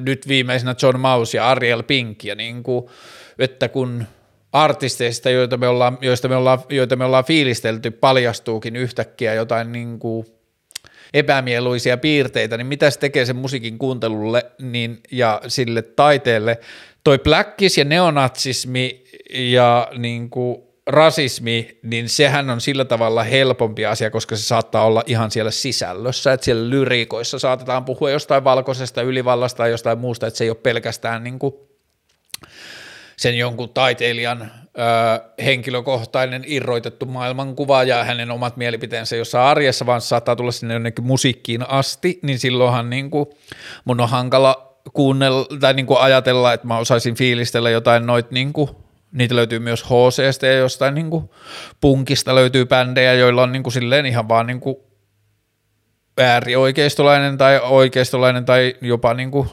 nyt viimeisenä John Mouse ja Ariel Pink, ja niin kuin, että kun artisteista, joita me ollaan, joista me ollaan, joita me ollaan fiilistelty, paljastuukin yhtäkkiä jotain niin kuin epämieluisia piirteitä, niin mitä se tekee sen musiikin kuuntelulle niin, ja sille taiteelle, toi blackis ja neonatsismi ja niin kuin rasismi, niin sehän on sillä tavalla helpompi asia, koska se saattaa olla ihan siellä sisällössä, että siellä lyriikoissa saatetaan puhua jostain valkoisesta ylivallasta tai jostain muusta, että se ei ole pelkästään niin kuin sen jonkun taiteilijan ö, henkilökohtainen irroitettu maailmankuva ja hänen omat mielipiteensä jossain arjessa, vaan saattaa tulla sinne jonnekin musiikkiin asti, niin silloinhan niin kuin mun on hankala kuunnella tai niin kuin ajatella, että mä osaisin fiilistellä jotain noit niin kuin, niitä löytyy myös HCstä ja jostain niin kuin punkista löytyy bändejä, joilla on niin kuin silleen ihan vaan niin kuin äärioikeistolainen tai oikeistolainen tai jopa niin kuin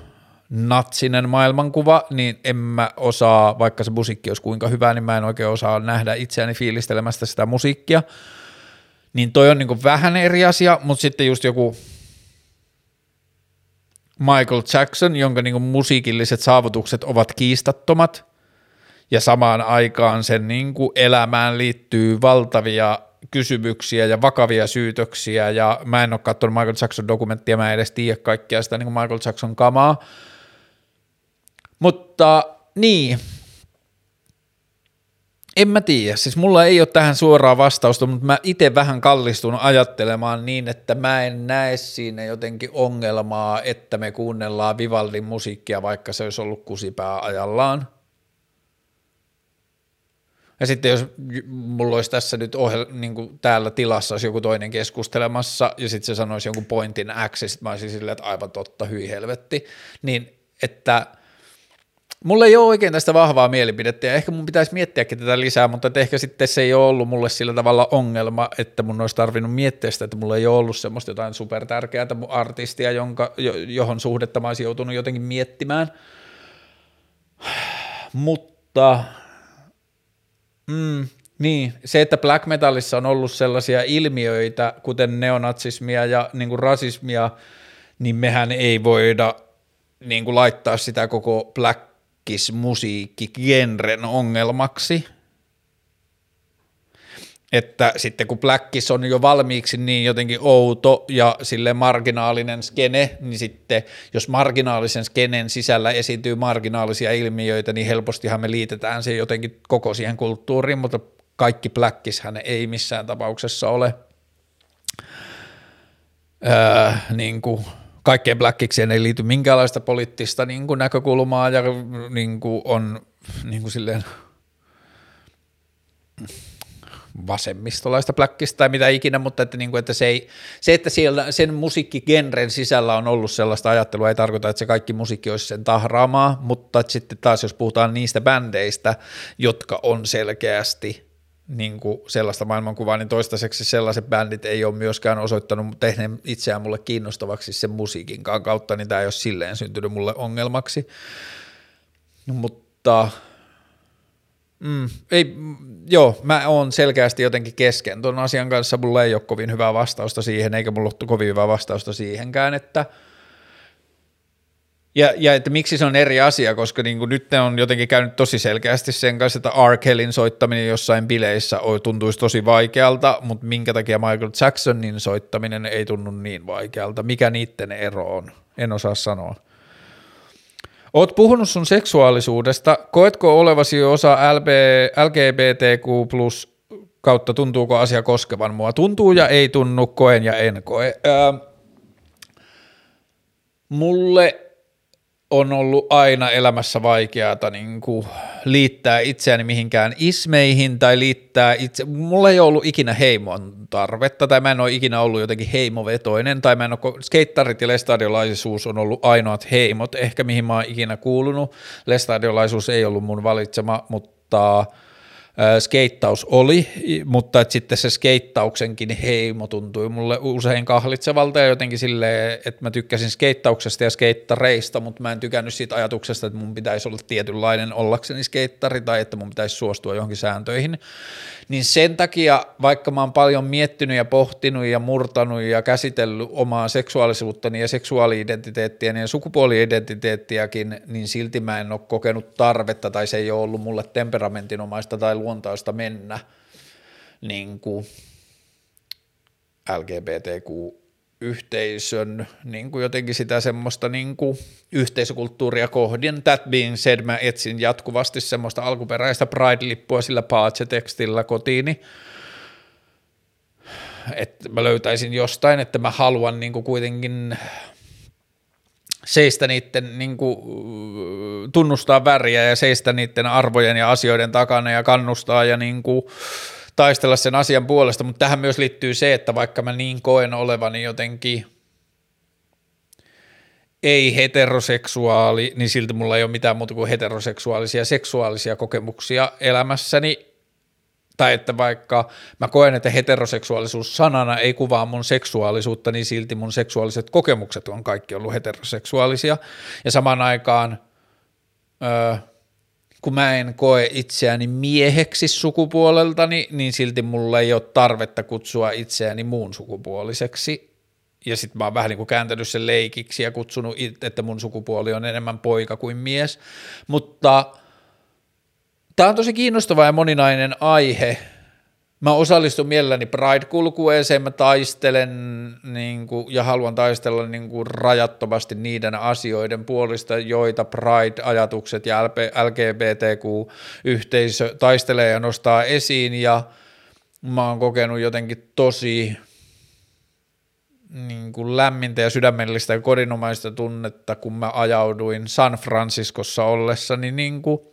natsinen maailmankuva, niin en mä osaa, vaikka se musiikki olisi kuinka hyvä, niin mä en oikein osaa nähdä itseäni fiilistelemästä sitä musiikkia. Niin toi on niin kuin vähän eri asia, mutta sitten just joku Michael Jackson, jonka niin kuin musiikilliset saavutukset ovat kiistattomat, ja samaan aikaan sen niin kuin elämään liittyy valtavia kysymyksiä ja vakavia syytöksiä, ja mä en ole katsonut Michael Jackson dokumenttia, mä en edes tiedä kaikkea sitä niin kuin Michael Jackson kamaa, mutta niin, en mä tiedä, siis mulla ei ole tähän suoraa vastausta, mutta mä itse vähän kallistun ajattelemaan niin, että mä en näe siinä jotenkin ongelmaa, että me kuunnellaan Vivaldin musiikkia, vaikka se olisi ollut kusipää ajallaan. Ja sitten jos mulla olisi tässä nyt ohel, niin kuin täällä tilassa olisi joku toinen keskustelemassa ja sitten se sanoisi jonkun pointin X ja sitten mä olisin silleen, että aivan totta, hyi helvetti, niin että – Mulla ei ole oikein tästä vahvaa mielipidettä ja ehkä mun pitäisi miettiäkin tätä lisää, mutta ehkä sitten se ei ole ollut mulle sillä tavalla ongelma, että mun olisi tarvinnut miettiä sitä, että mulla ei ole ollut semmoista jotain supertärkeää artistia, jonka, johon suhdetta mä olisin joutunut jotenkin miettimään. Mutta mm, niin, se, että black metalissa on ollut sellaisia ilmiöitä, kuten neonatsismia ja niin kuin rasismia, niin mehän ei voida niin kuin laittaa sitä koko black blackis-musiikkigenren ongelmaksi, että sitten kun Blackis on jo valmiiksi niin jotenkin outo ja sille marginaalinen skene, niin sitten jos marginaalisen skenen sisällä esiintyy marginaalisia ilmiöitä, niin helpostihan me liitetään se jotenkin koko siihen kulttuuriin, mutta kaikki hän ei missään tapauksessa ole öö, niin kuin kaikkeen Blackikseen ei liity minkäänlaista poliittista niin kuin näkökulmaa ja niin kuin on niin kuin silleen vasemmistolaista blackista tai mitä ikinä, mutta että, niin kuin, että se, ei, se, että siellä sen musiikkigenren sisällä on ollut sellaista ajattelua, ei tarkoita, että se kaikki musiikki olisi sen tahraamaa, mutta sitten taas jos puhutaan niistä bändeistä, jotka on selkeästi niin kuin sellaista maailmankuvaa, niin toistaiseksi sellaiset bändit ei ole myöskään osoittanut tehneen itseään mulle kiinnostavaksi sen musiikinkaan kautta, niin tämä ei ole silleen syntynyt mulle ongelmaksi. Mutta Mm, ei, joo, mä oon selkeästi jotenkin kesken tuon asian kanssa, mulla ei ole kovin hyvää vastausta siihen, eikä mulla ole kovin hyvää vastausta siihenkään, että ja, ja että miksi se on eri asia, koska niin kuin nyt on jotenkin käynyt tosi selkeästi sen kanssa, että R. Kellin soittaminen jossain bileissä tuntuisi tosi vaikealta, mutta minkä takia Michael Jacksonin soittaminen ei tunnu niin vaikealta, mikä niiden ero on, en osaa sanoa. Oot puhunut sun seksuaalisuudesta. Koetko olevasi osa LB, LGBTQ plus kautta tuntuuko asia koskevan mua? Tuntuu ja ei tunnu, koen ja en koe. Ää, mulle on ollut aina elämässä vaikeaa niin kuin liittää itseäni mihinkään ismeihin tai liittää itse, mulla ei ollut ikinä heimon tarvetta tai mä en ole ikinä ollut jotenkin heimovetoinen tai mä en ole, skeittarit ja lestadiolaisuus on ollut ainoat heimot ehkä mihin mä oon ikinä kuulunut, lestadiolaisuus ei ollut mun valitsema, mutta skeittaus oli, mutta että sitten se skeittauksenkin heimo tuntui mulle usein kahlitsevalta ja jotenkin silleen, että mä tykkäsin skeittauksesta ja skeittareista, mutta mä en tykännyt siitä ajatuksesta, että mun pitäisi olla tietynlainen ollakseni skeittari tai että mun pitäisi suostua johonkin sääntöihin. Niin sen takia, vaikka mä oon paljon miettinyt ja pohtinut ja murtanut ja käsitellyt omaa seksuaalisuuttani ja seksuaali-identiteettiäni ja sukupuoli-identiteettiäkin, niin silti mä en ole kokenut tarvetta tai se ei ole ollut mulle temperamentinomaista tai luontaista mennä niin kuin LGBTQ yhteisön niin kuin jotenkin sitä semmoista niin kuin yhteisökulttuuria kohdin. That being said, mä etsin jatkuvasti semmoista alkuperäistä Pride-lippua sillä Paache-tekstillä kotiini, että mä löytäisin jostain, että mä haluan niin kuin kuitenkin seistä niiden, niin kuin, tunnustaa väriä ja seistä niiden arvojen ja asioiden takana ja kannustaa ja niin kuin, taistella sen asian puolesta, mutta tähän myös liittyy se, että vaikka mä niin koen olevani jotenkin ei heteroseksuaali, niin silti mulla ei ole mitään muuta kuin heteroseksuaalisia seksuaalisia kokemuksia elämässäni, tai että vaikka mä koen, että heteroseksuaalisuus sanana ei kuvaa mun seksuaalisuutta, niin silti mun seksuaaliset kokemukset on kaikki ollut heteroseksuaalisia, ja samaan aikaan öö, kun mä en koe itseäni mieheksi sukupuoleltani, niin silti mulla ei ole tarvetta kutsua itseäni muun sukupuoliseksi. Ja sitten mä oon vähän niin kuin kääntänyt sen leikiksi ja kutsunut, että mun sukupuoli on enemmän poika kuin mies. Mutta tämä on tosi kiinnostava ja moninainen aihe, Mä osallistun mielelläni Pride-kulkueeseen, mä taistelen niin kuin, ja haluan taistella niin kuin, rajattomasti niiden asioiden puolista, joita Pride-ajatukset ja LGBTQ-yhteisö taistelee ja nostaa esiin, ja mä oon kokenut jotenkin tosi niin kuin lämmintä ja sydämellistä ja kodinomaista tunnetta, kun mä ajauduin San Franciscossa ollessani niin kuin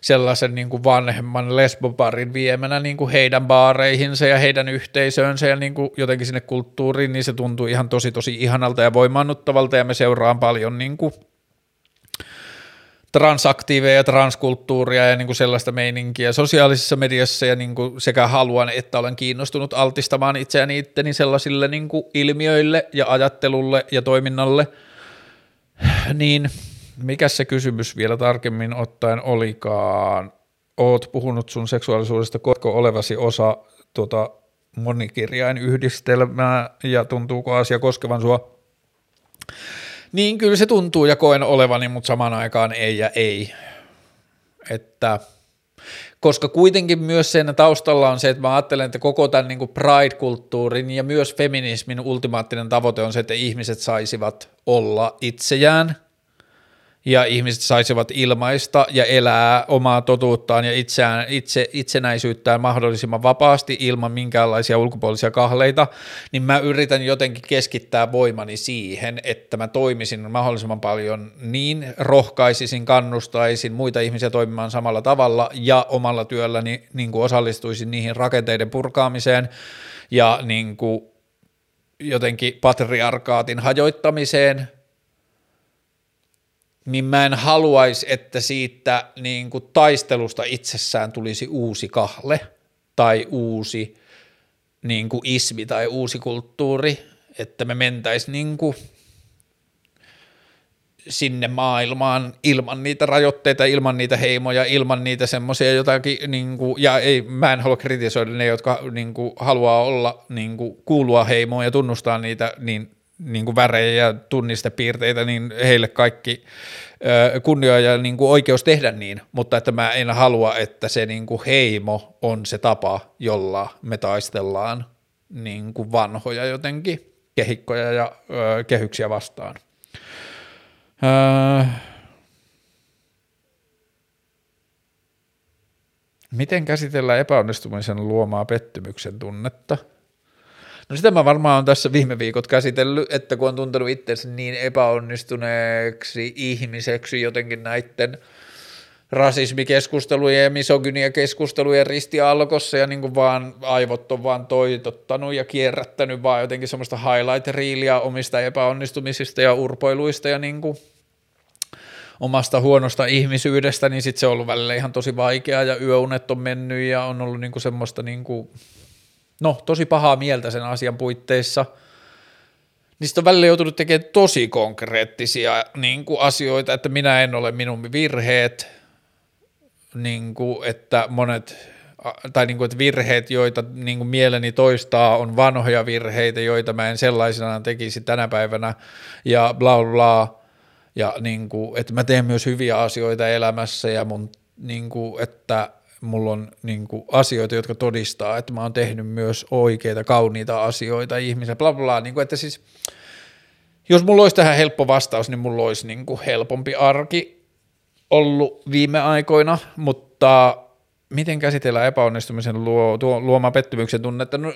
sellaisen niin kuin vanhemman lesboparin viemänä niin kuin heidän baareihinsa ja heidän yhteisöönsä ja niin kuin jotenkin sinne kulttuuriin, niin se tuntuu ihan tosi tosi ihanalta ja voimannuttavalta ja me seuraan paljon niin kuin transaktiiveja ja transkulttuuria ja niin kuin sellaista meininkiä sosiaalisessa mediassa ja niin kuin sekä haluan että olen kiinnostunut altistamaan itseäni itteni sellaisille niin kuin ilmiöille ja ajattelulle ja toiminnalle, niin – mikä se kysymys vielä tarkemmin ottaen olikaan? Oot puhunut sun seksuaalisuudesta, koetko olevasi osa tuota monikirjain yhdistelmää ja tuntuuko asia koskevan sua? Niin kyllä se tuntuu ja koen olevani, mutta samaan aikaan ei ja ei. Että koska kuitenkin myös sen taustalla on se, että mä ajattelen, että koko tämän niin pride-kulttuurin ja myös feminismin ultimaattinen tavoite on se, että ihmiset saisivat olla itseään – ja ihmiset saisivat ilmaista ja elää omaa totuuttaan ja itseään, itse, itsenäisyyttään mahdollisimman vapaasti ilman minkäänlaisia ulkopuolisia kahleita, niin mä yritän jotenkin keskittää voimani siihen, että mä toimisin mahdollisimman paljon niin, rohkaisisin, kannustaisin muita ihmisiä toimimaan samalla tavalla ja omalla työlläni niin kuin osallistuisin niihin rakenteiden purkaamiseen ja niin kuin jotenkin patriarkaatin hajoittamiseen – niin mä en haluaisi, että siitä niin kuin taistelusta itsessään tulisi uusi kahle tai uusi niin kuin ismi tai uusi kulttuuri, että me mentäisiin niin kuin sinne maailmaan ilman niitä rajoitteita, ilman niitä heimoja, ilman niitä semmoisia jotakin, niin kuin, ja ei, mä en halua kritisoida ne, jotka niin kuin, haluaa olla, niin kuin, kuulua heimoon ja tunnustaa niitä, niin niin kuin värejä ja tunnistepiirteitä, niin heille kaikki kunnio ja niin kuin oikeus tehdä niin, mutta että mä en halua, että se niin kuin heimo on se tapa, jolla me taistellaan niin kuin vanhoja jotenkin kehikkoja ja kehyksiä vastaan. Öö, miten käsitellään epäonnistumisen luomaa pettymyksen tunnetta? No sitä mä varmaan on tässä viime viikot käsitellyt, että kun on tuntenut itsensä niin epäonnistuneeksi ihmiseksi jotenkin näiden rasismikeskustelujen ja misogyniakeskustelujen ristialkossa ja niin kuin vaan aivot on vaan toitottanut ja kierrättänyt vaan jotenkin semmoista highlight-riiliä omista epäonnistumisista ja urpoiluista ja niin kuin omasta huonosta ihmisyydestä, niin sitten se on ollut välillä ihan tosi vaikeaa ja yöunet on mennyt ja on ollut niin kuin semmoista niin kuin no tosi pahaa mieltä sen asian puitteissa, niistä on välillä joutunut tekemään tosi konkreettisia niin kuin asioita, että minä en ole minun virheet, niin kuin, että monet tai niin kuin, että virheet, joita niin kuin mieleni toistaa, on vanhoja virheitä, joita mä en sellaisenaan tekisi tänä päivänä, ja bla bla bla, ja niin kuin, että mä teen myös hyviä asioita elämässä, ja mun, niin kuin, että mulla on niin kuin, asioita, jotka todistaa, että mä oon tehnyt myös oikeita, kauniita asioita ihmisiä, bla bla, niin kuin, että siis jos mulla olisi tähän helppo vastaus, niin mulla olisi niin kuin, helpompi arki ollut viime aikoina, mutta miten käsitellään epäonnistumisen luo, tuo, luoma pettymyksen tunnetta? No,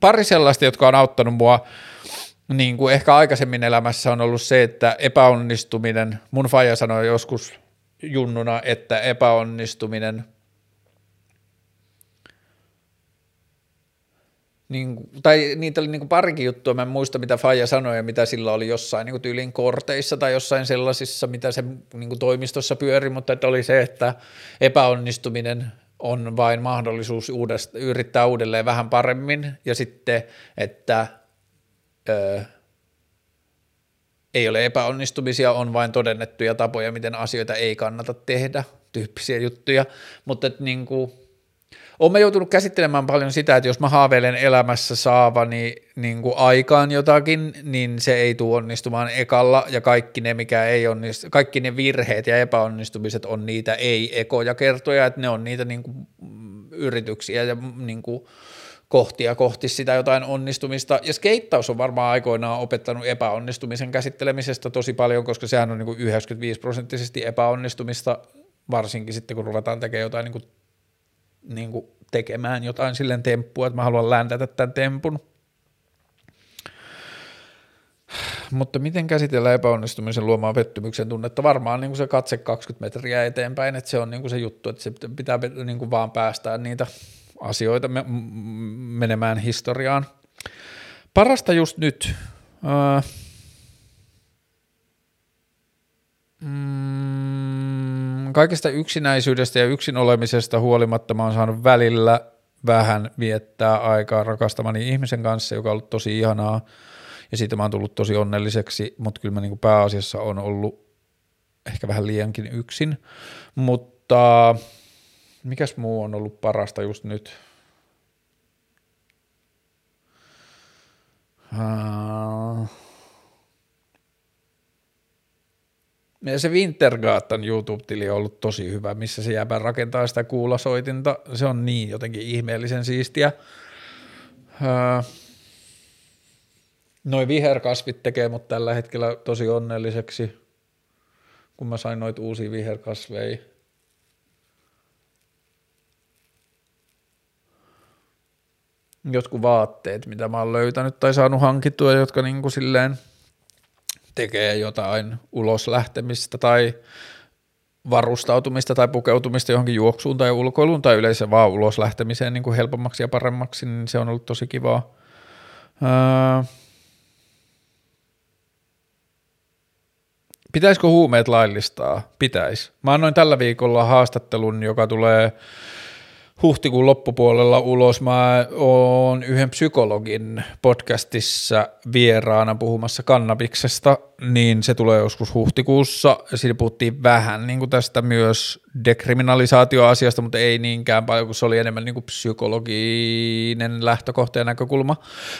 pari sellaista, jotka on auttanut mua niin kuin ehkä aikaisemmin elämässä on ollut se, että epäonnistuminen, mun faija sanoi joskus junnuna, että epäonnistuminen – niin, tai niitä oli niin kuin parikin juttua, mä en muista mitä Faija sanoi ja mitä sillä oli jossain niin kuin tyylin korteissa tai jossain sellaisissa, mitä se niin kuin toimistossa pyöri, mutta että oli se, että epäonnistuminen on vain mahdollisuus uudesta, yrittää uudelleen vähän paremmin. Ja sitten, että ö, ei ole epäonnistumisia, on vain todennettuja tapoja, miten asioita ei kannata tehdä, tyyppisiä juttuja, mutta että niin kuin, olen joutunut käsittelemään paljon sitä, että jos mä haaveilen elämässä saavani niin kuin aikaan jotakin, niin se ei tule onnistumaan ekalla ja kaikki ne, mikä ei onnistu, kaikki ne virheet ja epäonnistumiset on niitä ei-ekoja kertoja, että ne on niitä niin kuin yrityksiä ja niin kuin kohtia kohti sitä jotain onnistumista. Ja skeittaus on varmaan aikoinaan opettanut epäonnistumisen käsittelemisestä tosi paljon, koska sehän on niin kuin 95 prosenttisesti epäonnistumista, varsinkin sitten kun ruvetaan tekemään jotain niin kuin niin kuin tekemään jotain silleen temppua, että mä haluan läntätä tämän tempun. Mutta miten käsitellä epäonnistumisen luomaan pettymyksen tunnetta? Varmaan niin kuin se katse 20 metriä eteenpäin, että se on niin kuin se juttu, että se pitää niin kuin vaan päästää niitä asioita menemään historiaan. Parasta just nyt. Öö, mm, kaikesta yksinäisyydestä ja yksin olemisesta huolimatta mä oon saanut välillä vähän viettää aikaa rakastamani ihmisen kanssa, joka on ollut tosi ihanaa ja siitä mä oon tullut tosi onnelliseksi, mutta kyllä mä niin kuin pääasiassa on ollut ehkä vähän liiankin yksin, mutta mikäs muu on ollut parasta just nyt? Uh, Ja se Wintergatan YouTube-tili on ollut tosi hyvä, missä se jääpä rakentaa sitä kuulasoitinta. Se on niin jotenkin ihmeellisen siistiä. Öö, noi viherkasvit tekee mut tällä hetkellä tosi onnelliseksi, kun mä sain noita uusia viherkasveja. Jotkut vaatteet, mitä mä oon löytänyt tai saanut hankittua, jotka niinku silleen tekee jotain ulos lähtemistä tai varustautumista tai pukeutumista johonkin juoksuun tai ulkoiluun tai yleensä vaan ulos lähtemiseen niin kuin helpommaksi ja paremmaksi, niin se on ollut tosi kivaa. Öö, Pitäisikö huumeet laillistaa? Pitäisi. Mä annoin tällä viikolla haastattelun, joka tulee huhtikuun loppupuolella ulos. Mä oon yhden psykologin podcastissa vieraana puhumassa kannabiksesta, niin se tulee joskus huhtikuussa. Siinä puhuttiin vähän niin kuin tästä myös dekriminalisaatioasiasta, mutta ei niinkään paljon, kun se oli enemmän niin kuin psykologinen lähtökohta ja näkökulma.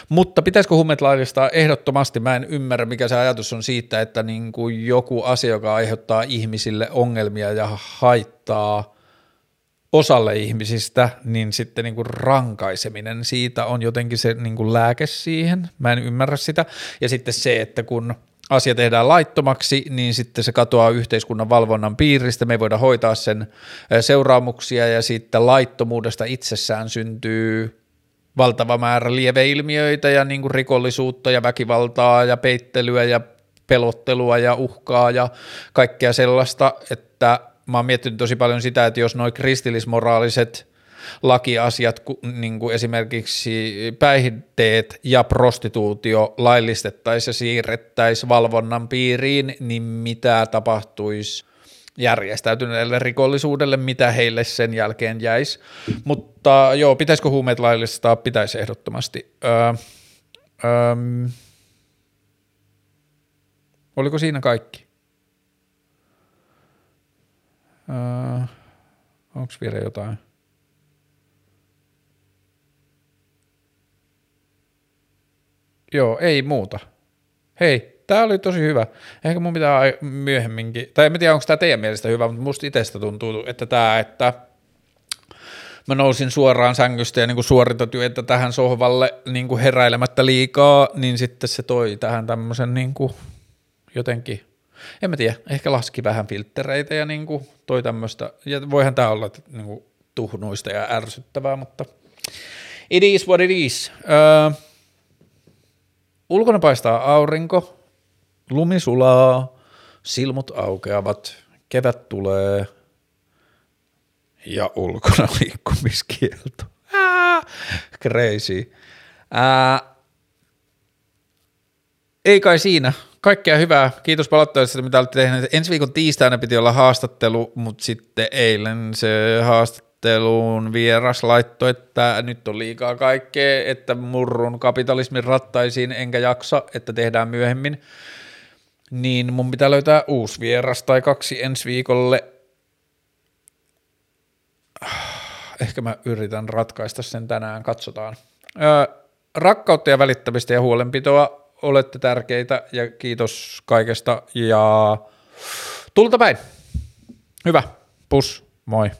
Mutta pitäisikö huumeet laillistaa? Ehdottomasti. Mä en ymmärrä, mikä se ajatus on siitä, että niin kuin joku asia, joka aiheuttaa ihmisille ongelmia ja haittaa – osalle ihmisistä, niin sitten niin kuin rankaiseminen siitä on jotenkin se niin kuin lääke siihen. Mä en ymmärrä sitä. Ja sitten se, että kun asia tehdään laittomaksi, niin sitten se katoaa yhteiskunnan valvonnan piiristä. Me ei voida hoitaa sen seuraamuksia ja sitten laittomuudesta itsessään syntyy valtava määrä lieveilmiöitä ja niin kuin rikollisuutta ja väkivaltaa ja peittelyä ja pelottelua ja uhkaa ja kaikkea sellaista, että mä oon miettinyt tosi paljon sitä, että jos noin kristillismoraaliset lakiasiat, niin kuin esimerkiksi päihteet ja prostituutio laillistettaisiin ja siirrettäisiin valvonnan piiriin, niin mitä tapahtuisi järjestäytyneelle rikollisuudelle, mitä heille sen jälkeen jäisi. Mutta joo, pitäisikö huumeet laillistaa? Pitäisi ehdottomasti. Öö, öö, oliko siinä kaikki? Uh, Onko vielä jotain? Joo, ei muuta. Hei, tämä oli tosi hyvä. Ehkä mun pitää myöhemminkin, tai en tiedä onko tämä teidän mielestä hyvä, mutta musta itsestä tuntuu, että tämä, että mä nousin suoraan sängystä ja niin suoritotyötä tähän sohvalle niin kuin heräilemättä liikaa, niin sitten se toi tähän tämmöisen niin kuin jotenkin en mä tiedä, ehkä laski vähän filttereitä ja niin kuin toi tämmöistä, ja voihan tämä olla niin kuin tuhnuista ja ärsyttävää, mutta it is what it is. Öö, ulkona paistaa aurinko, lumi sulaa, silmut aukeavat, kevät tulee ja ulkona liikkumiskielto. Ah, crazy. Ää, ei kai siinä kaikkea hyvää. Kiitos palautteesta, mitä olette tehneet. Ensi viikon tiistaina piti olla haastattelu, mutta sitten eilen se haastatteluun vieras laittoi, että nyt on liikaa kaikkea, että murrun kapitalismin rattaisiin enkä jaksa, että tehdään myöhemmin. Niin mun pitää löytää uusi vieras tai kaksi ensi viikolle. Ehkä mä yritän ratkaista sen tänään, katsotaan. Öö, rakkautta ja välittämistä ja huolenpitoa olette tärkeitä ja kiitos kaikesta ja tulta päin. Hyvä, pus, moi.